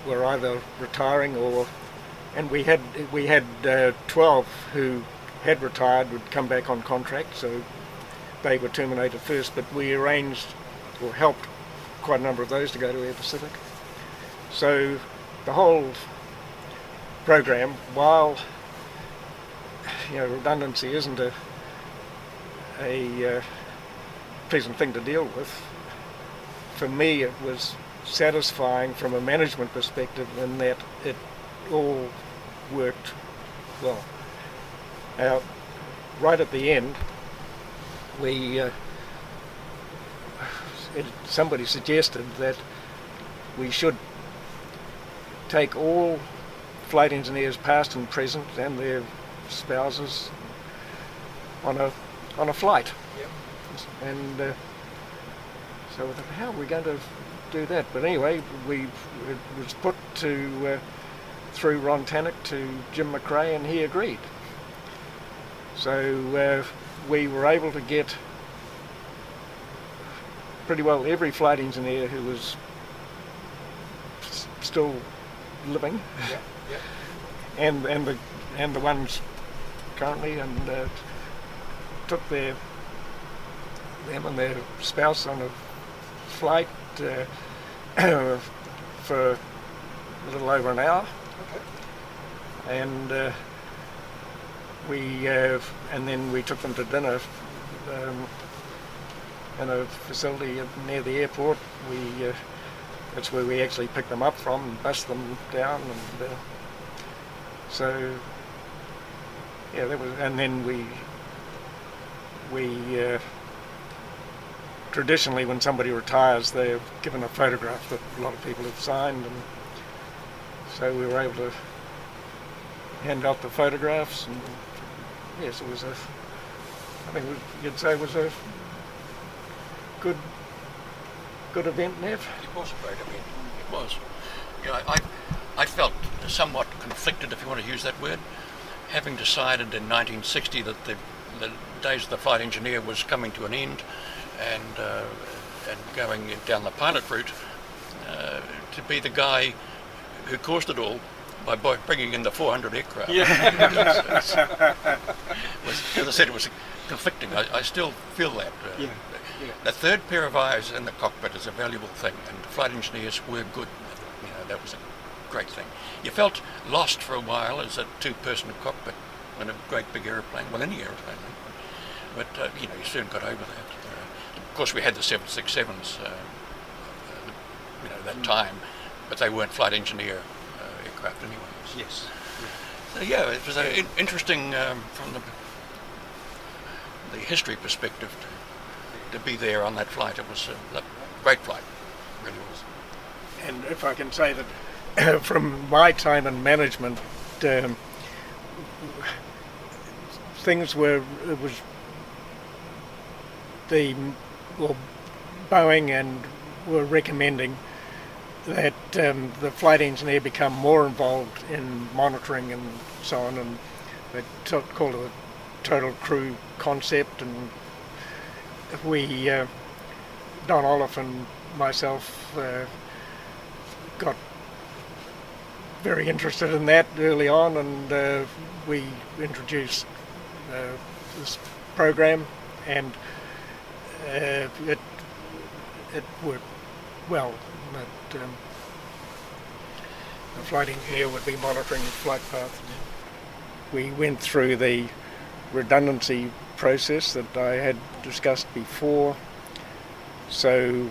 were either retiring or, and we had we had uh, 12 who had retired would come back on contract, so they were terminated first. But we arranged or helped quite a number of those to go to Air Pacific. So the whole program, while you know redundancy isn't a a uh, pleasant thing to deal with. For me, it was satisfying from a management perspective in that it all worked well. Now, right at the end, we uh, it, somebody suggested that we should take all flight engineers, past and present, and their spouses on a on a flight. And uh, so we thought, how are we going to do that? But anyway, we it was put to uh, through Ron Tannock to Jim McCrea, and he agreed. So uh, we were able to get pretty well every flight engineer who was s- still living, Yeah, yeah. and and the and the ones currently, and uh, took their them and their spouse on a flight uh, for a little over an hour, Okay. and uh, we uh, and then we took them to dinner um, in a facility near the airport. We uh, that's where we actually picked them up from and bussed them down, and uh, so yeah, that was. And then we we uh, traditionally when somebody retires, they're given a photograph that a lot of people have signed, and so we were able to hand out the photographs, and yes, it was a. I think you'd say it was a good good event, Nev. It was a great event. It was. You know, I, I felt somewhat conflicted, if you want to use that word, having decided in 1960 that the, the days of the flight engineer was coming to an end, and uh, and going down the pilot route, uh, to be the guy who caused it all by bringing in the 400 aircraft. Yeah. was, as I said, it was conflicting. I, I still feel that. Uh, Yeah, yeah. The third pair of eyes in the cockpit is a valuable thing, and the flight engineers were good. You know, that was a great thing. You felt lost for a while as a two-person cockpit in a great big aeroplane, well, any aeroplane. But uh, you know, you soon got over that. Of course, we had the 767s, uh, uh, you know, that time, but they weren't flight engineer uh, aircraft anyway. Yes. So yeah, it was uh, in- interesting um, from the the history perspective to, to be there on that flight. It was a a great flight, really was. And if I can say that from my time in management, um, things were, it was the, well, Boeing and were recommending that um, the flight engineer become more involved in monitoring and so on, and they t- called it a total crew concept. And we, uh, Don Olaf and myself, uh, got very interested in that early on, and uh, we introduced uh, this program, and uh, it it worked well. That um, the flight engineer would be monitoring the flight path. We went through the redundancy process that I had discussed before. So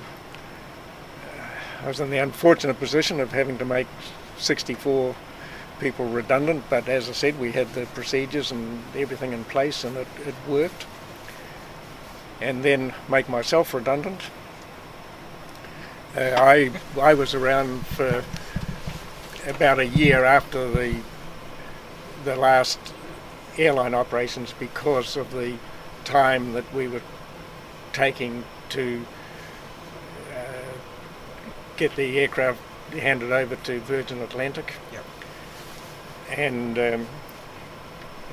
uh, I was in the unfortunate position of having to make 64 people redundant, but as I said, we had the procedures and everything in place and it, it worked. And then make myself redundant. Uh, I, I was around for about a year after the, the last airline operations because of the time that we were taking to uh, get the aircraft handed over to Virgin Atlantic. Yep. And um,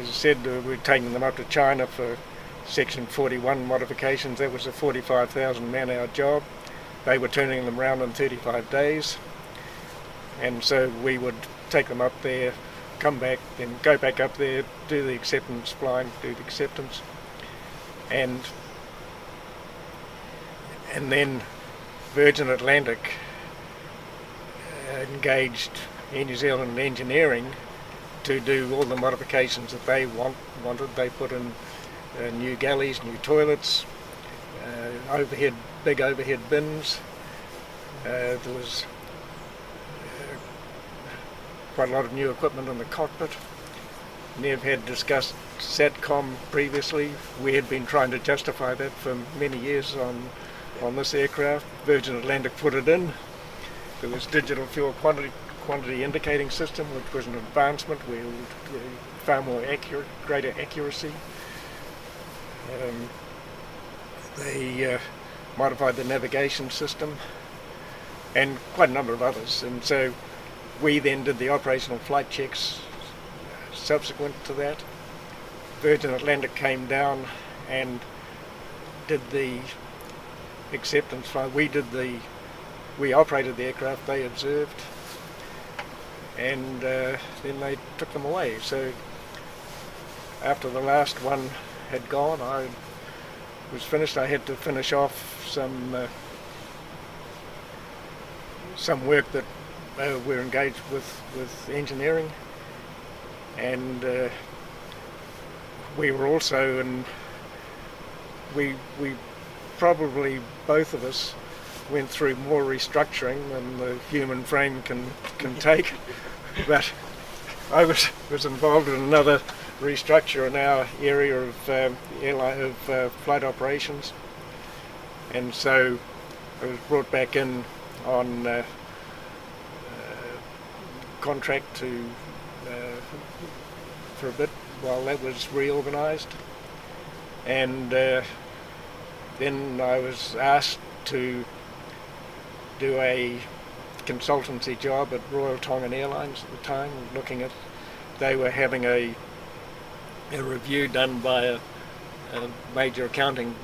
as I said, uh, we're taking them up to China for Section 41 modifications. That was a 45,000 man hour job. They were turning them around in 35 days. And so we would take them up there, come back, then go back up there, do the acceptance flying, do the acceptance. And and then Virgin Atlantic uh, engaged Air New Zealand Engineering to do all the modifications that they want, wanted. They put in uh, new galleys, new toilets, uh, overhead, big overhead bins. Uh, there was uh, quite a lot of new equipment in the cockpit. Nev had discussed SATCOM previously. We had been trying to justify that for many years on on this aircraft. Virgin Atlantic put it in. There was digital fuel quantity quantity indicating system, which was an advancement. We were far more accurate, greater accuracy. Um, they uh, modified the navigation system and quite a number of others. And so we then did the operational flight checks subsequent to that. Virgin Atlantic came down and did the acceptance flight. We did the, we operated the aircraft, they observed, and uh, then they took them away. So after the last one had gone, I was finished. I had to finish off some uh, some work that uh, we're engaged with with engineering, and uh, we were also and We we probably both of us went through more restructuring than the human frame can can take, but I was was involved in another restructure in our area of um, airline of uh, flight operations, and so I was brought back in on uh, uh, contract to uh, for a bit while that was reorganised, and uh, then I was asked to do a consultancy job at Royal Tongan Airlines at the time, looking at they were having a a review done by a, a major accounting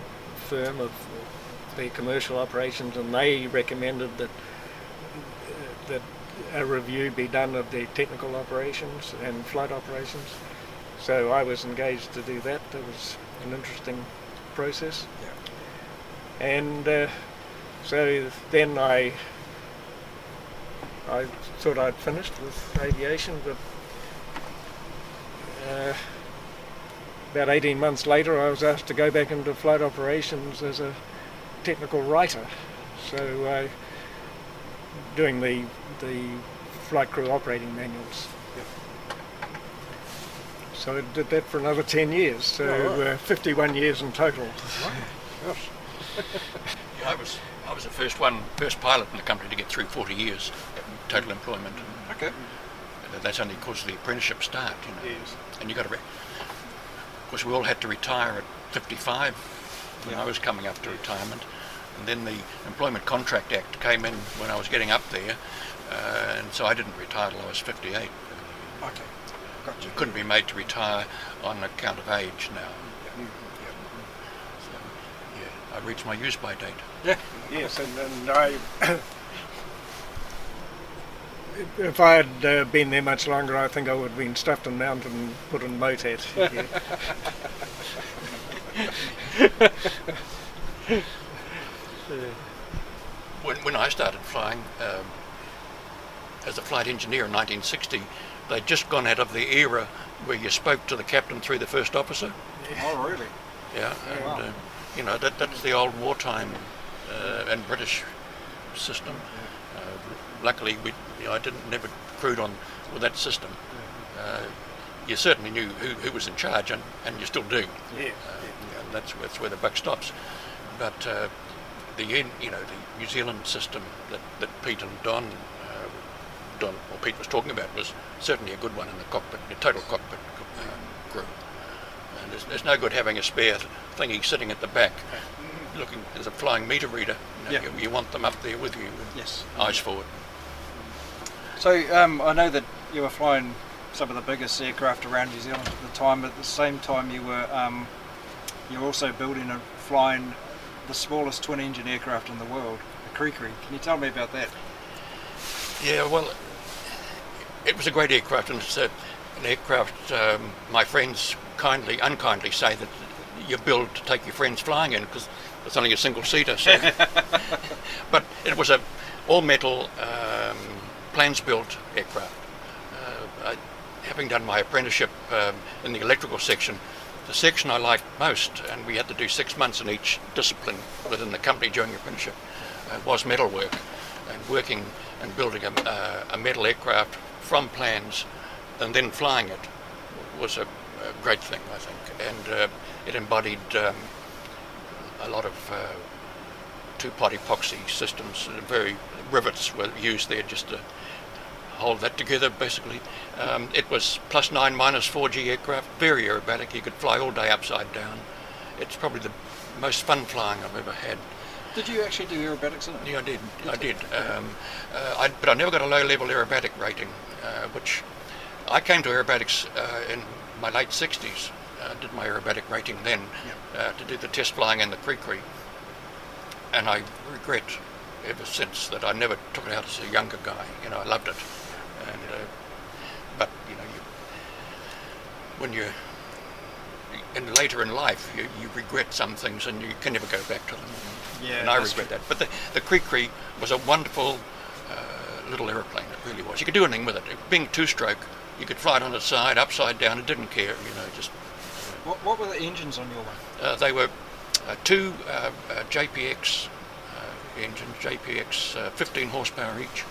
firm of their commercial operations, and they recommended that that a review be done of the technical operations and flight operations. So I was engaged to do that. It was an interesting process. Yeah. And uh, so then I I thought I'd finished with aviation, but uh, about 18 months later I was asked to go back into flight operations as a technical writer. So uh, doing the the flight crew operating manuals. So I did that for another 10 years, so Oh, right. uh, 51 years in total. Gosh. Yeah, I was I was the first one, first pilot in the company to get through 40 years total employment. Okay. That's only because of the apprenticeship start, you know. Yes. And you got to, re- of course, we all had to retire at 55 when Yeah. I was coming up to retirement, and then the Employment Contract Act came in when I was getting up there, uh, and so I didn't retire till I was 58. Okay. Gotcha. You couldn't be made to retire on account of age now. So, yeah, I reached my use by date. Yeah. Yes, and, and I, if I had uh, been there much longer, I think I would have been stuffed in mountain and put in MOTAT. Yeah. When, when I started flying um, as a flight engineer in 1960, they'd just gone out of the era where you spoke to the captain through the first officer. Oh, really? Yeah, and wow. uh, you know that that's the old wartime uh, and British system. Uh, luckily, we you know, I didn't never crewed on with that system. Uh, you certainly knew who, who was in charge, and, and you still do. Yeah. Uh, and that's that's where the buck stops. But uh, the in- you know the New Zealand system that, that Pete and Don uh, Don or Pete was talking about was certainly a good one in the cockpit, the total cockpit uh, crew. And there's, there's no good having a spare thingy sitting at the back, looking as a flying meter reader. You, know, Yeah. you, you want them up there with you, Yes. eyes forward. So um, I know that you were flying some of the biggest aircraft around New Zealand at the time, but at the same time you were um, you were also building and flying the smallest twin-engine aircraft in the world, the Cri-Cri. Can you tell me about that? Yeah, well, it was a great aircraft, and it's a, an aircraft um, my friends kindly, unkindly say that you build to take your friends flying in because it's only a single seater. So. but it was a all metal um, plans built aircraft. Uh, I, having done my apprenticeship um, in the electrical section, the section I liked most, and we had to do six months in each discipline within the company during apprenticeship, uh, was metalwork and working and building a, uh, a metal aircraft from plans and then flying it was a, a great thing, I think. And uh, it embodied um, a lot of uh, two-pot epoxy systems. Very rivets were used there just to hold that together, basically. Um, it was plus nine, minus 4G aircraft, very aerobatic. You could fly all day upside down. It's probably the most fun flying I've ever had. Did you actually do aerobatics in it? Yeah, I did. I did. Um, uh, I, but I never got a low-level aerobatic rating, uh, which I came to aerobatics uh, in my late 60s. Uh, did my aerobatic rating then uh, to do the test flying in the Cri-Cri, and I regret ever since that I never took it out as a younger guy. You know, I loved it, and uh, but you know, you, when you and later in life, you, you regret some things and you can never go back to them. Yeah, and I regret that. But the, the Cri-Cri was a wonderful uh, little aeroplane. It really was. You could do anything with it. It Being two-stroke, you could fly it on its side, upside down. It didn't care. You know, just What, what were the engines on your one? uh, they were uh, two uh, uh, JPX uh, engines, JPX, uh, 15 horsepower each.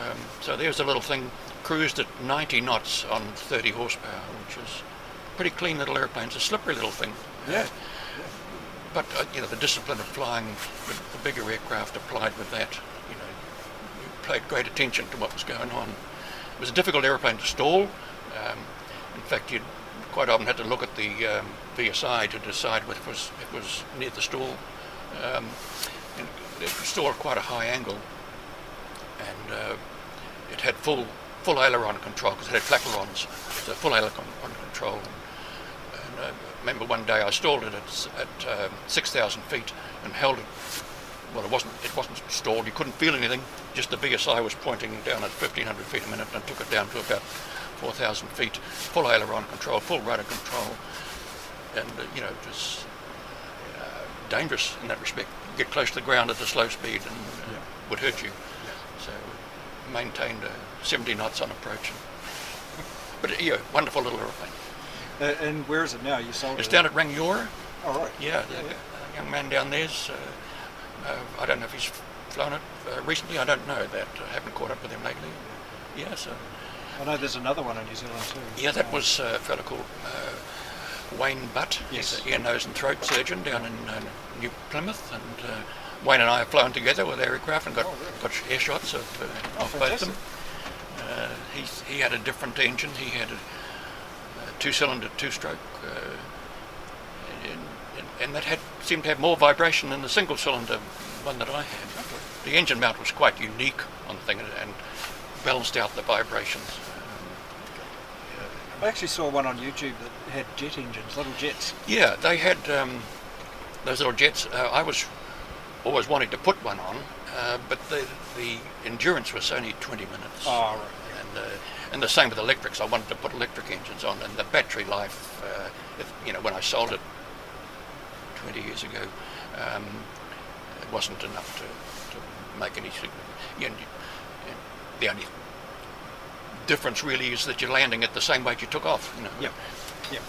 Um, so there's a little thing cruised at 90 knots on 30 horsepower, which is pretty clean little airplane. It's a slippery little thing. Yeah. But uh, you know the discipline of flying with the bigger aircraft applied with that, you know, you paid great attention to what was going on. It was a difficult aeroplane to stall. Um, in fact, you quite often had to look at the um, VSI to decide whether it was it was near the stall. Um, and it was still at quite a high angle, and uh, it had full full aileron control because it had flaperons. So full aileron control. And uh, I remember one day I stalled it at, at um 6,000 feet and held it well, it wasn't it wasn't stalled. You couldn't feel anything. Just the VSI was pointing down at 1,500 feet a minute and took it down to about 4,000 feet. Full aileron control, full rudder control, and uh, you know it was uh, dangerous in that respect. You get close to the ground at a slow speed and uh, Yeah. would hurt you. Maintained uh, 70 knots on approach. But yeah, wonderful little aeroplane. Uh, and where is it now? You sold It's it? down at Rangiora. Oh, right. Yeah, the, the young man down there's. Uh, uh, I don't know if he's flown it uh, recently. I don't know that. I haven't caught up with him lately. Yeah, so I know there's another one in New Zealand too. yeah, that was uh, a fellow called uh, Wayne Butt. Yes. He's an ear, nose, and throat surgeon down in uh, New Plymouth, and uh, Wayne and I have flown together with aircraft and got Oh, really? got air shots of, uh, Oh, of both of them. Uh, he he had a different engine. He had a, a two-cylinder, two-stroke. Uh, and, and, and that had seemed to have more vibration than the single cylinder one that I had. The engine mount was quite unique on the thing and, and balanced out the vibrations. I actually saw one on YouTube that had jet engines, little jets. Yeah, they had um, those little jets. Uh, I was always wanted to put one on, uh, but the the endurance was only 20 minutes. Oh, right. And uh, and the same with electrics. I wanted to put electric engines on, and the battery life. Uh, if, you know, when I sold it 20 years ago, um, it wasn't enough to, to make any significant. You know, the only difference really is that you're landing at the same weight you took off. You know. Yep. Yep.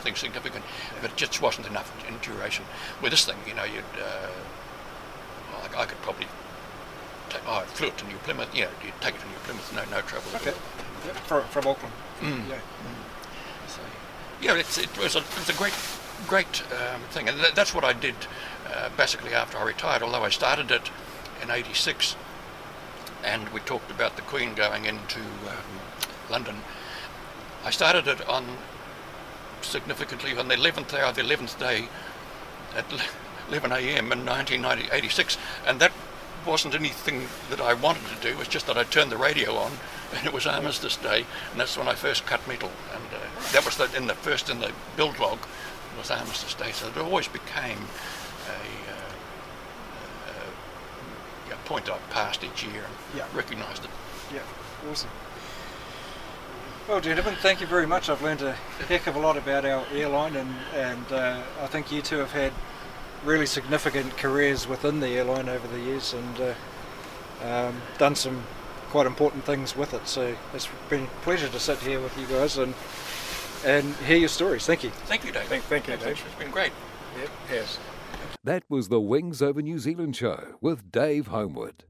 Nothing, significant. But it just wasn't enough in duration. With this thing, you know, you'd. Uh, well, I, I could probably. Take, oh, I flew it to New Plymouth. You know, you'd take it to New Plymouth, no, no trouble. Okay. Yep. From, from Auckland. Mm. Yeah. So, yeah, it's, it was a, it was a great, great um, thing, and th- that's what I did uh, basically after I retired. Although I started it in '86, and we talked about the Queen going into um, London. I started it on significantly on the 11th hour, the 11th day, at 11 a.m. in 1986, and that wasn't anything that I wanted to do. It was just that I turned the radio on, and it was Armistice Day, and that's when I first cut metal, and uh, that was the, in the first in the build log was Armistice Day. So it always became a, uh, a, a point I passed each year and Yeah. recognised it. Yeah. Awesome. Well, gentlemen, thank you very much. I've learned a heck of a lot about our airline, and and uh, I think you two have had really significant careers within the airline over the years, and uh, um, done some quite important things with it. So it's been a pleasure to sit here with you guys and and hear your stories. Thank you. Thank you, Dave. Thank- thank you, Dave. It's been great. Yep, yes. That was the Wings Over New Zealand show with Dave Homewood.